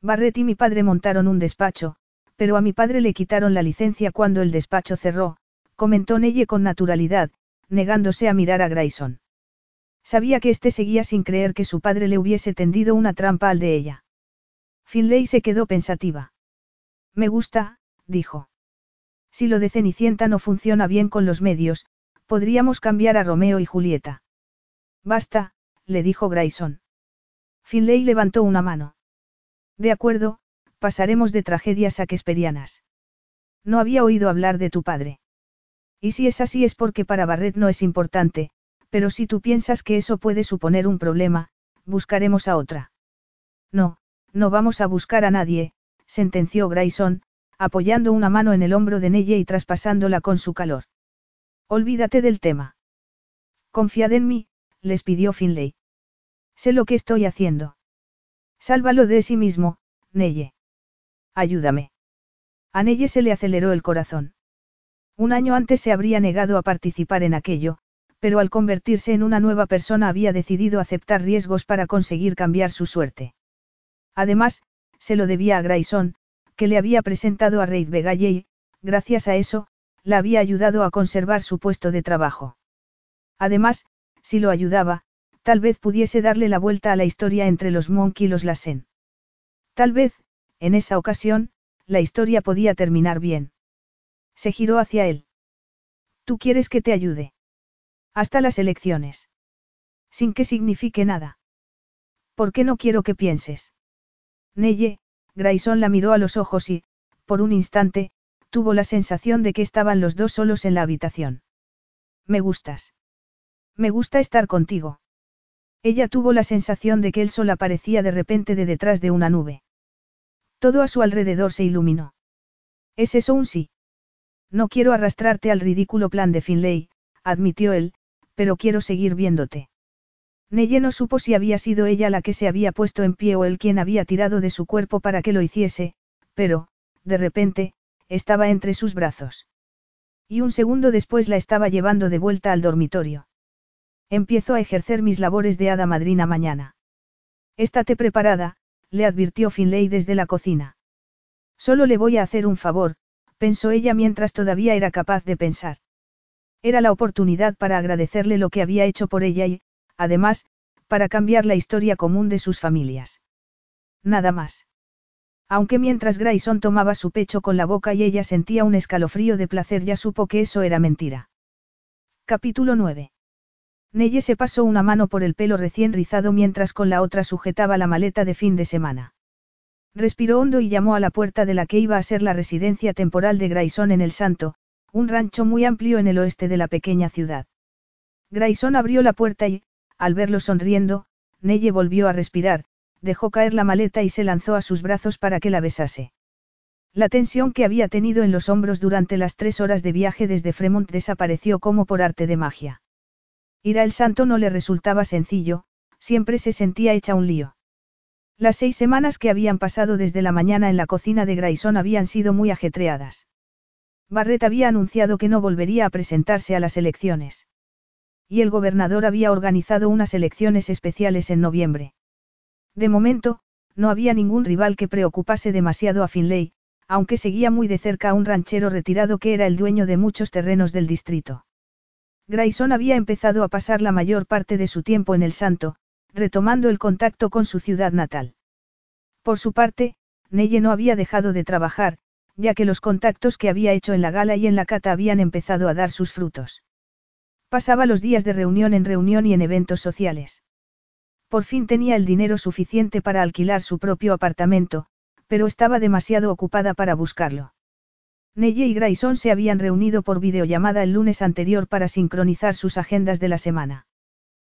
Barrett y mi padre montaron un despacho, pero a mi padre le quitaron la licencia cuando el despacho cerró, comentó Neye con naturalidad, negándose a mirar a Grayson. Sabía que éste seguía sin creer que su padre le hubiese tendido una trampa al de ella. Finlay se quedó pensativa. Me gusta, dijo. Si lo de Cenicienta no funciona bien con los medios, podríamos cambiar a Romeo y Julieta. Basta, le dijo Grayson. Finlay levantó una mano. De acuerdo, pasaremos de tragedias a quesperianas. No había oído hablar de tu padre. Y si es así es porque para Barret no es importante, pero si tú piensas que eso puede suponer un problema, buscaremos a otra. No, no vamos a buscar a nadie, sentenció Grayson, apoyando una mano en el hombro de Neye y traspasándola con su calor. Olvídate del tema. Confiad en mí, les pidió Finlay. Sé lo que estoy haciendo. Sálvalo de sí mismo, Neye. Ayúdame. A Neye se le aceleró el corazón. Un año antes se habría negado a participar en aquello, pero al convertirse en una nueva persona había decidido aceptar riesgos para conseguir cambiar su suerte. Además, se lo debía a Grayson, que le había presentado a Reid Begalle y, gracias a eso, la había ayudado a conservar su puesto de trabajo. Además, si lo ayudaba, tal vez pudiese darle la vuelta a la historia entre los Monk y los Lassen. Tal vez, en esa ocasión, la historia podía terminar bien. Se giró hacia él. ¿Tú quieres que te ayude? Hasta las elecciones. Sin que signifique nada. ¿Por qué no quiero que pienses? Neye, Grayson la miró a los ojos y, por un instante, tuvo la sensación de que estaban los dos solos en la habitación. Me gustas. Me gusta estar contigo. Ella tuvo la sensación de que el sol aparecía de repente de detrás de una nube. Todo a su alrededor se iluminó. ¿Es eso un sí? No quiero arrastrarte al ridículo plan de Finlay, admitió él, pero quiero seguir viéndote. Neye no supo si había sido ella la que se había puesto en pie o él quien había tirado de su cuerpo para que lo hiciese, pero, de repente, estaba entre sus brazos. Y un segundo después la estaba llevando de vuelta al dormitorio. Empiezo a ejercer mis labores de hada madrina mañana. Estate preparada, le advirtió Finlay desde la cocina. Solo le voy a hacer un favor, pensó ella mientras todavía era capaz de pensar. Era la oportunidad para agradecerle lo que había hecho por ella y, además, para cambiar la historia común de sus familias. Nada más. Aunque mientras Grayson tomaba su pecho con la boca y ella sentía un escalofrío de placer, ya supo que eso era mentira. Capítulo 9. Neye se pasó una mano por el pelo recién rizado mientras con la otra sujetaba la maleta de fin de semana. Respiró hondo y llamó a la puerta de la que iba a ser la residencia temporal de Grayson en el Santo, un rancho muy amplio en el oeste de la pequeña ciudad. Grayson abrió la puerta y, al verlo sonriendo, Neye volvió a respirar, dejó caer la maleta y se lanzó a sus brazos para que la besase. La tensión que había tenido en los hombros durante las tres horas de viaje desde Fremont desapareció como por arte de magia. Ir a El Santo no le resultaba sencillo, siempre se sentía hecha un lío. Las seis semanas que habían pasado desde la mañana en la cocina de Grayson habían sido muy ajetreadas. Barrett había anunciado que no volvería a presentarse a las elecciones. Y el gobernador había organizado unas elecciones especiales en noviembre. De momento, no había ningún rival que preocupase demasiado a Finlay, aunque seguía muy de cerca a un ranchero retirado que era el dueño de muchos terrenos del distrito. Grayson había empezado a pasar la mayor parte de su tiempo en el Santo, retomando el contacto con su ciudad natal. Por su parte, Neye no había dejado de trabajar, ya que los contactos que había hecho en la gala y en la cata habían empezado a dar sus frutos. Pasaba los días de reunión en reunión y en eventos sociales. Por fin tenía el dinero suficiente para alquilar su propio apartamento, pero estaba demasiado ocupada para buscarlo. Neye y Grayson se habían reunido por videollamada el lunes anterior para sincronizar sus agendas de la semana.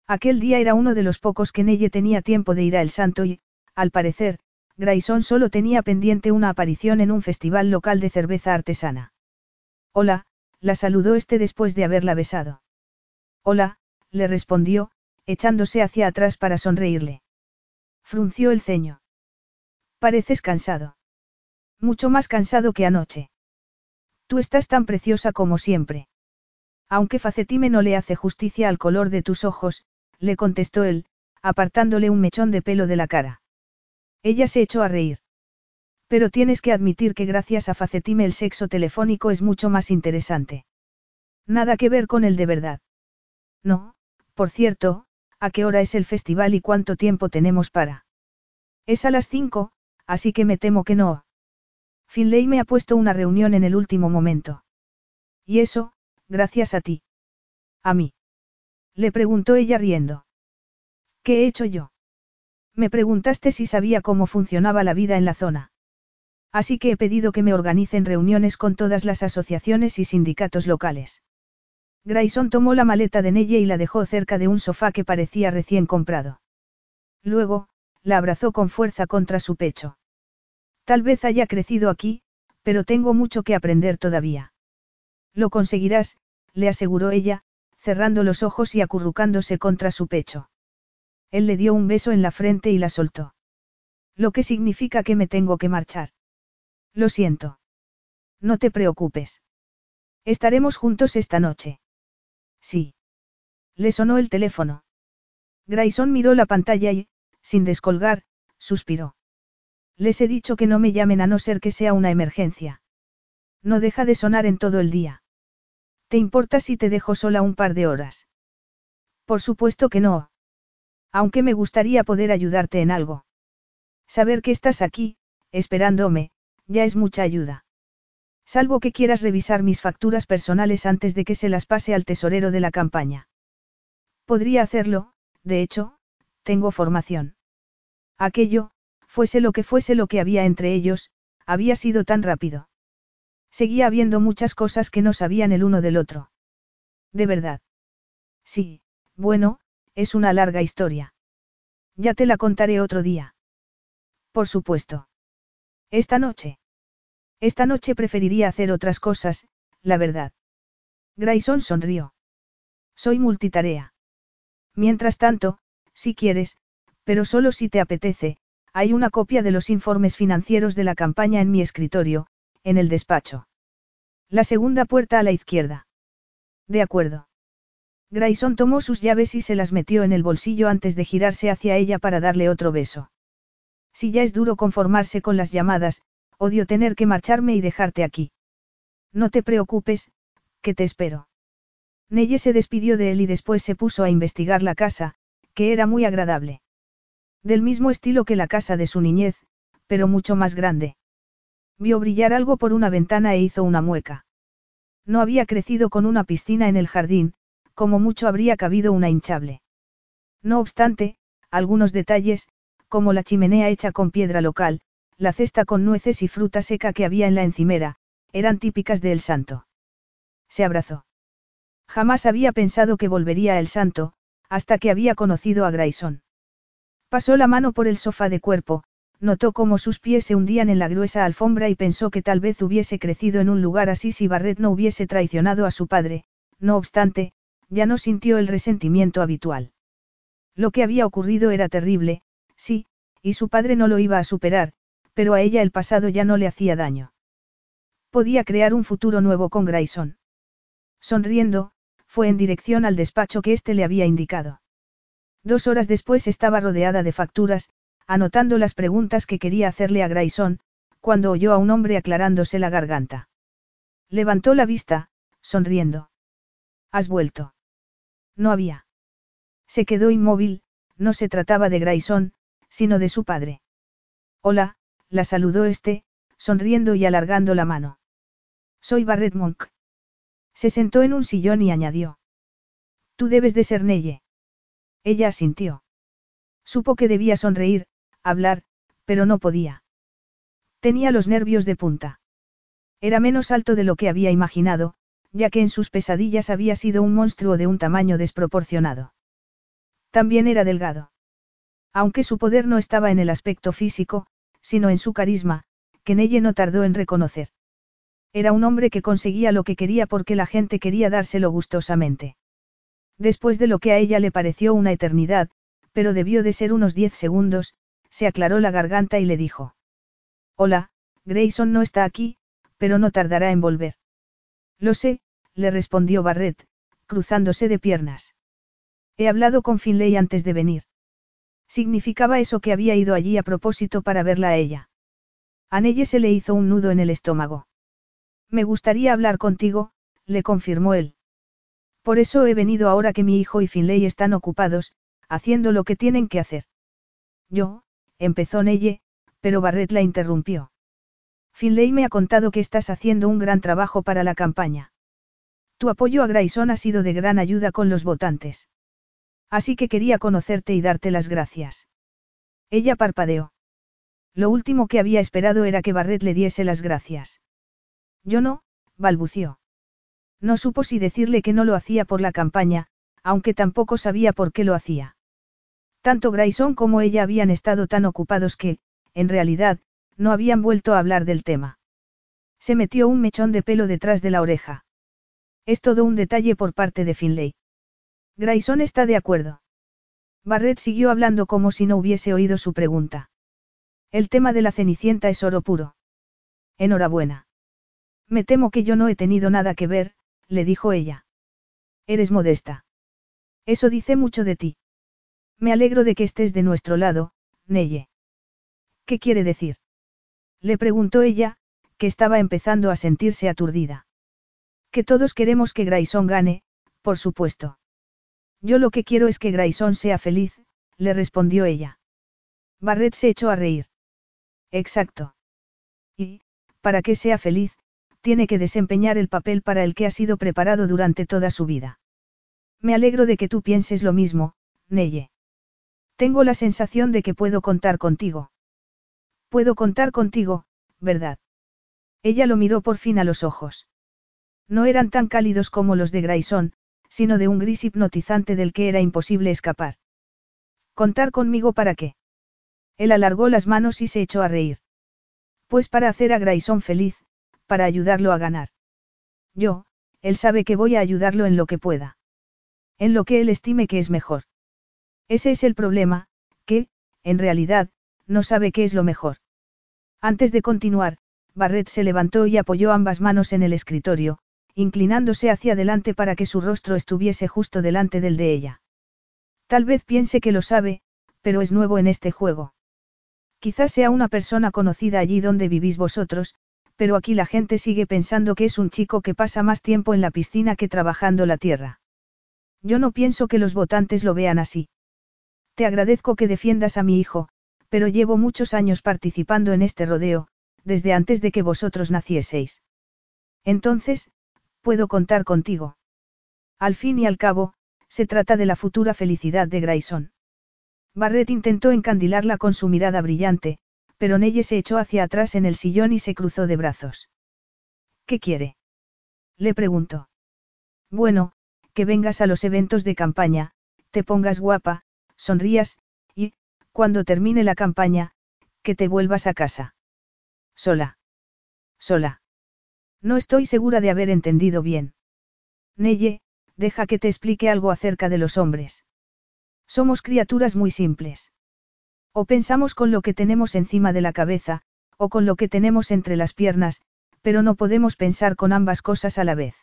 Aquel día era uno de los pocos que Neye tenía tiempo de ir a El Santo y, al parecer, Grayson solo tenía pendiente una aparición en un festival local de cerveza artesana. Hola, la saludó este después de haberla besado. Hola, le respondió, echándose hacia atrás para sonreírle. Frunció el ceño. Pareces cansado. Mucho más cansado que anoche. Tú estás tan preciosa como siempre. Aunque Facetime no le hace justicia al color de tus ojos, le contestó él, apartándole un mechón de pelo de la cara. Ella se echó a reír. Pero tienes que admitir que gracias a Facetime el sexo telefónico es mucho más interesante. Nada que ver con el de verdad. No, por cierto, ¿a qué hora es el festival y cuánto tiempo tenemos para? Es a las cinco, así que me temo que no. Finlay me ha puesto una reunión en el último momento. Y eso, gracias a ti. A mí. Le preguntó ella riendo. ¿Qué he hecho yo? Me preguntaste si sabía cómo funcionaba la vida en la zona. Así que he pedido que me organicen reuniones con todas las asociaciones y sindicatos locales. Grayson tomó la maleta de Neye y la dejó cerca de un sofá que parecía recién comprado. Luego, la abrazó con fuerza contra su pecho. Tal vez haya crecido aquí, pero tengo mucho que aprender todavía. Lo conseguirás, le aseguró ella, cerrando los ojos y acurrucándose contra su pecho. Él le dio un beso en la frente y la soltó. Lo que significa que me tengo que marchar. Lo siento. No te preocupes. Estaremos juntos esta noche. Sí. Le sonó el teléfono. Grayson miró la pantalla y, sin descolgar, suspiró. Les he dicho que no me llamen a no ser que sea una emergencia. No deja de sonar en todo el día. ¿Te importa si te dejo sola un par de horas? Por supuesto que no. Aunque me gustaría poder ayudarte en algo. Saber que estás aquí, esperándome, ya es mucha ayuda. Salvo que quieras revisar mis facturas personales antes de que se las pase al tesorero de la campaña. Podría hacerlo, de hecho, tengo formación. Aquello, fuese lo que fuese lo que había entre ellos, había sido tan rápido. Seguía habiendo muchas cosas que no sabían el uno del otro. De verdad. Sí, bueno, es una larga historia. Ya te la contaré otro día. Por supuesto. Esta noche. Esta noche preferiría hacer otras cosas, la verdad. Grayson sonrió. Soy multitarea. Mientras tanto, Si quieres, pero solo si te apetece, hay una copia de los informes financieros de la campaña en mi escritorio, en el despacho. La segunda puerta a la izquierda. De acuerdo. Grayson tomó sus llaves y se las metió en el bolsillo antes de girarse hacia ella para darle otro beso. Si ya es duro conformarse con las llamadas, odio tener que marcharme y dejarte aquí. No te preocupes, que te espero. Neye se despidió de él y después se puso a investigar la casa, que era muy agradable. Del mismo estilo que la casa de su niñez, pero mucho más grande. Vio brillar algo por una ventana e hizo una mueca. No había crecido con una piscina en el jardín, como mucho habría cabido una hinchable. No obstante, algunos detalles, como la chimenea hecha con piedra local, la cesta con nueces y fruta seca que había en la encimera, eran típicas de El Santo. Se abrazó. Jamás había pensado que volvería a El Santo, hasta que había conocido a Grayson. Pasó la mano por el sofá de cuerpo, notó cómo sus pies se hundían en la gruesa alfombra y pensó que tal vez hubiese crecido en un lugar así si Barrett no hubiese traicionado a su padre, no obstante, ya no sintió el resentimiento habitual. Lo que había ocurrido era terrible, sí, y su padre no lo iba a superar, pero a ella el pasado ya no le hacía daño. Podía crear un futuro nuevo con Grayson. Sonriendo, fue en dirección al despacho que éste le había indicado. Dos horas después estaba rodeada de facturas, anotando las preguntas que quería hacerle a Grayson, cuando oyó a un hombre aclarándose la garganta. Levantó la vista, sonriendo. ¿Has vuelto? No había. Se quedó inmóvil, no se trataba de Grayson, sino de su padre. Hola, la saludó este, sonriendo y alargando la mano. Soy Barrett Monk. Se sentó en un sillón y añadió. Tú debes de ser Neye. Ella asintió. Supo que debía sonreír, hablar, pero no podía. Tenía los nervios de punta. Era menos alto de lo que había imaginado, ya que en sus pesadillas había sido un monstruo de un tamaño desproporcionado. También era delgado. Aunque su poder no estaba en el aspecto físico, sino en su carisma, que Neye no tardó en reconocer. Era un hombre que conseguía lo que quería porque la gente quería dárselo gustosamente. Después de lo que a ella le pareció una eternidad, pero debió de ser unos diez segundos, se aclaró la garganta y le dijo. Hola, Grayson no está aquí, pero no tardará en volver. Lo sé, le respondió Barrett, cruzándose de piernas. He hablado con Finlay antes de venir. Significaba eso que había ido allí a propósito para verla a ella. A Neye se le hizo un nudo en el estómago. Me gustaría hablar contigo, le confirmó él. Por eso he venido ahora que mi hijo y Finlay están ocupados, haciendo lo que tienen que hacer. Yo, empezó Neye, pero Barrett la interrumpió. Finlay me ha contado que estás haciendo un gran trabajo para la campaña. Tu apoyo a Grayson ha sido de gran ayuda con los votantes. Así que quería conocerte y darte las gracias. Ella parpadeó. Lo último que había esperado era que Barrett le diese las gracias. Yo no, balbució. No supo si decirle que no lo hacía por la campaña, aunque tampoco sabía por qué lo hacía. Tanto Grayson como ella habían estado tan ocupados que, en realidad, no habían vuelto a hablar del tema. Se metió un mechón de pelo detrás de la oreja. Es todo un detalle por parte de Finlay. Grayson está de acuerdo. Barrett siguió hablando como si no hubiese oído su pregunta. El tema de la Cenicienta es oro puro. Enhorabuena. Me temo que yo no he tenido nada que ver, le dijo ella. Eres modesta. Eso dice mucho de ti. Me alegro de que estés de nuestro lado, Neye. ¿Qué quiere decir? Le preguntó ella, que estaba empezando a sentirse aturdida. Que todos queremos que Grayson gane, por supuesto. Yo lo que quiero es que Grayson sea feliz, le respondió ella. Barrett se echó a reír. Exacto. Y, para que sea feliz, tiene que desempeñar el papel para el que ha sido preparado durante toda su vida. Me alegro de que tú pienses lo mismo, Neye. Tengo la sensación de que puedo contar contigo. Puedo contar contigo, ¿verdad? Ella lo miró por fin a los ojos. No eran tan cálidos como los de Grayson, sino de un gris hipnotizante del que era imposible escapar. ¿Contar conmigo para qué? Él alargó las manos y se echó a reír. Pues para hacer a Grayson feliz, para ayudarlo a ganar. Yo, él sabe que voy a ayudarlo en lo que pueda. En lo que él estime que es mejor. Ese es el problema, que, en realidad, no sabe qué es lo mejor. Antes de continuar, Barrett se levantó y apoyó ambas manos en el escritorio, inclinándose hacia adelante para que su rostro estuviese justo delante del de ella. Tal vez piense que lo sabe, pero es nuevo en este juego. Quizás sea una persona conocida allí donde vivís vosotros, pero aquí la gente sigue pensando que es un chico que pasa más tiempo en la piscina que trabajando la tierra. Yo no pienso que los votantes lo vean así. Te agradezco que defiendas a mi hijo, pero llevo muchos años participando en este rodeo, desde antes de que vosotros nacieseis. Entonces, puedo contar contigo. Al fin y al cabo, se trata de la futura felicidad de Grayson. Barrett intentó encandilarla con su mirada brillante, pero Nelle se echó hacia atrás en el sillón y se cruzó de brazos. ¿Qué quiere? Le preguntó. Bueno, que vengas a los eventos de campaña, te pongas guapa, sonrías, cuando termine la campaña, que te vuelvas a casa. Sola. Sola. No estoy segura de haber entendido bien. Neye, deja que te explique algo acerca de los hombres. Somos criaturas muy simples. O pensamos con lo que tenemos encima de la cabeza, o con lo que tenemos entre las piernas, pero no podemos pensar con ambas cosas a la vez.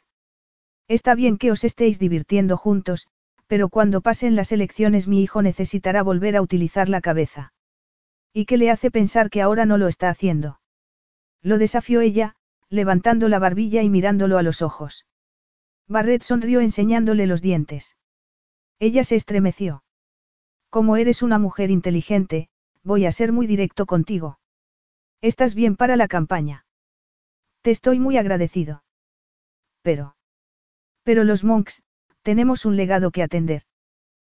Está bien que os estéis divirtiendo juntos, pero cuando pasen las elecciones mi hijo necesitará volver a utilizar la cabeza. ¿Y qué le hace pensar que ahora no lo está haciendo? Lo desafió ella, levantando la barbilla y mirándolo a los ojos. Barret sonrió enseñándole los dientes. Ella se estremeció. Como eres una mujer inteligente, voy a ser muy directo contigo. Estás bien para la campaña. Te estoy muy agradecido. Pero. Pero los monks, tenemos un legado que atender.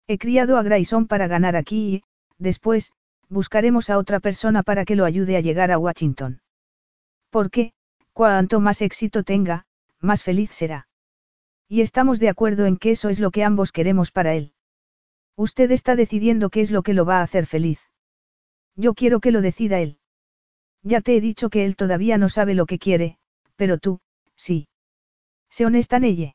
He criado a Grayson para ganar aquí y, después, buscaremos a otra persona para que lo ayude a llegar a Washington. Porque, cuanto más éxito tenga, más feliz será. Y estamos de acuerdo en que eso es lo que ambos queremos para él. Usted está decidiendo qué es lo que lo va a hacer feliz. Yo quiero que lo decida él. Ya te he dicho que él todavía no sabe lo que quiere, pero tú, sí. Sé honesta en ella.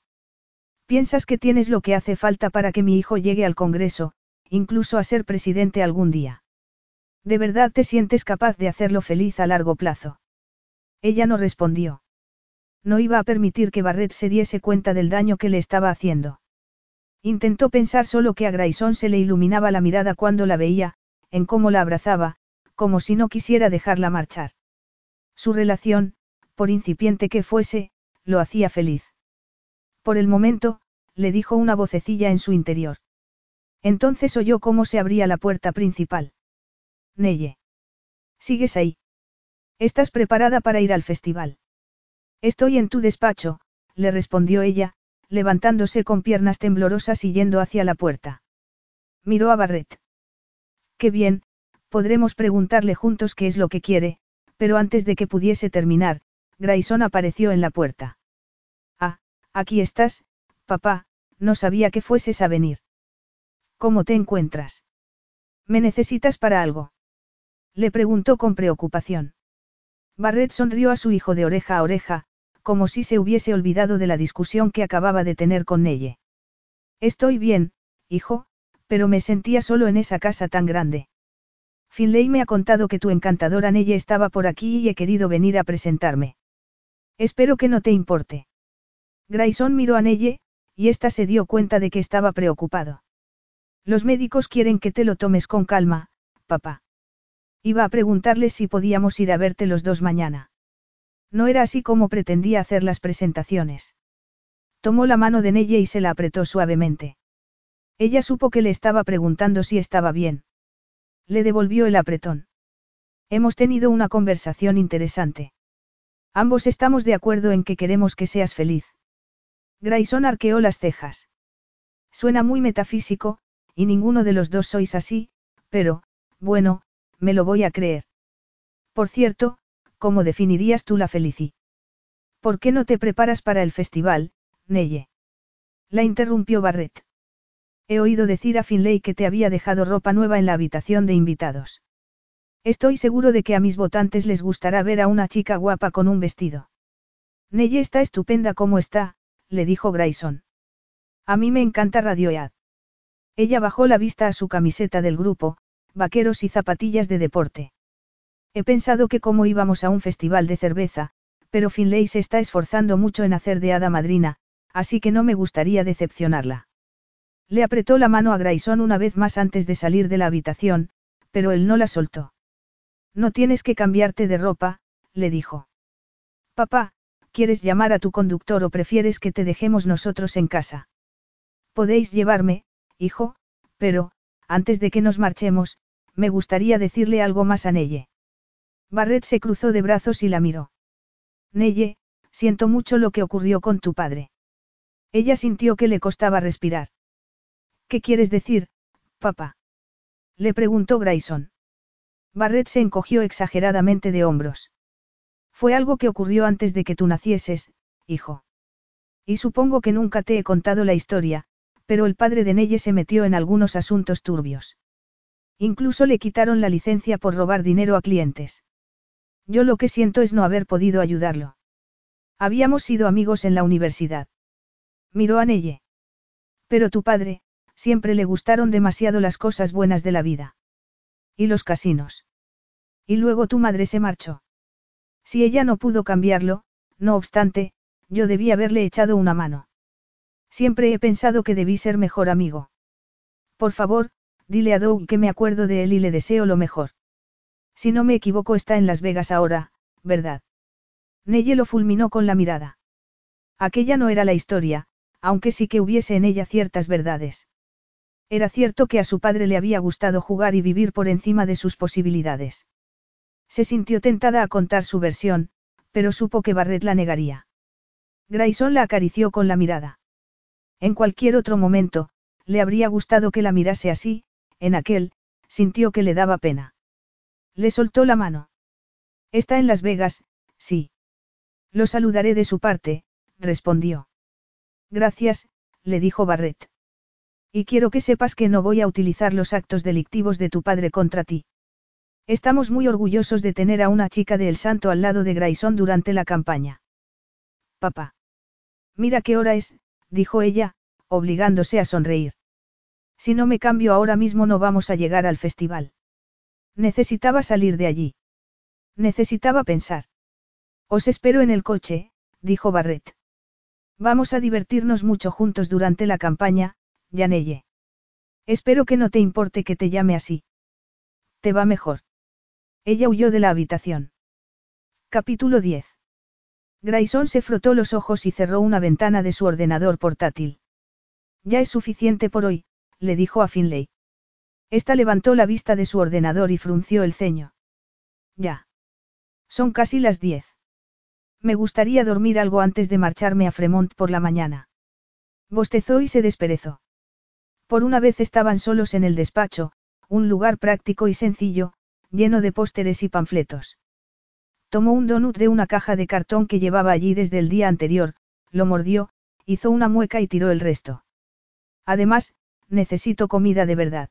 Piensas que tienes lo que hace falta para que mi hijo llegue al Congreso, incluso a ser presidente algún día. ¿De verdad te sientes capaz de hacerlo feliz a largo plazo? Ella no respondió. No iba a permitir que Barrett se diese cuenta del daño que le estaba haciendo. Intentó pensar solo que a Grayson se le iluminaba la mirada cuando la veía, en cómo la abrazaba, como si no quisiera dejarla marchar. Su relación, por incipiente que fuese, lo hacía feliz. Por el momento, le dijo una vocecilla en su interior. Entonces oyó cómo se abría la puerta principal. Neye. ¿Sigues ahí? ¿Estás preparada para ir al festival? Estoy en tu despacho, le respondió ella, levantándose con piernas temblorosas y yendo hacia la puerta. Miró a Barret. Qué bien, podremos preguntarle juntos qué es lo que quiere, pero antes de que pudiese terminar, Grayson apareció en la puerta. Aquí estás, papá, no sabía que fueses a venir. ¿Cómo te encuentras? ¿Me necesitas para algo? Le preguntó con preocupación. Barret sonrió a su hijo de oreja a oreja, como si se hubiese olvidado de la discusión que acababa de tener con Nelle. Estoy bien, hijo, pero me sentía solo en esa casa tan grande. Finlay me ha contado que tu encantadora Nelle estaba por aquí y he querido venir a presentarme. Espero que no te importe. Grayson miró a Nelle, y ésta se dio cuenta de que estaba preocupado. Los médicos quieren que te lo tomes con calma, papá. Iba a preguntarle si podíamos ir a verte los dos mañana. No era así como pretendía hacer las presentaciones. Tomó la mano de Nelle y se la apretó suavemente. Ella supo que le estaba preguntando si estaba bien. Le devolvió el apretón. Hemos tenido una conversación interesante. Ambos estamos de acuerdo en que queremos que seas feliz. Grayson arqueó las cejas. Suena muy metafísico, y ninguno de los dos sois así, pero, bueno, me lo voy a creer. Por cierto, ¿cómo definirías tú la felicidad? ¿Por qué no te preparas para el festival, Neye? La interrumpió Barrett. He oído decir a Finlay que te había dejado ropa nueva en la habitación de invitados. Estoy seguro de que a mis votantes les gustará ver a una chica guapa con un vestido. Neye está estupenda como está, le dijo Grayson. A mí me encanta Radiohead. Ella bajó la vista a su camiseta del grupo, vaqueros y zapatillas de deporte. He pensado que como íbamos a un festival de cerveza, pero Finlay se está esforzando mucho en hacer de hada madrina, así que no me gustaría decepcionarla. Le apretó la mano a Grayson una vez más antes de salir de la habitación, pero él no la soltó. No tienes que cambiarte de ropa, le dijo. Papá, ¿quieres llamar a tu conductor o prefieres que te dejemos nosotros en casa? Podéis llevarme, hijo, pero, antes de que nos marchemos, me gustaría decirle algo más a Neye. Barret se cruzó de brazos y la miró. Neye, siento mucho lo que ocurrió con tu padre. Ella sintió que le costaba respirar. ¿Qué quieres decir, papá? Le preguntó Grayson. Barret se encogió exageradamente de hombros. Fue algo que ocurrió antes de que tú nacieses, hijo. Y supongo que nunca te he contado la historia, pero el padre de Neye se metió en algunos asuntos turbios. Incluso le quitaron la licencia por robar dinero a clientes. Yo lo que siento es no haber podido ayudarlo. Habíamos sido amigos en la universidad. Miró a Neye. Pero tu padre, siempre le gustaron demasiado las cosas buenas de la vida. Y los casinos. Y luego tu madre se marchó. Si ella no pudo cambiarlo, no obstante, yo debí haberle echado una mano. Siempre he pensado que debí ser mejor amigo. Por favor, dile a Doug que me acuerdo de él y le deseo lo mejor. Si no me equivoco está en Las Vegas ahora, ¿verdad? Neye lo fulminó con la mirada. Aquella no era la historia, aunque sí que hubiese en ella ciertas verdades. Era cierto que a su padre le había gustado jugar y vivir por encima de sus posibilidades. Se sintió tentada a contar su versión, pero supo que Barret la negaría. Grayson la acarició con la mirada. En cualquier otro momento, le habría gustado que la mirase así, en aquel, sintió que le daba pena. Le soltó la mano. Está en Las Vegas, sí. Lo saludaré de su parte, respondió. Gracias, le dijo Barrett. Y quiero que sepas que no voy a utilizar los actos delictivos de tu padre contra ti. Estamos muy orgullosos de tener a una chica de El Santo al lado de Grayson durante la campaña. Papá. Mira qué hora es, dijo ella, obligándose a sonreír. Si no me cambio ahora mismo no vamos a llegar al festival. Necesitaba salir de allí. Necesitaba pensar. Os espero en el coche, dijo Barrett. Vamos a divertirnos mucho juntos durante la campaña, Janelle. Espero que no te importe que te llame así. Te va mejor. Ella huyó de la habitación. Capítulo 10. Grayson se frotó los ojos y cerró una ventana de su ordenador portátil. Ya es suficiente por hoy, le dijo a Finlay. Esta levantó la vista de su ordenador y frunció el ceño. Ya. Son casi las diez. Me gustaría dormir algo antes de marcharme a Fremont por la mañana. Bostezó y se desperezó. Por una vez estaban solos en el despacho, un lugar práctico y sencillo, lleno de pósteres y panfletos. Tomó un donut de una caja de cartón que llevaba allí desde el día anterior, lo mordió, hizo una mueca y tiró el resto. Además, necesito comida de verdad.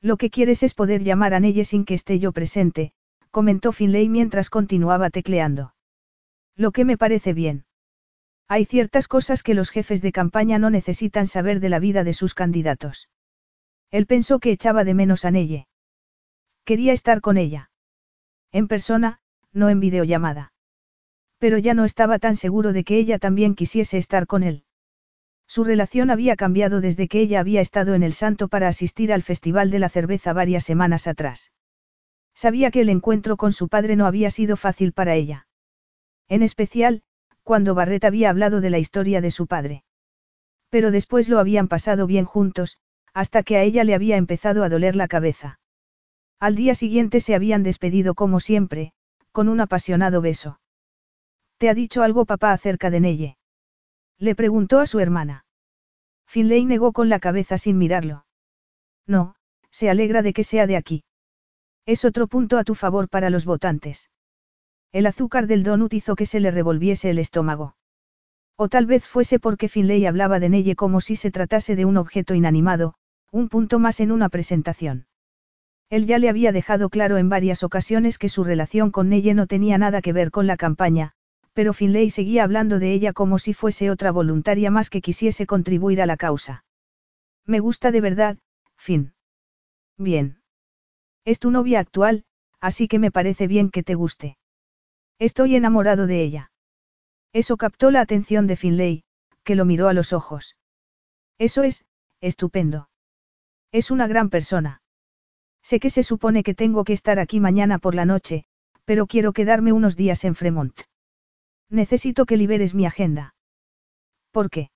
Lo que quieres es poder llamar a Neye sin que esté yo presente, comentó Finlay mientras continuaba tecleando. Lo que me parece bien. Hay ciertas cosas que los jefes de campaña no necesitan saber de la vida de sus candidatos. Él pensó que echaba de menos a Neye. Quería estar con ella. En persona, no en videollamada. Pero ya no estaba tan seguro de que ella también quisiese estar con él. Su relación había cambiado desde que ella había estado en el Santo para asistir al Festival de la Cerveza varias semanas atrás. Sabía que el encuentro con su padre no había sido fácil para ella. En especial, cuando Barret había hablado de la historia de su padre. Pero después lo habían pasado bien juntos, hasta que a ella le había empezado a doler la cabeza. Al día siguiente se habían despedido como siempre, con un apasionado beso. ¿Te ha dicho algo papá acerca de Neye? Le preguntó a su hermana. Finlay negó con la cabeza sin mirarlo. No, se alegra de que sea de aquí. Es otro punto a tu favor para los votantes. El azúcar del donut hizo que se le revolviese el estómago. O tal vez fuese porque Finlay hablaba de Neye como si se tratase de un objeto inanimado, un punto más en una presentación. Él ya le había dejado claro en varias ocasiones que su relación con Neye no tenía nada que ver con la campaña, pero Finlay seguía hablando de ella como si fuese otra voluntaria más que quisiese contribuir a la causa. Me gusta de verdad, fin. Bien. Es tu novia actual, así que me parece bien que te guste. Estoy enamorado de ella. Eso captó la atención de Finlay, que lo miró a los ojos. Eso es, estupendo. Es una gran persona. Sé que se supone que tengo que estar aquí mañana por la noche, pero quiero quedarme unos días en Fremont. Necesito que liberes mi agenda. ¿Por qué?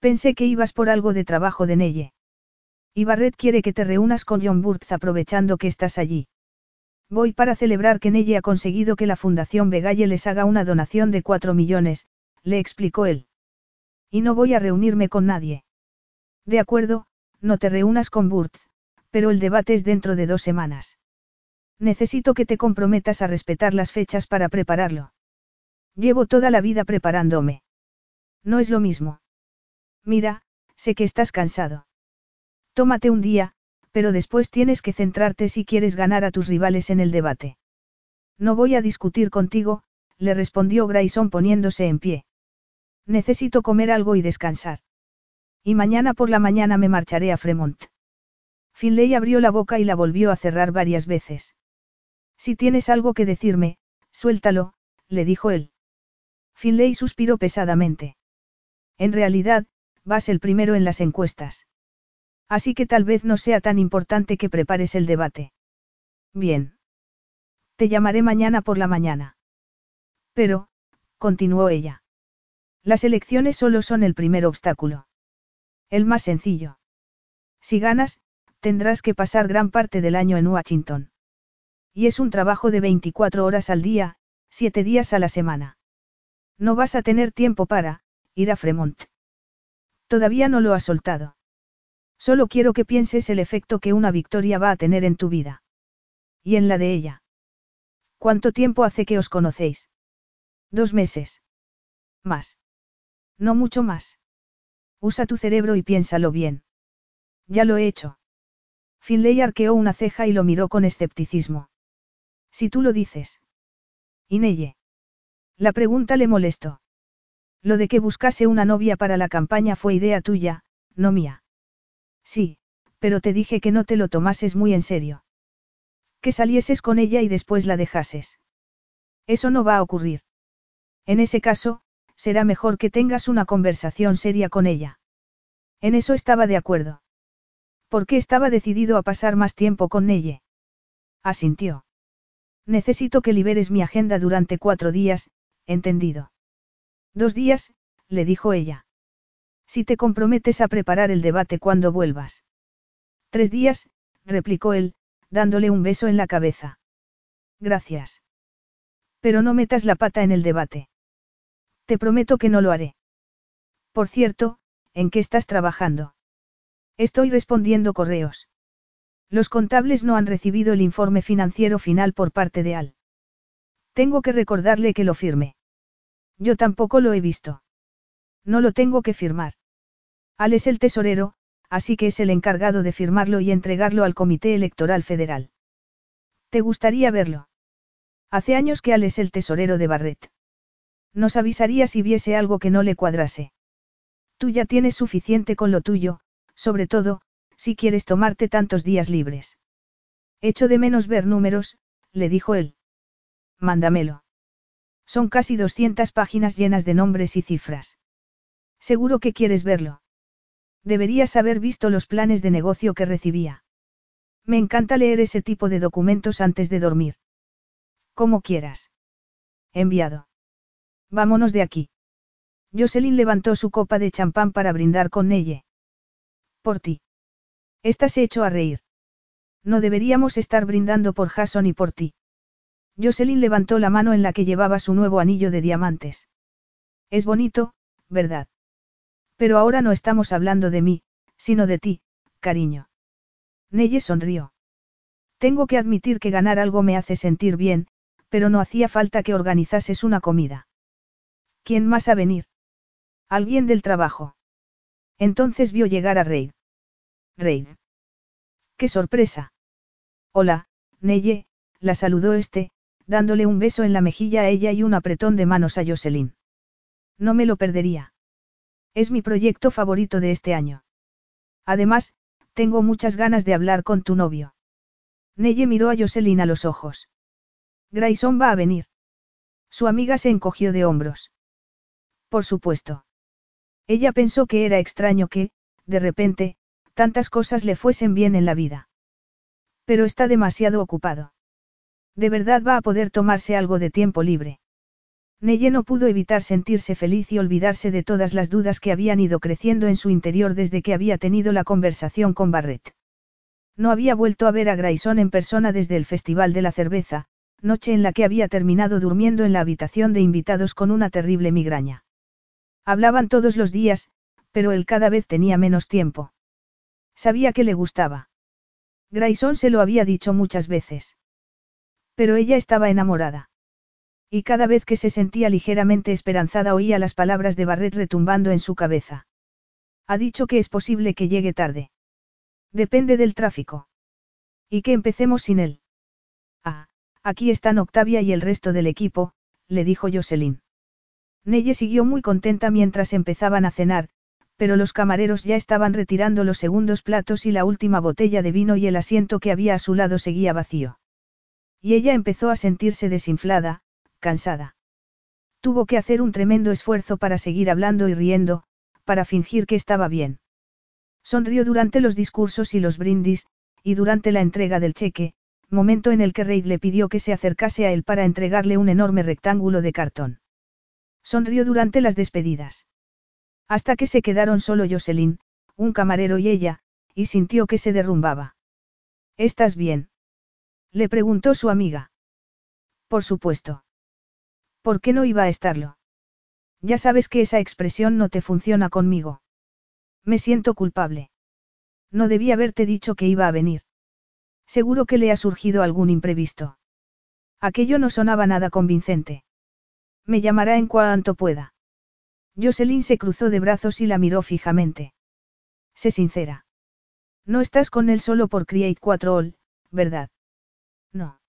Pensé que ibas por algo de trabajo de Neye. Y Barrett quiere que te reúnas con John Burtz aprovechando que estás allí. Voy para celebrar que Neye ha conseguido que la Fundación Vegalle les haga una donación de 4 millones, le explicó él. Y no voy a reunirme con nadie. De acuerdo, no te reúnas con Burtz, pero el debate es dentro de dos semanas. Necesito que te comprometas a respetar las fechas para prepararlo. Llevo toda la vida preparándome. No es lo mismo. Mira, sé que estás cansado. Tómate un día, pero después tienes que centrarte si quieres ganar a tus rivales en el debate. No voy a discutir contigo, le respondió Grayson poniéndose en pie. Necesito comer algo y descansar. Y mañana por la mañana me marcharé a Fremont. Finley abrió la boca y la volvió a cerrar varias veces. Si tienes algo que decirme, suéltalo, le dijo él. Finley suspiró pesadamente. En realidad, vas el primero en las encuestas. Así que tal vez no sea tan importante que prepares el debate. Bien. Te llamaré mañana por la mañana. Pero, continuó ella. Las elecciones solo son el primer obstáculo. El más sencillo. Si ganas, tendrás que pasar gran parte del año en Washington. Y es un trabajo de 24 horas al día, 7 días a la semana. No vas a tener tiempo para, ir a Fremont. Todavía no lo has soltado. Solo quiero que pienses el efecto que una victoria va a tener en tu vida. Y en la de ella. ¿Cuánto tiempo hace que os conocéis? Dos meses. Más. No mucho más. Usa tu cerebro y piénsalo bien. Ya lo he hecho. Finlay arqueó una ceja y lo miró con escepticismo. Si tú lo dices. Ineye. La pregunta le molestó. Lo de que buscase una novia para la campaña fue idea tuya, no mía. Sí, pero te dije que no te lo tomases muy en serio. Que salieses con ella y después la dejases. Eso no va a ocurrir. En ese caso, será mejor que tengas una conversación seria con ella. En eso estaba de acuerdo. Porque estaba decidido a pasar más tiempo con ella. Asintió. Necesito que liberes mi agenda durante cuatro días, entendido. Dos días, le dijo ella. Si te comprometes a preparar el debate cuando vuelvas. Tres días, replicó él, dándole un beso en la cabeza. Gracias. Pero no metas la pata en el debate. Te prometo que no lo haré. Por cierto, ¿en qué estás trabajando? Estoy respondiendo correos. Los contables no han recibido el informe financiero final por parte de Al. Tengo que recordarle que lo firme. Yo tampoco lo he visto. No lo tengo que firmar. Al es el tesorero, así que es el encargado de firmarlo y entregarlo al Comité Electoral Federal. ¿Te gustaría verlo? Hace años que Al es el tesorero de Barrett. Nos avisaría si viese algo que no le cuadrase. Tú ya tienes suficiente con lo tuyo, sobre todo, si quieres tomarte tantos días libres. Echo de menos ver números, le dijo él. Mándamelo. Son casi 200 páginas llenas de nombres y cifras. Seguro que quieres verlo. Deberías haber visto los planes de negocio que recibía. Me encanta leer ese tipo de documentos antes de dormir. Como quieras. Enviado. Vámonos de aquí. Jocelyn levantó su copa de champán para brindar con ella. Por ti. Estás hecho a reír. No deberíamos estar brindando por Jason y por ti. Jocelyn levantó la mano en la que llevaba su nuevo anillo de diamantes. Es bonito, ¿verdad? Pero ahora no estamos hablando de mí, sino de ti, cariño. Neye sonrió. Tengo que admitir que ganar algo me hace sentir bien, pero no hacía falta que organizases una comida. ¿Quién más a venir? Alguien del trabajo. Entonces vio llegar a Reid. Reid. ¡Qué sorpresa! Hola, Neye, la saludó este, dándole un beso en la mejilla a ella y un apretón de manos a Jocelyn. No me lo perdería. Es mi proyecto favorito de este año. Además, tengo muchas ganas de hablar con tu novio. Neye miró a Jocelyn a los ojos. Grayson va a venir. Su amiga se encogió de hombros. Por supuesto. Ella pensó que era extraño que, de repente, tantas cosas le fuesen bien en la vida. Pero está demasiado ocupado. De verdad va a poder tomarse algo de tiempo libre. Neye no pudo evitar sentirse feliz y olvidarse de todas las dudas que habían ido creciendo en su interior desde que había tenido la conversación con Barrett. No había vuelto a ver a Grayson en persona desde el Festival de la Cerveza, noche en la que había terminado durmiendo en la habitación de invitados con una terrible migraña. Hablaban todos los días, pero él cada vez tenía menos tiempo. Sabía que le gustaba. Grayson se lo había dicho muchas veces. Pero ella estaba enamorada. Y cada vez que se sentía ligeramente esperanzada oía las palabras de Barret retumbando en su cabeza. Ha dicho que es posible que llegue tarde. Depende del tráfico. Y que empecemos sin él. Ah, aquí están Octavia y el resto del equipo, le dijo Jocelyn. Nelle siguió muy contenta mientras empezaban a cenar, pero los camareros ya estaban retirando los segundos platos y la última botella de vino y el asiento que había a su lado seguía vacío. Y ella empezó a sentirse desinflada, cansada. Tuvo que hacer un tremendo esfuerzo para seguir hablando y riendo, para fingir que estaba bien. Sonrió durante los discursos y los brindis, y durante la entrega del cheque, momento en el que Reid le pidió que se acercase a él para entregarle un enorme rectángulo de cartón. Sonrió durante las despedidas. Hasta que se quedaron solo Jocelyn, un camarero y ella, y sintió que se derrumbaba. ¿Estás bien? Le preguntó su amiga. Por supuesto. ¿Por qué no iba a estarlo? Ya sabes que esa expresión no te funciona conmigo. Me siento culpable. No debí haberte dicho que iba a venir. Seguro que le ha surgido algún imprevisto. Aquello no sonaba nada convincente. Me llamará en cuanto pueda. Jocelyn se cruzó de brazos y la miró fijamente. Sé sincera. No estás con él solo por Create 4 All, ¿verdad? No.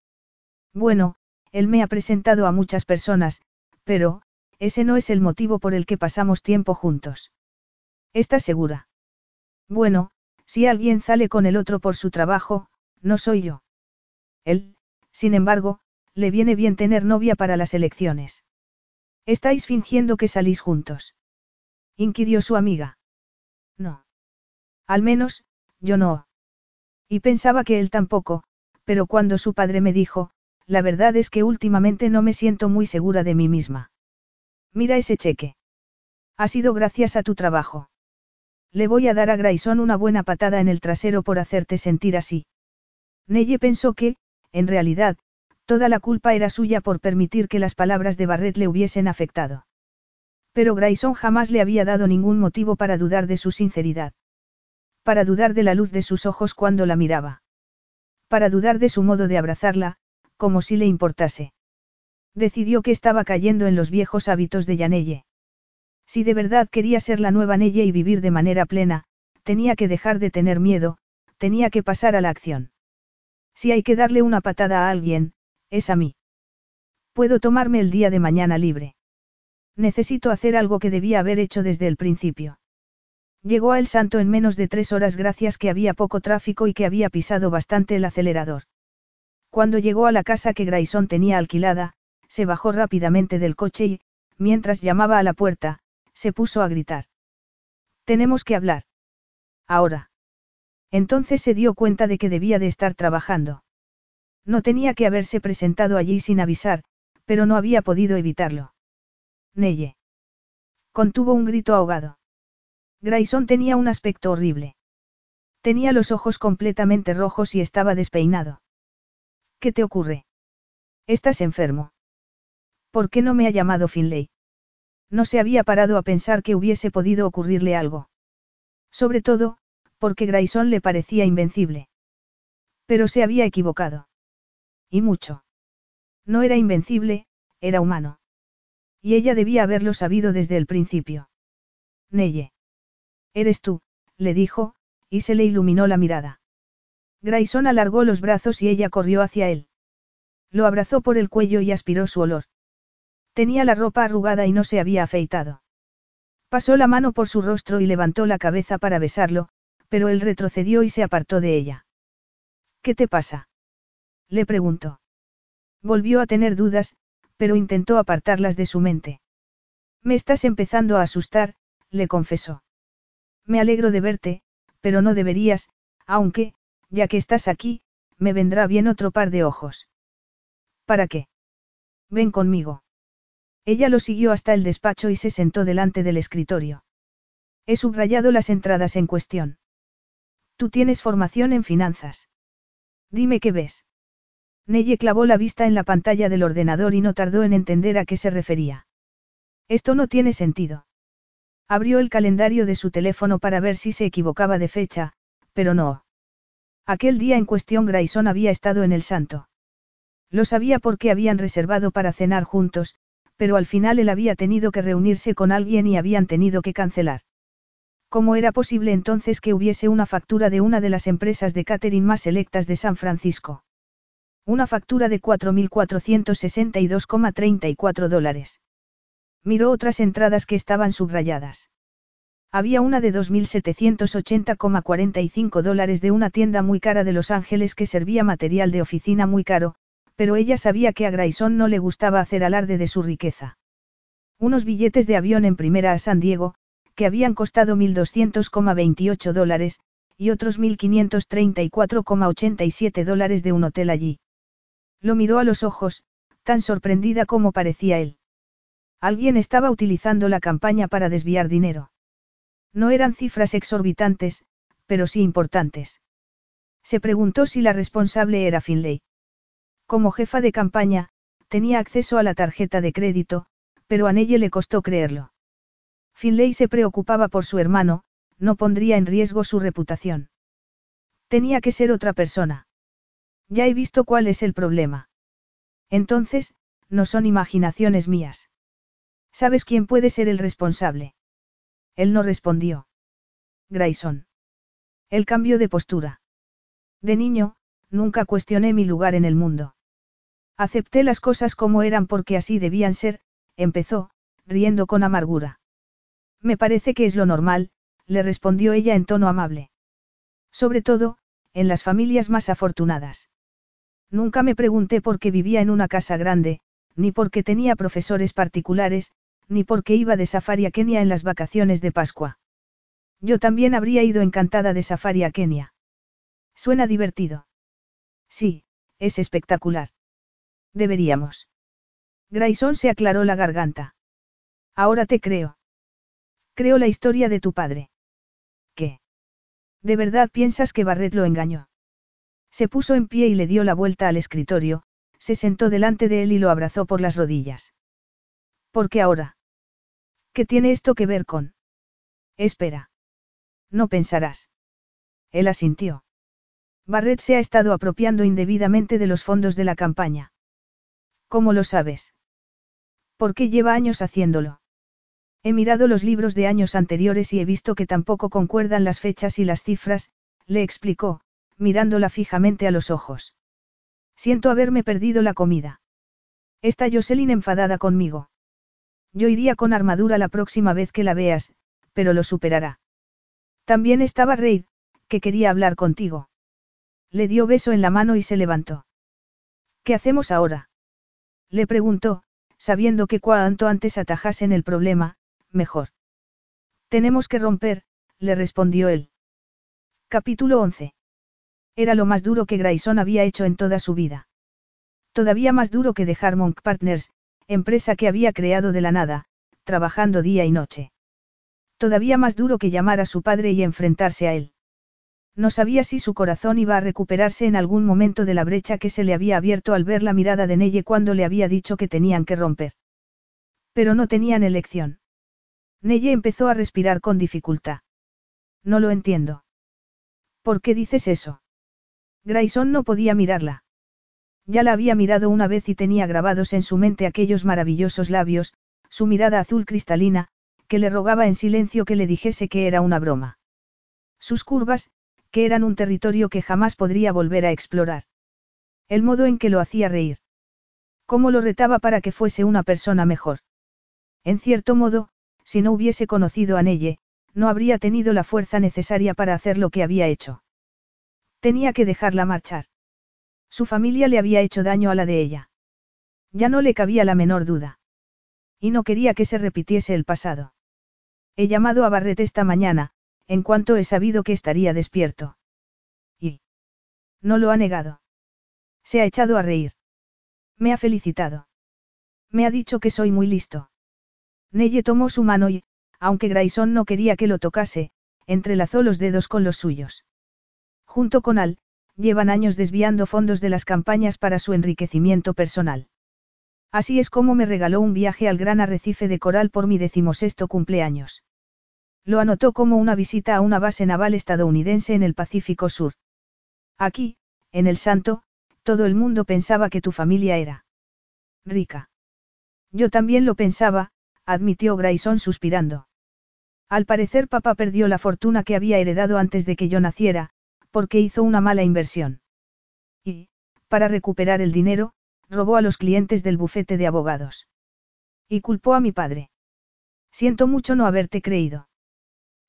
Bueno, él me ha presentado a muchas personas, pero, ese no es el motivo por el que pasamos tiempo juntos. ¿Estás segura? Bueno, si alguien sale con el otro por su trabajo, no soy yo. Él, sin embargo, le viene bien tener novia para las elecciones. ¿Estáis fingiendo que salís juntos? inquirió su amiga. No. Al menos, yo no. Y pensaba que él tampoco, pero cuando su padre me dijo, la verdad es que últimamente no me siento muy segura de mí misma. Mira ese cheque. Ha sido gracias a tu trabajo. Le voy a dar a Grayson una buena patada en el trasero por hacerte sentir así. Neye pensó que, en realidad, toda la culpa era suya por permitir que las palabras de Barrett le hubiesen afectado. Pero Grayson jamás le había dado ningún motivo para dudar de su sinceridad. Para dudar de la luz de sus ojos cuando la miraba. Para dudar de su modo de abrazarla, como si le importase. Decidió que estaba cayendo en los viejos hábitos de Yanelle. Si de verdad quería ser la nueva Nelle y vivir de manera plena, tenía que dejar de tener miedo, tenía que pasar a la acción. Si hay que darle una patada a alguien, es a mí. Puedo tomarme el día de mañana libre. Necesito hacer algo que debía haber hecho desde el principio. Llegó a El Santo en menos de tres horas gracias que había poco tráfico y que había pisado bastante el acelerador. Cuando llegó a la casa que Grayson tenía alquilada, se bajó rápidamente del coche y, mientras llamaba a la puerta, se puso a gritar. Tenemos que hablar. Ahora. Entonces se dio cuenta de que debía de estar trabajando. No tenía que haberse presentado allí sin avisar, pero no había podido evitarlo. Neye. Contuvo un grito ahogado. Grayson tenía un aspecto horrible. Tenía los ojos completamente rojos y estaba despeinado. ¿Qué te ocurre? Estás enfermo. ¿Por qué no me ha llamado Finlay? No se había parado a pensar que hubiese podido ocurrirle algo. Sobre todo, porque Grayson le parecía invencible. Pero se había equivocado. Y mucho. No era invencible, era humano. Y ella debía haberlo sabido desde el principio. Neye. Eres tú, le dijo, y se le iluminó la mirada. Grayson alargó los brazos y ella corrió hacia él. Lo abrazó por el cuello y aspiró su olor. Tenía la ropa arrugada y no se había afeitado. Pasó la mano por su rostro y levantó la cabeza para besarlo, Pero él retrocedió y se apartó de ella. ¿Qué te pasa? Le preguntó. Volvió a tener dudas, pero intentó apartarlas de su mente. Me estás empezando a asustar, le confesó. Me alegro de verte, pero no deberías, aunque, ya que estás aquí, me vendrá bien otro par de ojos. ¿Para qué? Ven conmigo. Ella lo siguió hasta el despacho y se sentó delante del escritorio. He subrayado las entradas en cuestión. Tú tienes formación en finanzas. Dime qué ves. Neye clavó la vista en la pantalla del ordenador y no tardó en entender a qué se refería. Esto no tiene sentido. Abrió el calendario de su teléfono para ver si se equivocaba de fecha, pero no. Aquel día en cuestión Grayson había estado en el santo. Lo sabía porque habían reservado para cenar juntos, pero al final él había tenido que reunirse con alguien y habían tenido que cancelar. ¿Cómo era posible entonces que hubiese una factura de una de las empresas de catering más selectas de San Francisco? Una factura de 4.462,34 dólares. Miró otras entradas que estaban subrayadas. Había una de 2.780,45 dólares de una tienda muy cara de Los Ángeles que servía material de oficina muy caro, pero ella sabía que a Grayson no le gustaba hacer alarde de su riqueza. Unos billetes de avión en primera a San Diego, que habían costado 1.200,28 dólares, y otros 1.534,87 dólares de un hotel allí. Lo miró a los ojos, tan sorprendida como parecía él. Alguien estaba utilizando la campaña para desviar dinero. No eran cifras exorbitantes, pero sí importantes. Se preguntó si la responsable era Finlay. Como jefa de campaña, tenía acceso a la tarjeta de crédito, pero a Nelle le costó creerlo. Finlay se preocupaba por su hermano, no pondría en riesgo su reputación. Tenía que ser otra persona. Ya he visto cuál es el problema. Entonces, no son imaginaciones mías. ¿Sabes quién puede ser el responsable? Él no respondió. Grayson. El cambio de postura. De niño, nunca cuestioné mi lugar en el mundo. Acepté las cosas como eran porque así debían ser, empezó, riendo con amargura. Me parece que es lo normal, le respondió ella en tono amable. Sobre todo, en las familias más afortunadas. Nunca me pregunté por qué vivía en una casa grande, ni por qué tenía profesores particulares, ni porque iba de safari a Kenia en las vacaciones de Pascua. Yo también habría ido encantada de safari a Kenia. Suena divertido. Sí, es espectacular. Deberíamos. Grayson se aclaró la garganta. Ahora te creo. Creo la historia de tu padre. ¿Qué? ¿De verdad piensas que Barret lo engañó? Se puso en pie y le dio la vuelta al escritorio, se sentó delante de él y lo abrazó por las rodillas. ¿Por qué ahora? ¿Qué tiene esto que ver con? Espera. No pensarás. Él asintió. Barrett se ha estado apropiando indebidamente de los fondos de la campaña. ¿Cómo lo sabes? Porque lleva años haciéndolo. He mirado los libros de años anteriores y he visto que tampoco concuerdan las fechas y las cifras, le explicó, mirándola fijamente a los ojos. Siento haberme perdido la comida. Está Jocelyn enfadada conmigo. Yo iría con armadura la próxima vez que la veas, pero lo superará. También estaba Reid, que quería hablar contigo. Le dio beso en la mano y se levantó. ¿Qué hacemos ahora? Le preguntó, sabiendo que cuanto antes atajasen el problema, mejor. Tenemos que romper, le respondió él. Capítulo 11. Era lo más duro que Grayson había hecho en toda su vida. Todavía más duro que dejar Monk Partners, empresa que había creado de la nada, trabajando día y noche. Todavía más duro que llamar a su padre y enfrentarse a él. No sabía si su corazón iba a recuperarse en algún momento de la brecha que se le había abierto al ver la mirada de Neye cuando le había dicho que tenían que romper. Pero no tenían elección. Neye empezó a respirar con dificultad. No lo entiendo. ¿Por qué dices eso? Grayson no podía mirarla. Ya la había mirado una vez y tenía grabados en su mente aquellos maravillosos labios, su mirada azul cristalina, que le rogaba en silencio que le dijese que era una broma. Sus curvas, que eran un territorio que jamás podría volver a explorar. El modo en que lo hacía reír. Cómo lo retaba para que fuese una persona mejor. En cierto modo, si no hubiese conocido a Nelle, no habría tenido la fuerza necesaria para hacer lo que había hecho. Tenía que dejarla marchar. Su familia le había hecho daño a la de ella. Ya no le cabía la menor duda. Y no quería que se repitiese el pasado. He llamado a Barret esta mañana, en cuanto he sabido que estaría despierto. Y. No lo ha negado. Se ha echado a reír. Me ha felicitado. Me ha dicho que soy muy listo. Neye tomó su mano y, aunque Grayson no quería que lo tocase, entrelazó los dedos con los suyos. Junto con Al, llevan años desviando fondos de las campañas para su enriquecimiento personal. Así es como me regaló un viaje al gran arrecife de coral por mi decimosexto cumpleaños. Lo anotó como una visita a una base naval estadounidense en el Pacífico Sur. Aquí, en el Santo, todo el mundo pensaba que tu familia era rica. Yo también lo pensaba, admitió Grayson suspirando. Al parecer papá perdió la fortuna que había heredado antes de que yo naciera, porque hizo una mala inversión. Y, para recuperar el dinero, robó a los clientes del bufete de abogados. Y culpó a mi padre. Siento mucho no haberte creído.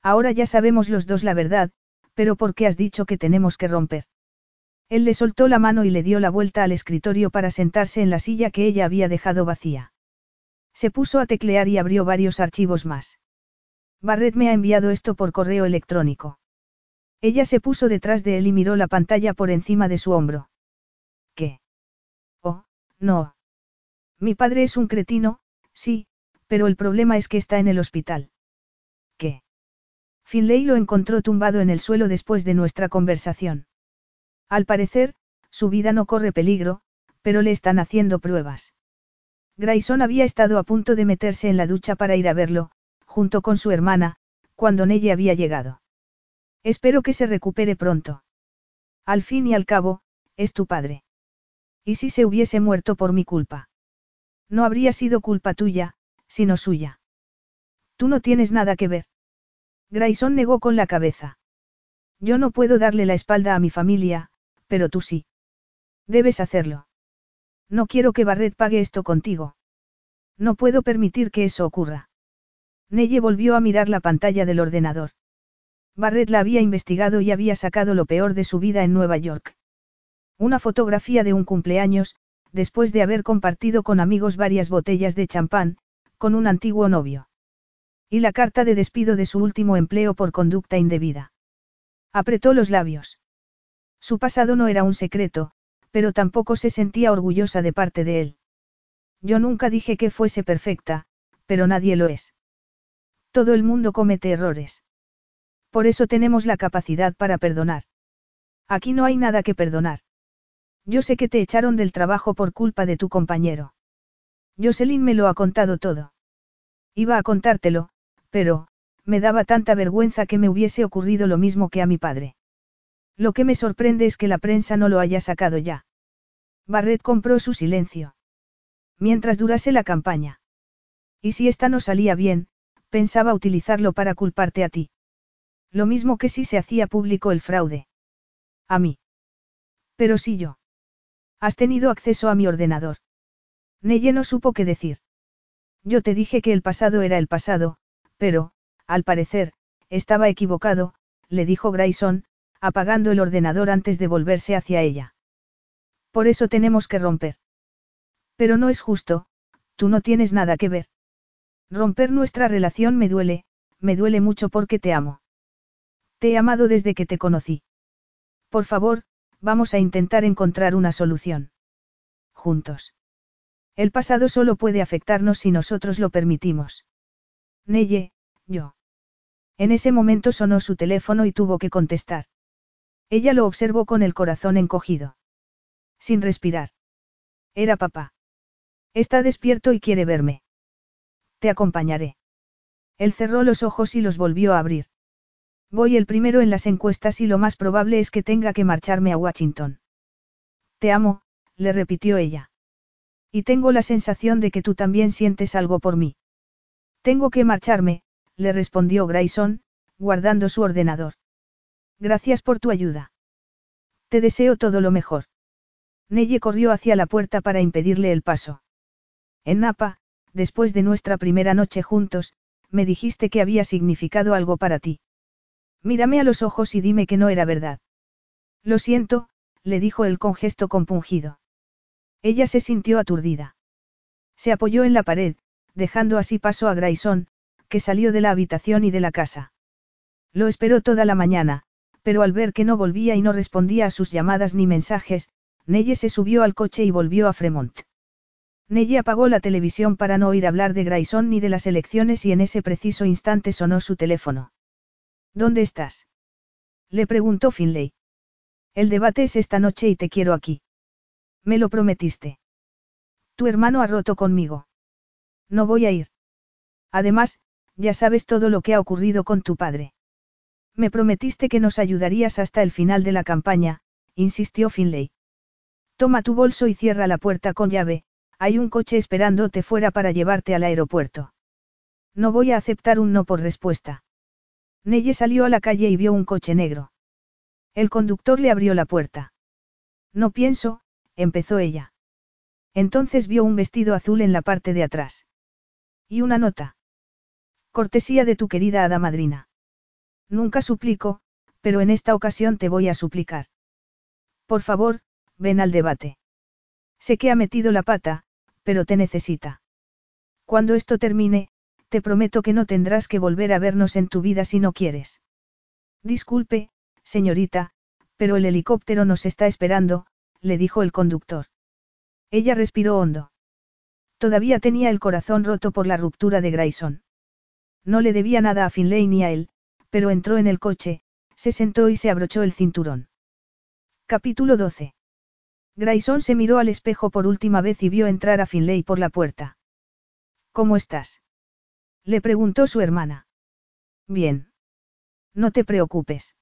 Ahora ya sabemos los dos la verdad, pero ¿por qué has dicho que tenemos que romper? Él le soltó la mano y le dio la vuelta al escritorio para sentarse en la silla que ella había dejado vacía. Se puso a teclear y abrió varios archivos más. Barret me ha enviado esto por correo electrónico. Ella se puso detrás de él y miró la pantalla por encima de su hombro. ¿Qué? Oh, no. Mi padre es un cretino, sí, pero el problema es que está en el hospital. ¿Qué? Finlay lo encontró tumbado en el suelo después de nuestra conversación. Al parecer, su vida no corre peligro, pero le están haciendo pruebas. Grayson había estado a punto de meterse en la ducha para ir a verlo, junto con su hermana, cuando Nelly había llegado. Espero que se recupere pronto. Al fin y al cabo, es tu padre. ¿Y si se hubiese muerto por mi culpa? No habría sido culpa tuya, sino suya. Tú no tienes nada que ver. Grayson negó con la cabeza. Yo no puedo darle la espalda a mi familia, pero tú sí. Debes hacerlo. No quiero que Barret pague esto contigo. No puedo permitir que eso ocurra. Neye volvió a mirar la pantalla del ordenador. Barret la había investigado y había sacado lo peor de su vida en Nueva York. Una fotografía de un cumpleaños, después de haber compartido con amigos varias botellas de champán, con un antiguo novio. Y la carta de despido de su último empleo por conducta indebida. Apretó los labios. Su pasado no era un secreto, pero tampoco se sentía orgullosa de parte de él. Yo nunca dije que fuese perfecta, pero nadie lo es. Todo el mundo comete errores. Por eso tenemos la capacidad para perdonar. Aquí no hay nada que perdonar. Yo sé que te echaron del trabajo por culpa de tu compañero. Jocelyn me lo ha contado todo. Iba a contártelo, pero, me daba tanta vergüenza que me hubiese ocurrido lo mismo que a mi padre. Lo que me sorprende es que la prensa no lo haya sacado ya. Barret compró su silencio. Mientras durase la campaña. Y si esta no salía bien, pensaba utilizarlo para culparte a ti. Lo mismo que si se hacía público el fraude. A mí. Pero si yo. Has tenido acceso a mi ordenador. Neye no supo qué decir. Yo te dije que el pasado era el pasado, pero, al parecer, estaba equivocado, le dijo Grayson, apagando el ordenador antes de volverse hacia ella. Por eso tenemos que romper. Pero no es justo, tú no tienes nada que ver. Romper nuestra relación me duele, me duele mucho porque te amo. Te he amado desde que te conocí. Por favor, vamos a intentar encontrar una solución. Juntos. El pasado solo puede afectarnos si nosotros lo permitimos. Neye, yo. En ese momento sonó su teléfono y tuvo que contestar. Ella lo observó con el corazón encogido. Sin respirar. Era papá. Está despierto y quiere verme. Te acompañaré. Él cerró los ojos y los volvió a abrir. Voy el primero en las encuestas y lo más probable es que tenga que marcharme a Washington. Te amo, le repitió ella. Y tengo la sensación de que tú también sientes algo por mí. Tengo que marcharme, le respondió Grayson, guardando su ordenador. Gracias por tu ayuda. Te deseo todo lo mejor. Neye corrió hacia la puerta para impedirle el paso. En Napa, después de nuestra primera noche juntos, me dijiste que había significado algo para ti. Mírame a los ojos y dime que no era verdad. Lo siento, le dijo él con gesto compungido. Ella se sintió aturdida. Se apoyó en la pared, dejando así paso a Grayson, que salió de la habitación y de la casa. Lo esperó toda la mañana, pero al ver que no volvía y no respondía a sus llamadas ni mensajes, Nelle se subió al coche y volvió a Fremont. Nelle apagó la televisión para no oír hablar de Grayson ni de las elecciones y en ese preciso instante sonó su teléfono. ¿Dónde estás? Le preguntó Finlay. El debate es esta noche y te quiero aquí. Me lo prometiste. Tu hermano ha roto conmigo. No voy a ir. Además, ya sabes todo lo que ha ocurrido con tu padre. Me prometiste que nos ayudarías hasta el final de la campaña, insistió Finlay. Toma tu bolso y cierra la puerta con llave, hay un coche esperándote fuera para llevarte al aeropuerto. No voy a aceptar un no por respuesta. Nelle salió a la calle y vio un coche negro. El conductor le abrió la puerta. No pienso, empezó ella. Entonces vio un vestido azul en la parte de atrás. Y una nota. Cortesía de tu querida hada madrina. Nunca suplico, pero en esta ocasión te voy a suplicar. Por favor, ven al debate. Sé que ha metido la pata, pero te necesita. Cuando esto termine, te prometo que no tendrás que volver a vernos en tu vida si no quieres. Disculpe, señorita, pero el helicóptero nos está esperando, le dijo el conductor. Ella respiró hondo. Todavía tenía el corazón roto por la ruptura de Grayson. No le debía nada a Finlay ni a él, pero entró en el coche, se sentó y se abrochó el cinturón. Capítulo 12. Grayson se miró al espejo por última vez y vio entrar a Finlay por la puerta. ¿Cómo estás? Le preguntó su hermana. Bien. No te preocupes.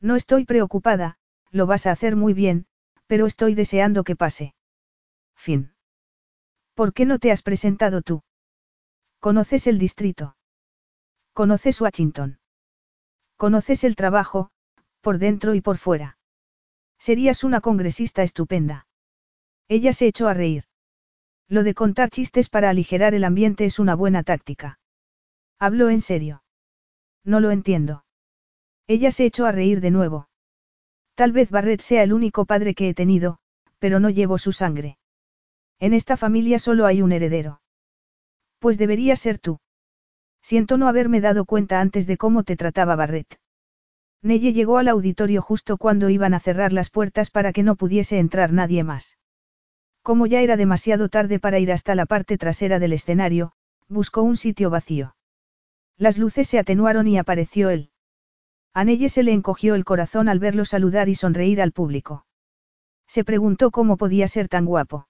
No estoy preocupada, lo vas a hacer muy bien, pero estoy deseando que pase. Fin. ¿Por qué no te has presentado tú? ¿Conoces el distrito? ¿Conoces Washington? Conoces el trabajo, por dentro y por fuera. Serías una congresista estupenda. Ella se echó a reír. Lo de contar chistes para aligerar el ambiente es una buena táctica. Habló en serio. No lo entiendo. Ella se echó a reír de nuevo. Tal vez Barrett sea el único padre que he tenido, pero no llevo su sangre. En esta familia solo hay un heredero. Pues debería ser tú. Siento no haberme dado cuenta antes de cómo te trataba Barrett. Nelle llegó al auditorio justo cuando iban a cerrar las puertas para que no pudiese entrar nadie más. Como ya era demasiado tarde para ir hasta la parte trasera del escenario, buscó un sitio vacío. Las luces se atenuaron y apareció él. A Nelle se le encogió el corazón al verlo saludar y sonreír al público. Se preguntó cómo podía ser tan guapo.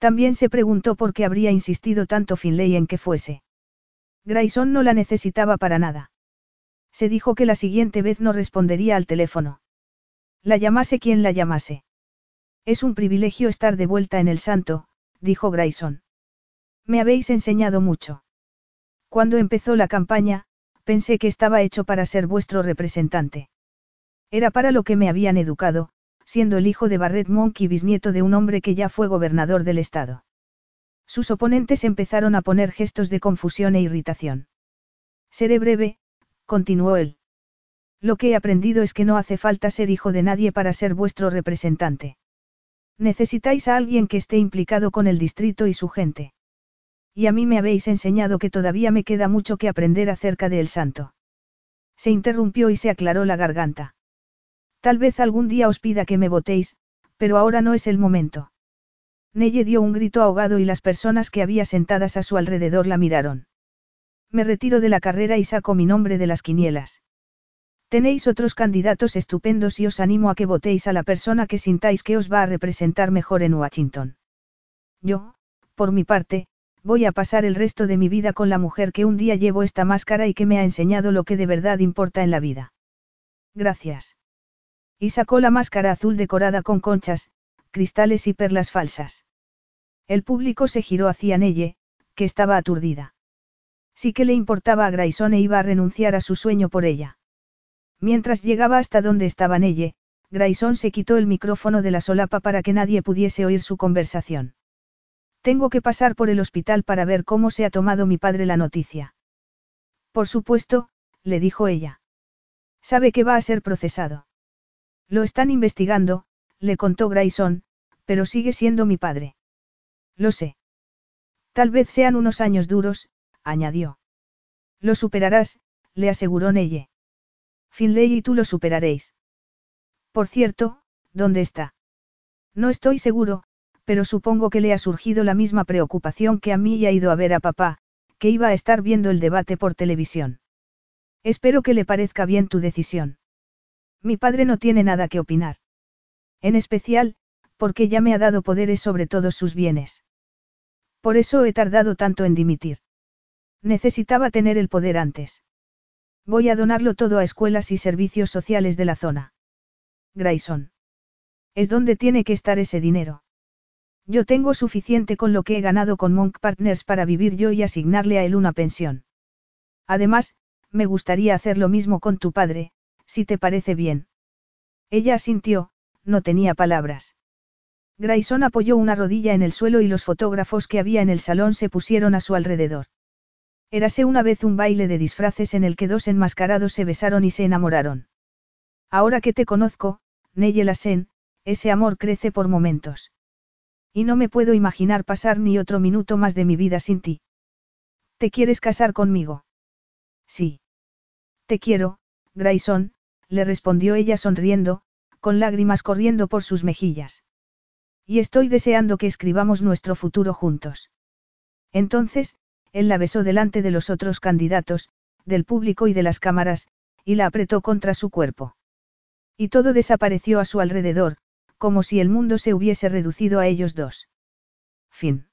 También se preguntó por qué habría insistido tanto Finlay en que fuese. Grayson no la necesitaba para nada. Se dijo que la siguiente vez no respondería al teléfono. La llamase quien la llamase. Es un privilegio estar de vuelta en el santo, dijo Grayson. Me habéis enseñado mucho. Cuando empezó la campaña, pensé que estaba hecho para ser vuestro representante. Era para lo que me habían educado, siendo el hijo de Barrett Monk y bisnieto de un hombre que ya fue gobernador del estado. Sus oponentes empezaron a poner gestos de confusión e irritación. Seré breve, continuó él. Lo que he aprendido es que no hace falta ser hijo de nadie para ser vuestro representante. Necesitáis a alguien que esté implicado con el distrito y su gente. Y a mí me habéis enseñado que todavía me queda mucho que aprender acerca de El Santo. Se interrumpió y se aclaró la garganta. Tal vez algún día os pida que me votéis, pero ahora no es el momento. Nelle dio un grito ahogado y las personas que había sentadas a su alrededor la miraron. Me retiro de la carrera y saco mi nombre de las quinielas. Tenéis otros candidatos estupendos y os animo a que votéis a la persona que sintáis que os va a representar mejor en Washington. Yo, por mi parte, voy a pasar el resto de mi vida con la mujer que un día llevo esta máscara y que me ha enseñado lo que de verdad importa en la vida. Gracias. Y sacó la máscara azul decorada con conchas, cristales y perlas falsas. El público se giró hacia Nelle, que estaba aturdida. Sí que le importaba a Grayson e iba a renunciar a su sueño por ella. Mientras llegaba hasta donde estaba Nelle, Grayson se quitó el micrófono de la solapa para que nadie pudiese oír su conversación. Tengo que pasar por el hospital para ver cómo se ha tomado mi padre la noticia. Por supuesto, le dijo ella. Sabe que va a ser procesado. Lo están investigando, le contó Grayson, pero sigue siendo mi padre. Lo sé. Tal vez sean unos años duros, añadió. Lo superarás, le aseguró Neye. Finley y tú lo superaréis. Por cierto, ¿dónde está? No estoy seguro, pero supongo que le ha surgido la misma preocupación que a mí y ha ido a ver a papá, que iba a estar viendo el debate por televisión. Espero que le parezca bien tu decisión. Mi padre no tiene nada que opinar. En especial, porque ya me ha dado poderes sobre todos sus bienes. Por eso he tardado tanto en dimitir. Necesitaba tener el poder antes. Voy a donarlo todo a escuelas y servicios sociales de la zona. Grayson. Es donde tiene que estar ese dinero. Yo tengo suficiente con lo que he ganado con Monk Partners para vivir yo y asignarle a él una pensión. Además, me gustaría hacer lo mismo con tu padre, si te parece bien. Ella asintió, no tenía palabras. Grayson apoyó una rodilla en el suelo y los fotógrafos que había en el salón se pusieron a su alrededor. Érase una vez un baile de disfraces en el que dos enmascarados se besaron y se enamoraron. Ahora que te conozco, Neye Lassen, ese amor crece por momentos. Y no me puedo imaginar pasar ni otro minuto más de mi vida sin ti. ¿Te quieres casar conmigo? Sí. Te quiero, Grayson, le respondió ella sonriendo, con lágrimas corriendo por sus mejillas. Y estoy deseando que escribamos nuestro futuro juntos. Entonces, él la besó delante de los otros candidatos, del público y de las cámaras, y la apretó contra su cuerpo. Y todo desapareció a su alrededor, como si el mundo se hubiese reducido a ellos dos. Fin.